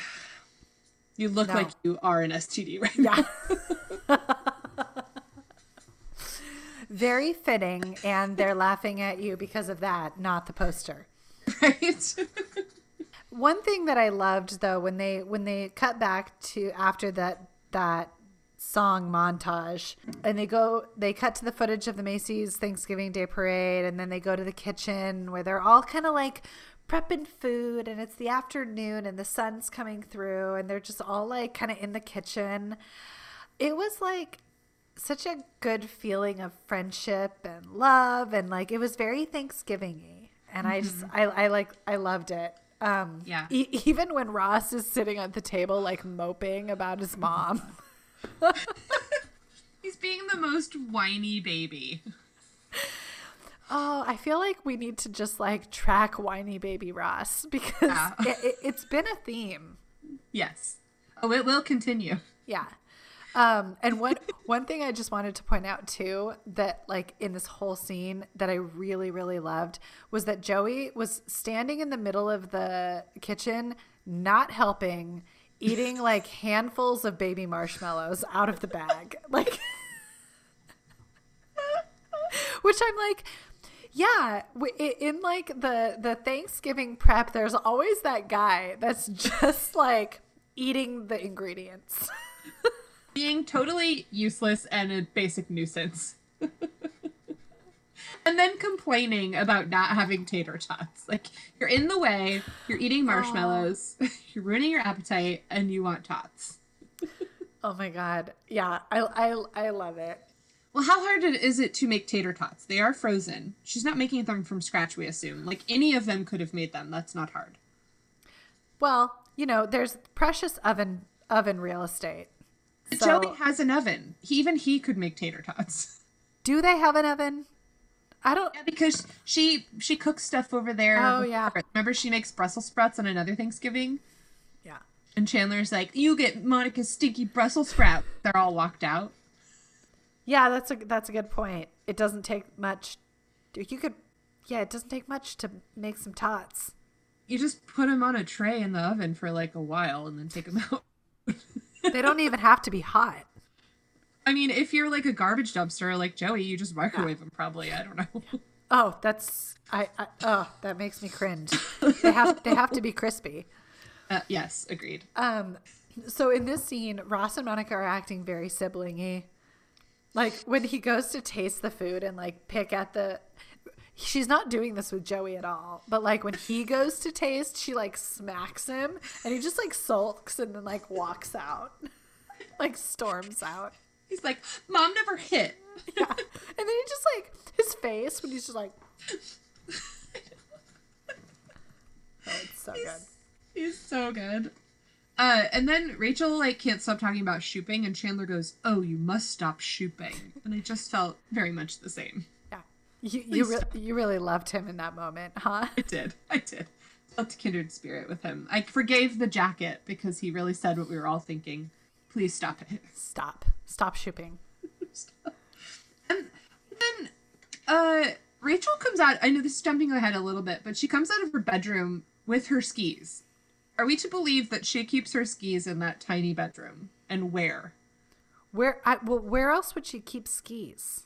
you look No. like you are an STD right now. Very fitting, and they're laughing at you because of that, not the poster. right? One thing that I loved though when they when they cut back to after that that song montage and they go they cut to the footage of the Macy's Thanksgiving Day parade and then they go to the kitchen where they're all kind of like prepping food and it's the afternoon and the sun's coming through and they're just all like kind of in the kitchen. It was like such a good feeling of friendship and love and like it was very Thanksgiving-y. And I just I I like I loved it. Um Yeah. e- even when Ross is sitting at the table like moping about his mom. He's being the most whiny baby. Oh, I feel like we need to just like track whiny baby Ross because Yeah. it, it, it's been a theme. Yes. Oh, it will continue. Yeah. Um, and one one thing I just wanted to point out too that like in this whole scene that I really really loved was that Joey was standing in the middle of the kitchen, not helping, eating like handfuls of baby marshmallows out of the bag, like. Which I'm like, yeah, in like the the Thanksgiving prep, there's always that guy that's just like eating the ingredients. being totally useless and a basic nuisance. And then complaining about not having tater tots. Like, you're in the way, you're eating marshmallows, you're ruining your appetite, and you want tots. Oh my god. Yeah, I I I love it. Well, how hard is it to make tater tots? They are frozen. She's not making them from scratch, we assume. Like, any of them could have made them. That's not hard. Well, you know, there's precious oven oven real estate. So- Joey has an oven. He, even he could make tater tots. Do they have an oven? I don't Yeah, because she she cooks stuff over there. Oh, yeah. Remember she makes Brussels sprouts on another Thanksgiving? Yeah. And Chandler's like, "You get Monica's stinky Brussels sprout." They're all walked out. Yeah, that's a that's a good point. It doesn't take much you could yeah, it doesn't take much to make some tots. You just put them on a tray in the oven for like a while and then take them out. They don't even have to be hot. I mean, if you're like a garbage dumpster like Joey, you just microwave them probably. I don't know. Oh, that's I, I oh, that makes me cringe. They have they have to be crispy. Uh, yes, agreed. Um, so in this scene, Ross and Monica are acting very siblingy. Like when he goes to taste the food and like pick at the she's not doing this with Joey at all. But like when he goes to taste, she like smacks him and he just like sulks and then like walks out. like storms out. He's like, "Mom never hit." Yeah. And then he just like his face when he's just like Oh, it's so good. He's so good. Uh, and then Rachel like can't stop talking about shooping, and Chandler goes, "Oh, you must stop shooping." And I just felt very much the same. Yeah. You you, re- you really loved him in that moment, huh? I did. I did. Felt kindred spirit with him. I forgave the jacket because he really said what we were all thinking. Please stop it. Stop. Stop shipping. Stop. And then uh Rachel comes out. I know this is jumping ahead a little bit, but she comes out of her bedroom with her skis. Are we to believe that she keeps her skis in that tiny bedroom? And where? Where I well, where else would she keep skis?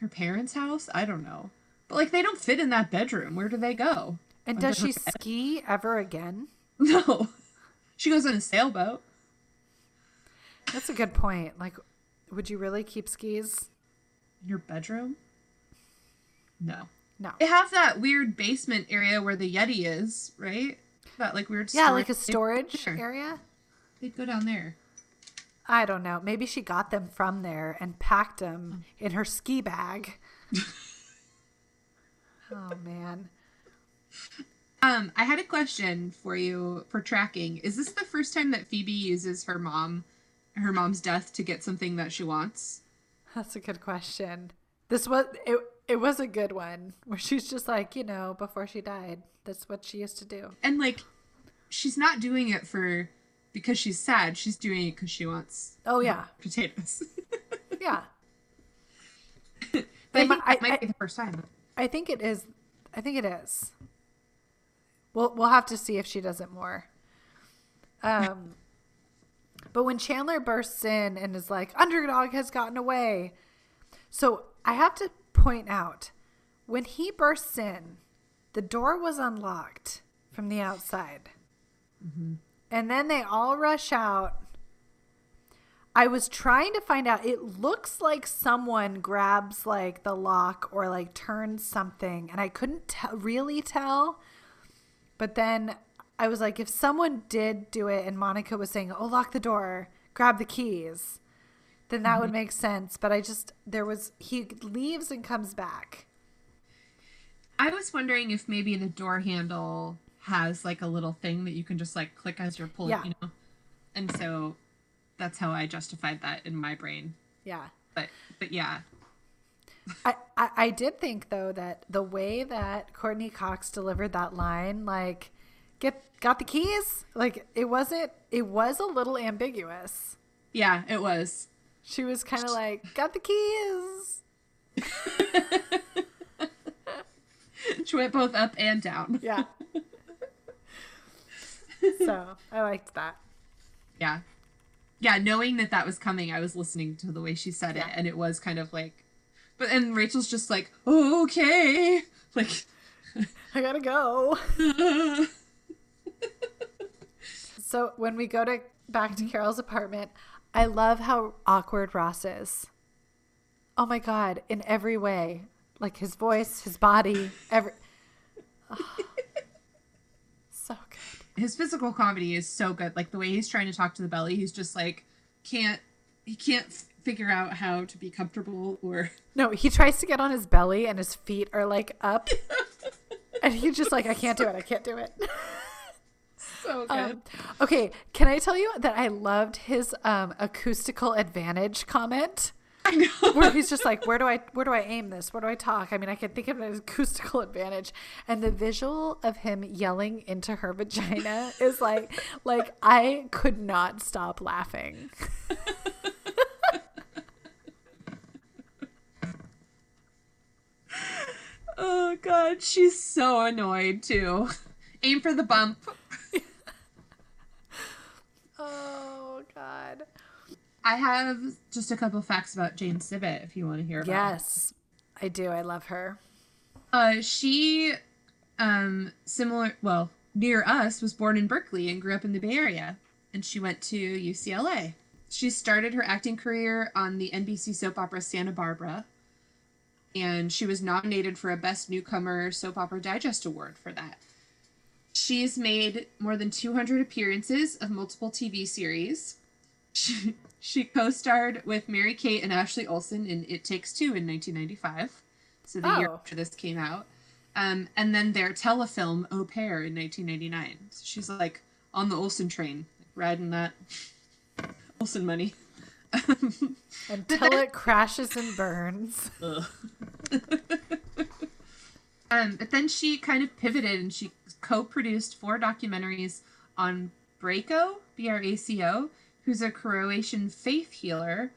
Her parents' house? I don't know. But like they don't fit in that bedroom. Where do they go? And does she ski ever again? No. She goes on a sailboat. That's a good point. Like, would you really keep skis? In your bedroom? No. No. They have that weird basement area where the Yeti is, right? That like weird Yeah, like a storage- storage Sure. area. They'd go down there. I don't know. Maybe she got them from there and packed them in her ski bag. oh man. Um, I had a question for you for tracking. Is this the first time that Phoebe uses her mom, her mom's death to get something that she wants? That's a good question. This was it it was a good one where she's just like, you know, before she died, that's what she used to do. And like, she's not doing it for because she's sad. She's doing it because she wants Oh yeah, potatoes. yeah. but I mi- think I- might I- be the first time. I think it is. I think it is. We'll we'll have to see if she does it more. Um, but when Chandler bursts in and is like, "Underdog has gotten away," so I have to point out when he bursts in, the door was unlocked from the outside, mm-hmm. and then they all rush out. I was trying to find out. It looks like someone grabs like the lock or like turns something, and I couldn't te- really tell. But then I was like, if someone did do it, and Monica was saying, "Oh, lock the door, grab the keys," then that would mm-hmm. make sense. But I just there was he leaves and comes back. I was wondering if maybe the door handle has like a little thing that you can just like click as you're pulling, Yeah. you know. And so that's how I justified that in my brain. Yeah. But but yeah. I, I, I did think though that the way that Courteney Cox delivered that line, like, get got the keys, like it wasn't. It was a little ambiguous. Yeah, it was. She was kind of like, got the keys. She went both up and down. Yeah. so I liked that. Yeah. Yeah, knowing that that was coming, I was listening to the way she said it, and it was kind of like, but and Rachel's just like, okay, like, I gotta go. So when we go to back to mm-hmm. Carol's apartment, I love how awkward Ross is. Oh my god, in every way. Like his voice, his body, every So good. his physical comedy is so good. Like the way he's trying to talk to the belly, he's just like can't he can't figure out how to be comfortable or No, he tries to get on his belly and his feet are like up. and he's just like, I can't do it, I can't do it. so good. Um, okay, can I tell you that I loved his um, acoustical advantage comment? I know. where he's just like, where do I where do I aim this? Where do I talk? I mean, I can think of an acoustical advantage, and the visual of him yelling into her vagina is like, like I could not stop laughing. oh god, she's so annoyed too. Aim for the bump. Oh God. I have just a couple facts about Jane Sibbett if you want to hear about. her. Yes, I do. I love her. Uh, she, um, similar, well, near us, was born in Berkeley and grew up in the Bay Area, and she went to UCLA. She started her acting career on the NBC soap opera Santa Barbara, and she was nominated for a Best Newcomer Soap Opera Digest Award for that. She's made more than 200 appearances of multiple TV series. She, she co-starred with Mary Kate and Ashley Olsen in It Takes Two in 1995, so the year Oh. after this came out. Um, and then their telefilm Au Pair in 1999. So she's like on the Olsen train, riding that Olsen money. Until it crashes and burns. Um, but then she kind of pivoted and she co-produced four documentaries on Braco, B-R-A-C-O, who's a Croatian faith healer,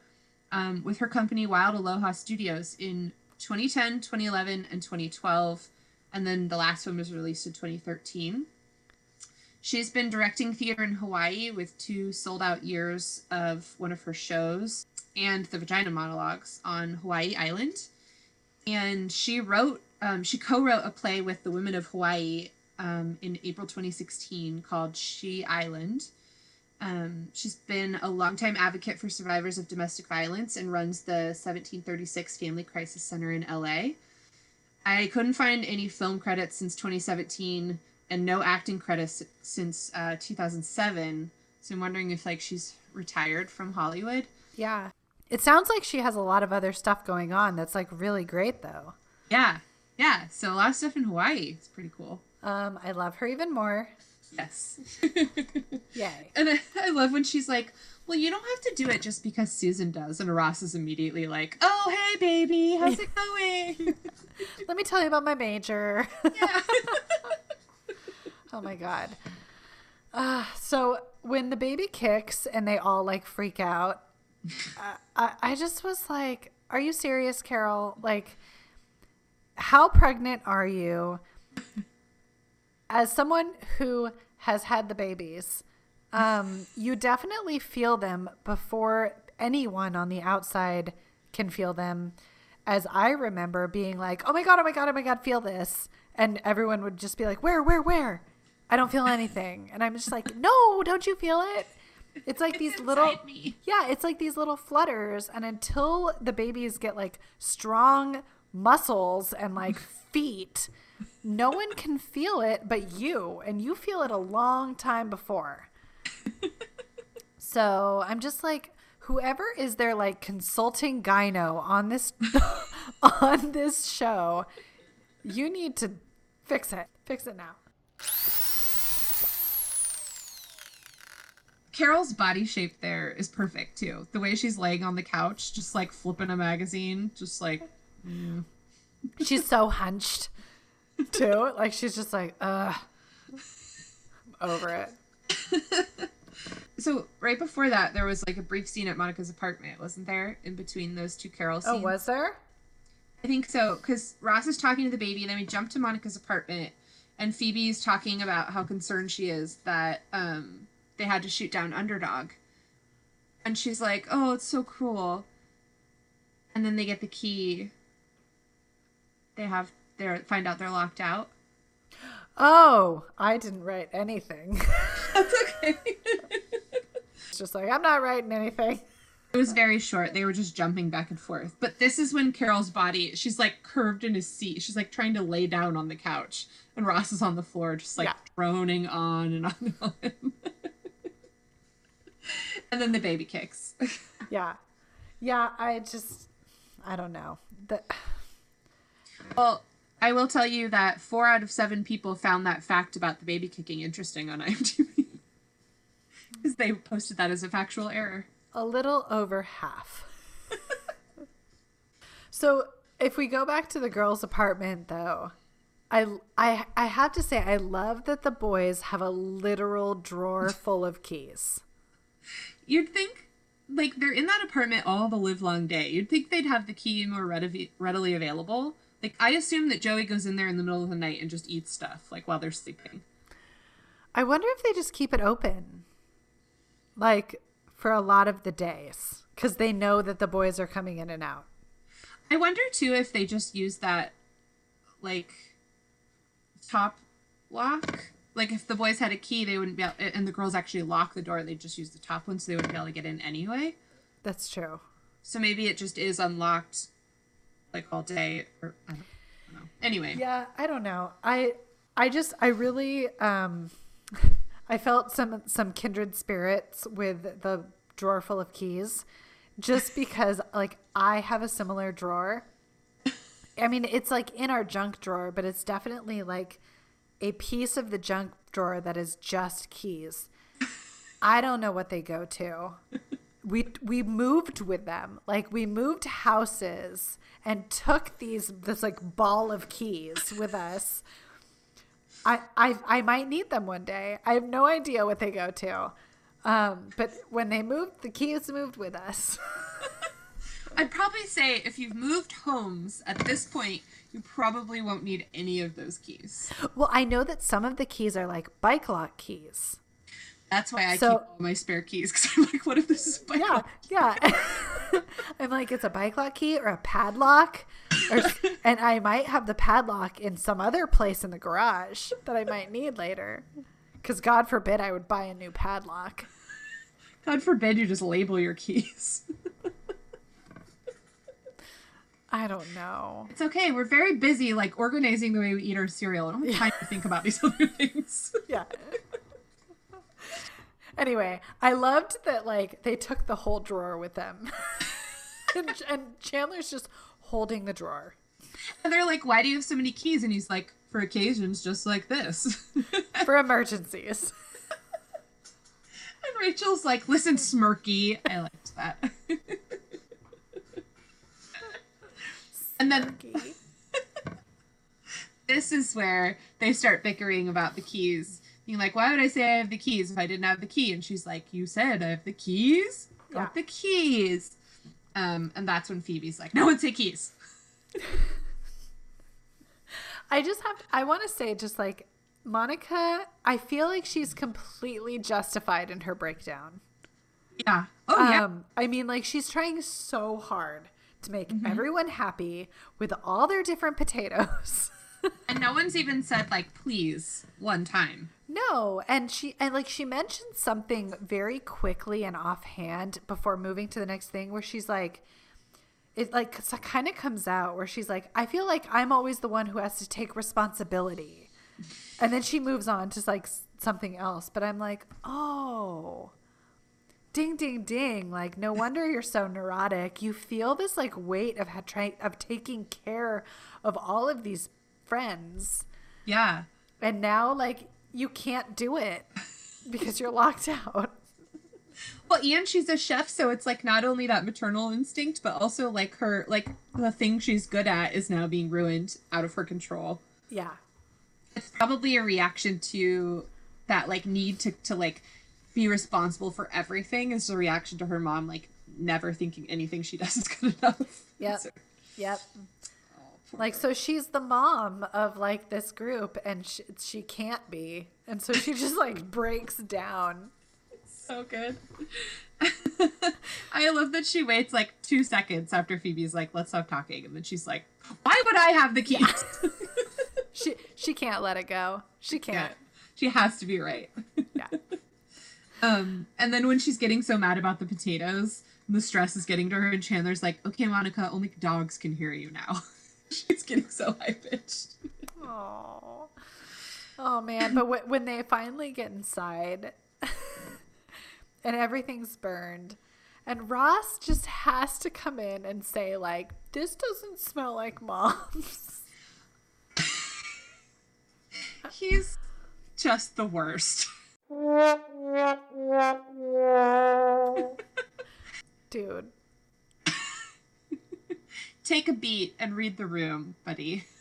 um, with her company Wild Aloha Studios in 2010, 2011, and 2012. And then the last one was released in 2013. She's been directing theater in Hawaii with two sold out years of one of her shows and the Vagina Monologues on Hawaii Island and she wrote um, she co-wrote a play with the women of hawaii um, in april 2016 called she island um, she's been a longtime advocate for survivors of domestic violence and runs the 1736 family crisis center in la i couldn't find any film credits since 2017 and no acting credits since uh, 2007 so i'm wondering if like she's retired from hollywood. Yeah. It sounds like she has a lot of other stuff going on that's like really great though. yeah. Yeah. So a lot of stuff in hawaii. It's pretty cool. Um, I love her even more. Yes. Yay. and I, I love when she's like, well, you don't have to do it just because Susan does. And Ross is immediately like, oh, hey, baby, how's it going? Let me tell you about my major. yeah. oh my god. Uh, so when the baby kicks and they all like freak out, I, I, I just was like, "Are you serious, Carol? Like, how pregnant are you?" As someone who has had the babies, um, you definitely feel them before anyone on the outside can feel them. As I remember being like, "Oh my god, oh my god, oh my god, feel this," and everyone would just be like, "Where, where, where?" I don't feel anything, and I'm just like, "No, don't you feel it?" It's like these little me. yeah, it's like these little flutters, and until the babies get like strong muscles and like feet, no one can feel it but you, and you feel it a long time before. so I'm just like, whoever is their like consulting gyno on this on this show, you need to fix it. Fix it now. Carol's body shape there is perfect too. The way she's laying on the couch, just like flipping a magazine, just like mm. She's so hunched too. Like she's just like, ugh. I'm over it. so right before that there was like a brief scene at Monica's apartment, wasn't there? In between those two Carol scenes. Oh, was there? I think so, because Ross is talking to the baby, and then we jump to Monica's apartment, and Phoebe's talking about how concerned she is that um, they had to shoot down Underdog. And she's like, oh, it's so cruel. And then they get the key. They have, they find out they're locked out. Oh, I didn't write anything. That's okay. it's just like, I'm not writing anything. It was very short. They were just jumping back and forth. But this is when Carol's body, she's like curved in his seat. She's like trying to lay down on the couch. And Ross is on the floor, just like Yeah. droning on and on and on. and then the baby kicks. Yeah. Yeah, I just, I don't know. The, well, I will tell you that four out of seven people found that fact about the baby kicking interesting on IMDb. Because they posted that as a factual error. a little over half. so if we go back to the girls' apartment, though, I, I, I have to say, I love that the boys have a literal drawer full of keys. You'd think, like, they're in that apartment all the live long day. You'd think they'd have the key more readily, readily available. Like, I assume that Joey goes in there in the middle of the night and just eats stuff, like, while they're sleeping. I wonder if they just keep it open, like for a lot of the days, because they know that the boys are coming in and out. I wonder, too, if they just use that, like, top lock. Like, if the boys had a key, they wouldn't be able, and the girls actually lock the door, they'd just use the top one, so they wouldn't be able to get in anyway. That's true. So maybe it just is unlocked, like, all day, or I don't, I don't know. Anyway. Yeah, I don't know. I I just I really um I felt some some kindred spirits with the drawer full of keys just because like I have a similar drawer. I mean, it's like in our junk drawer, but it's definitely like a piece of the junk drawer that is just keys. I don't know what they go to. We we moved with them. Like we moved houses and took these this like ball of keys with us. I I I might need them one day. I have no idea what they go to. Um, but when they moved, the keys moved with us. I'd probably say if you've moved homes at this point, you probably won't need any of those keys. well, I know that some of the keys are like bike lock keys. That's why I So- keep all my spare keys because I'm like, what if this is my Yeah, yeah. I'm like, it's a bike lock key or a padlock, or, and I might have the padlock in some other place in the garage that I might need later. Because God forbid I would buy a new padlock. God forbid you just label your keys. I don't know. It's okay. We're very busy, like organizing the way we eat our cereal. I don't have time to think about these other things. Yeah. Anyway, I loved that like they took the whole drawer with them, and, and Chandler's just holding the drawer. And they're like, "Why do you have so many keys?" And he's like, "For occasions just like this." for emergencies. And Rachel's like, "Listen, Smirky." I liked that. and then this is where they start bickering about the keys being like, "Why would I say I have the keys if I didn't have the key?" And she's like, "You said I have the keys. Got Yeah. the keys." Um, and that's when Phoebe's like, "No one say keys." I just have I want to say just like Monica, I feel like she's completely justified in her breakdown. Yeah. Oh yeah. Um, I mean, like she's trying so hard to make everyone happy with all their different potatoes. And no one's even said like please one time. No, and she and like she mentioned something very quickly and offhand before moving to the next thing, where she's like, it like kind of comes out where she's like, I feel like I'm always the one who has to take responsibility, and then she moves on to like something else. But I'm like, oh. Ding ding ding! Like no wonder you're so neurotic. You feel this like weight of trying of taking care of all of these friends, Yeah. and now like you can't do it because you're locked out. Well, and she's a chef, so it's like not only that maternal instinct, but also like her like the thing she's good at is now being ruined out of her control. Yeah, It's probably a reaction to that like need to to like be responsible for everything is a reaction to her mom like never thinking anything she does is good enough. Yep. So- yep. Like so, she's the mom of like this group, and she, she can't be, and so she just like breaks down. It's so good. I love that she waits like two seconds after Phoebe's like, let's stop talking. And then she's like, why would I have the keys? She she can't let it go. She can't. She has to be right. Yeah. Um, and then when she's getting so mad about the potatoes, and the stress is getting to her, and Chandler's like, okay, Monica, only dogs can hear you now. she's getting so high pitched. Oh, oh man! But w- when they finally get inside, and everything's burned, and Ross just has to come in and say like, "This doesn't smell like mom's." He's just the worst. Dude, Take a beat and read the room, buddy.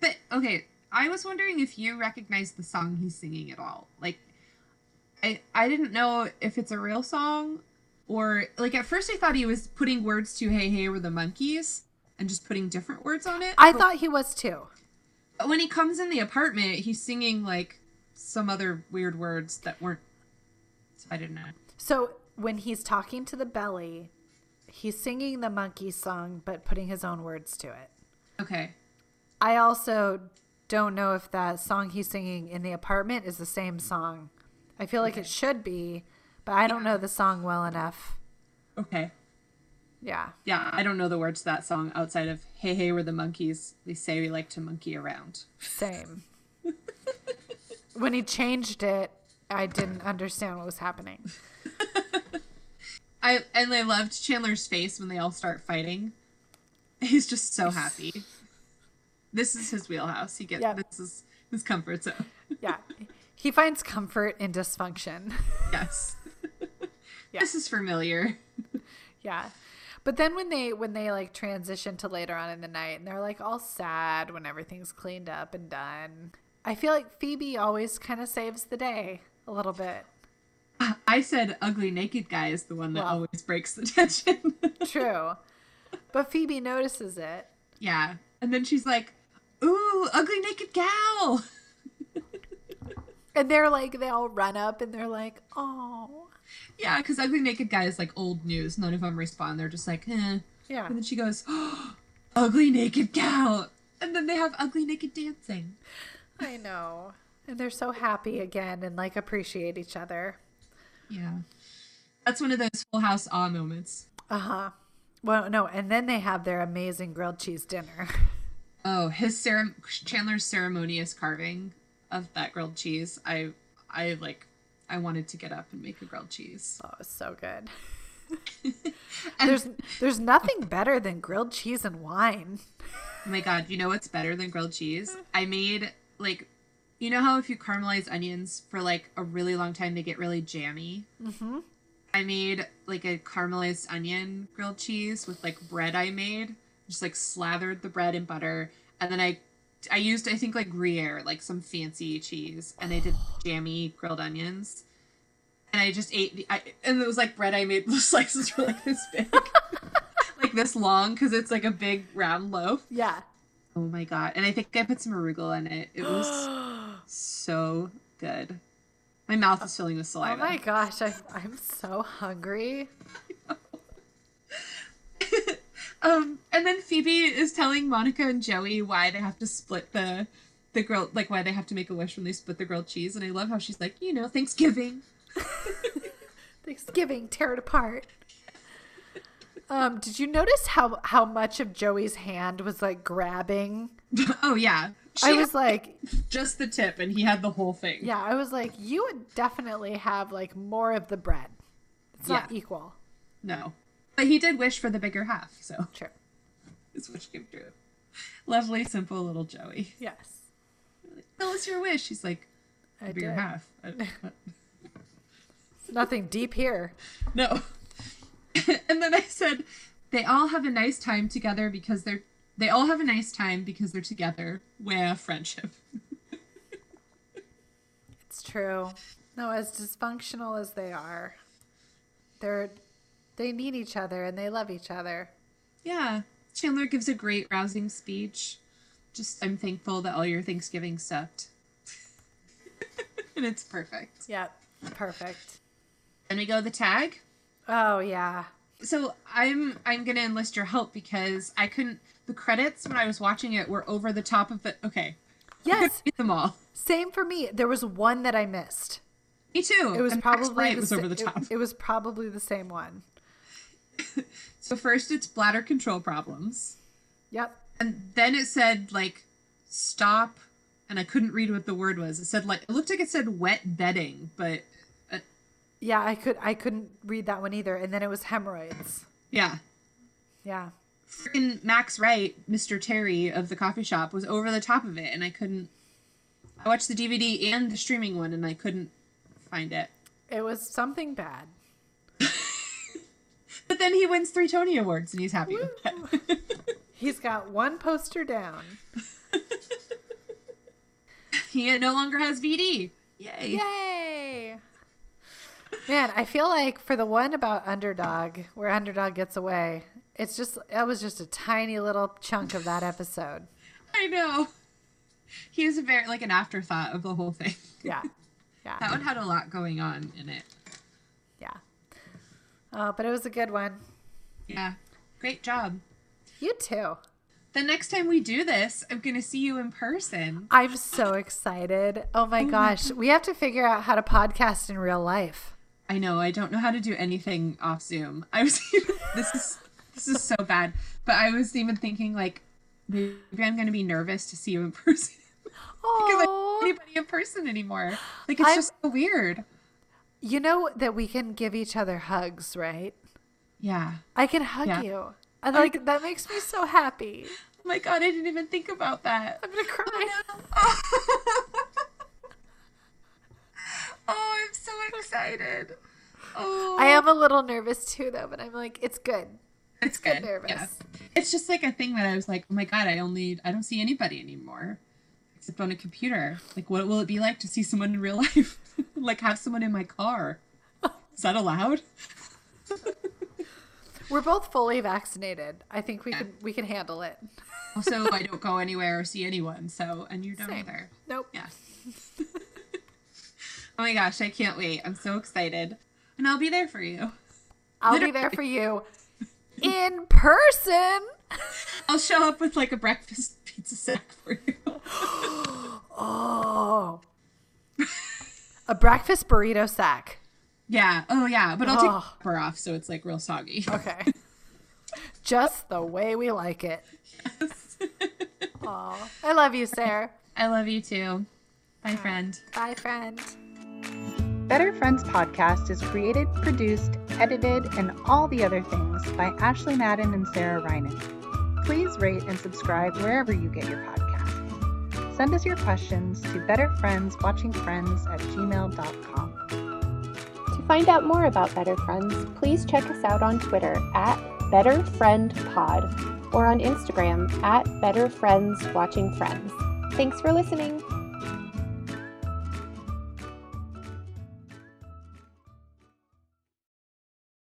But okay, I was wondering if you recognize the song he's singing at all. Like, I I didn't know if it's a real song or like at first I thought he was putting words to "Hey Hey We're the Monkees" and just putting different words on it. I But thought he was too. when he comes in the apartment, he's singing like some other weird words that weren't. So I didn't know. So when he's talking to the belly, he's singing the monkey song, but putting his own words to it. Okay. I also don't know if that song he's singing in the apartment is the same song. I feel like it should be, but I don't know the song well enough. Okay. Yeah. Yeah, I don't know the words to that song outside of "Hey Hey We're the Monkees." They say we like to monkey around. Same. when he changed it, I didn't understand what was happening. I and I loved Chandler's face when they all start fighting. He's just so happy. This is his wheelhouse. He gets Yep. this is his comfort zone. Yeah. He finds comfort in dysfunction. Yes. Yeah. This is familiar. Yeah. But then when they when they like transition to later on in the night and they're like all sad when everything's cleaned up and done. I feel like Phoebe always kind of saves the day a little bit. I said ugly naked guy is the one that Well. always breaks the tension. True. but Phoebe notices it. yeah. And then she's like, "Ooh, ugly naked gal." And they're like they all run up and they're like, "Oh." Yeah, because ugly naked guy is like old news. None of them respond. They're just like, eh. Yeah. And then she goes, oh, ugly naked gal. And then they have ugly naked dancing. I know. And they're so happy again and like appreciate each other. Yeah. That's one of those full house awe moments. Uh-huh. Well, no, and then they have their amazing grilled cheese dinner. Oh, his cere- Chandler's ceremonious carving of that grilled cheese. I I like I wanted to get up and make a grilled cheese. Oh, it's so good. And There's there's nothing better than grilled cheese and wine. oh my god, you know what's better than grilled cheese? I made like you know how if you caramelize onions for like a really long time they get really jammy? Mm-hmm. I made like a caramelized onion grilled cheese with like bread I made. Just like slathered the bread in butter and then I I used I think like Gruyere, like some fancy cheese, and I did jammy grilled onions. And I just ate the, I, and it was like bread I made. The slices were like this big, like this long, because it's like a big round loaf. Yeah. Oh my god! And I think I put some arugula in it. It was so good. My mouth is filling with saliva. Oh my gosh, I, I'm so hungry. um, and then Phoebe is telling Monica and Joey why they have to split the the grilled, like why they have to make a wish when they split the grilled cheese. And I love how she's like, you know, Thanksgiving. Thanksgiving, tear it apart. Um, did you notice how how much of Joey's hand was like grabbing? oh yeah, I was like, just the tip, and he had the whole thing. yeah, I was like, you would definitely have like more of the bread. It's not equal. No, but he did wish for the bigger half, so True. his wish came true. Lovely, simple little Joey. Yes. Tell us your wish. He's like, I bigger did. half. I- Nothing deep here. No. and then I said, they all have a nice time together because they're they all have a nice time because they're together. Where friendship. It's true. No, as dysfunctional as they are, they're they need each other and they love each other. Yeah. Chandler gives a great rousing speech. Just I'm thankful that all your Thanksgiving sucked. and it's perfect. Yep. Perfect. Then we go the tag. Oh yeah. So I'm I'm gonna enlist your help because I couldn't the credits when I was watching it were over the top of it. Okay. Yes. them all. Same for me. There was one that I missed. Me too. It was And probably the was over the it- top. It, was probably the same one. So first it's bladder control problems. Yep. And then it said like stop and I couldn't read what the word was. It said like it looked like it said wet bedding, but uh, Yeah, I could I couldn't read that one either. And then it was hemorrhoids. yeah. Yeah. Freaking Max Wright, Mr. Terry of the coffee shop was over the top of it and I couldn't I watched the DVD and the streaming one and I couldn't find it. It was something bad. But then he wins 3 Tony awards and he's happy with that. He's got one poster down. he no longer has VD. Yay. Yay! Man, I feel like for the one about underdog, where underdog gets away, it's just that was just a tiny little chunk of that episode. I know. He is a very like an afterthought of the whole thing. Yeah, Yeah. That one had a lot going on in it. yeah. Oh, but it was a good one. Yeah. Great job. You too. The next time we do this, I'm going to see you in person. I'm so excited. Oh my oh gosh, we have to figure out how to podcast in real life. I know I don't know how to do anything off Zoom. I was this is this is so bad, but I was even thinking like maybe I'm going to be nervous to see you in person because I don't Oh, anybody in person anymore. Like it's I'm- just so weird. you know that we can give each other hugs, right? Yeah. I can hug Yeah. you. And like that makes me so happy. Oh my god, I didn't even think about that. I'm gonna cry. oh, oh I'm so excited. Oh, I am a little nervous too, though, but I'm like, it's good. It's good nervous. Yeah. It's just like a thing that I was like, oh my god, I only I don't see anybody anymore, except on a computer. Like, what will it be like to see someone in real life? like, have someone in my car? Is that allowed? We're both fully vaccinated. I think we can we can handle it. Also, I don't go anywhere or see anyone. So, and you don't Same. either. Nope. Yeah. oh my gosh, I can't wait. I'm so excited, and I'll be there for you. I'll be there for you in person. I'll show up with like a breakfast pizza sack for you. Oh, a breakfast burrito sack. Yeah. Oh yeah. But I'll take Oh. the cover off so it's like real soggy. Okay, just the way we like it. Oh, I love you, Sarah. I love you too. Bye, friend. Bye, friend. Better Friends podcast is created, produced, edited, and all the other things by Ashley Madden and Sarah Reinen. Please rate and subscribe wherever you get your podcasts. Send us your questions to betterfriendswatchingfriends at gmail.com. To find out more about Better Friends, please check us out on Twitter at BetterFriendPod or on Instagram at BetterFriendsWatchingFriends. Thanks for listening.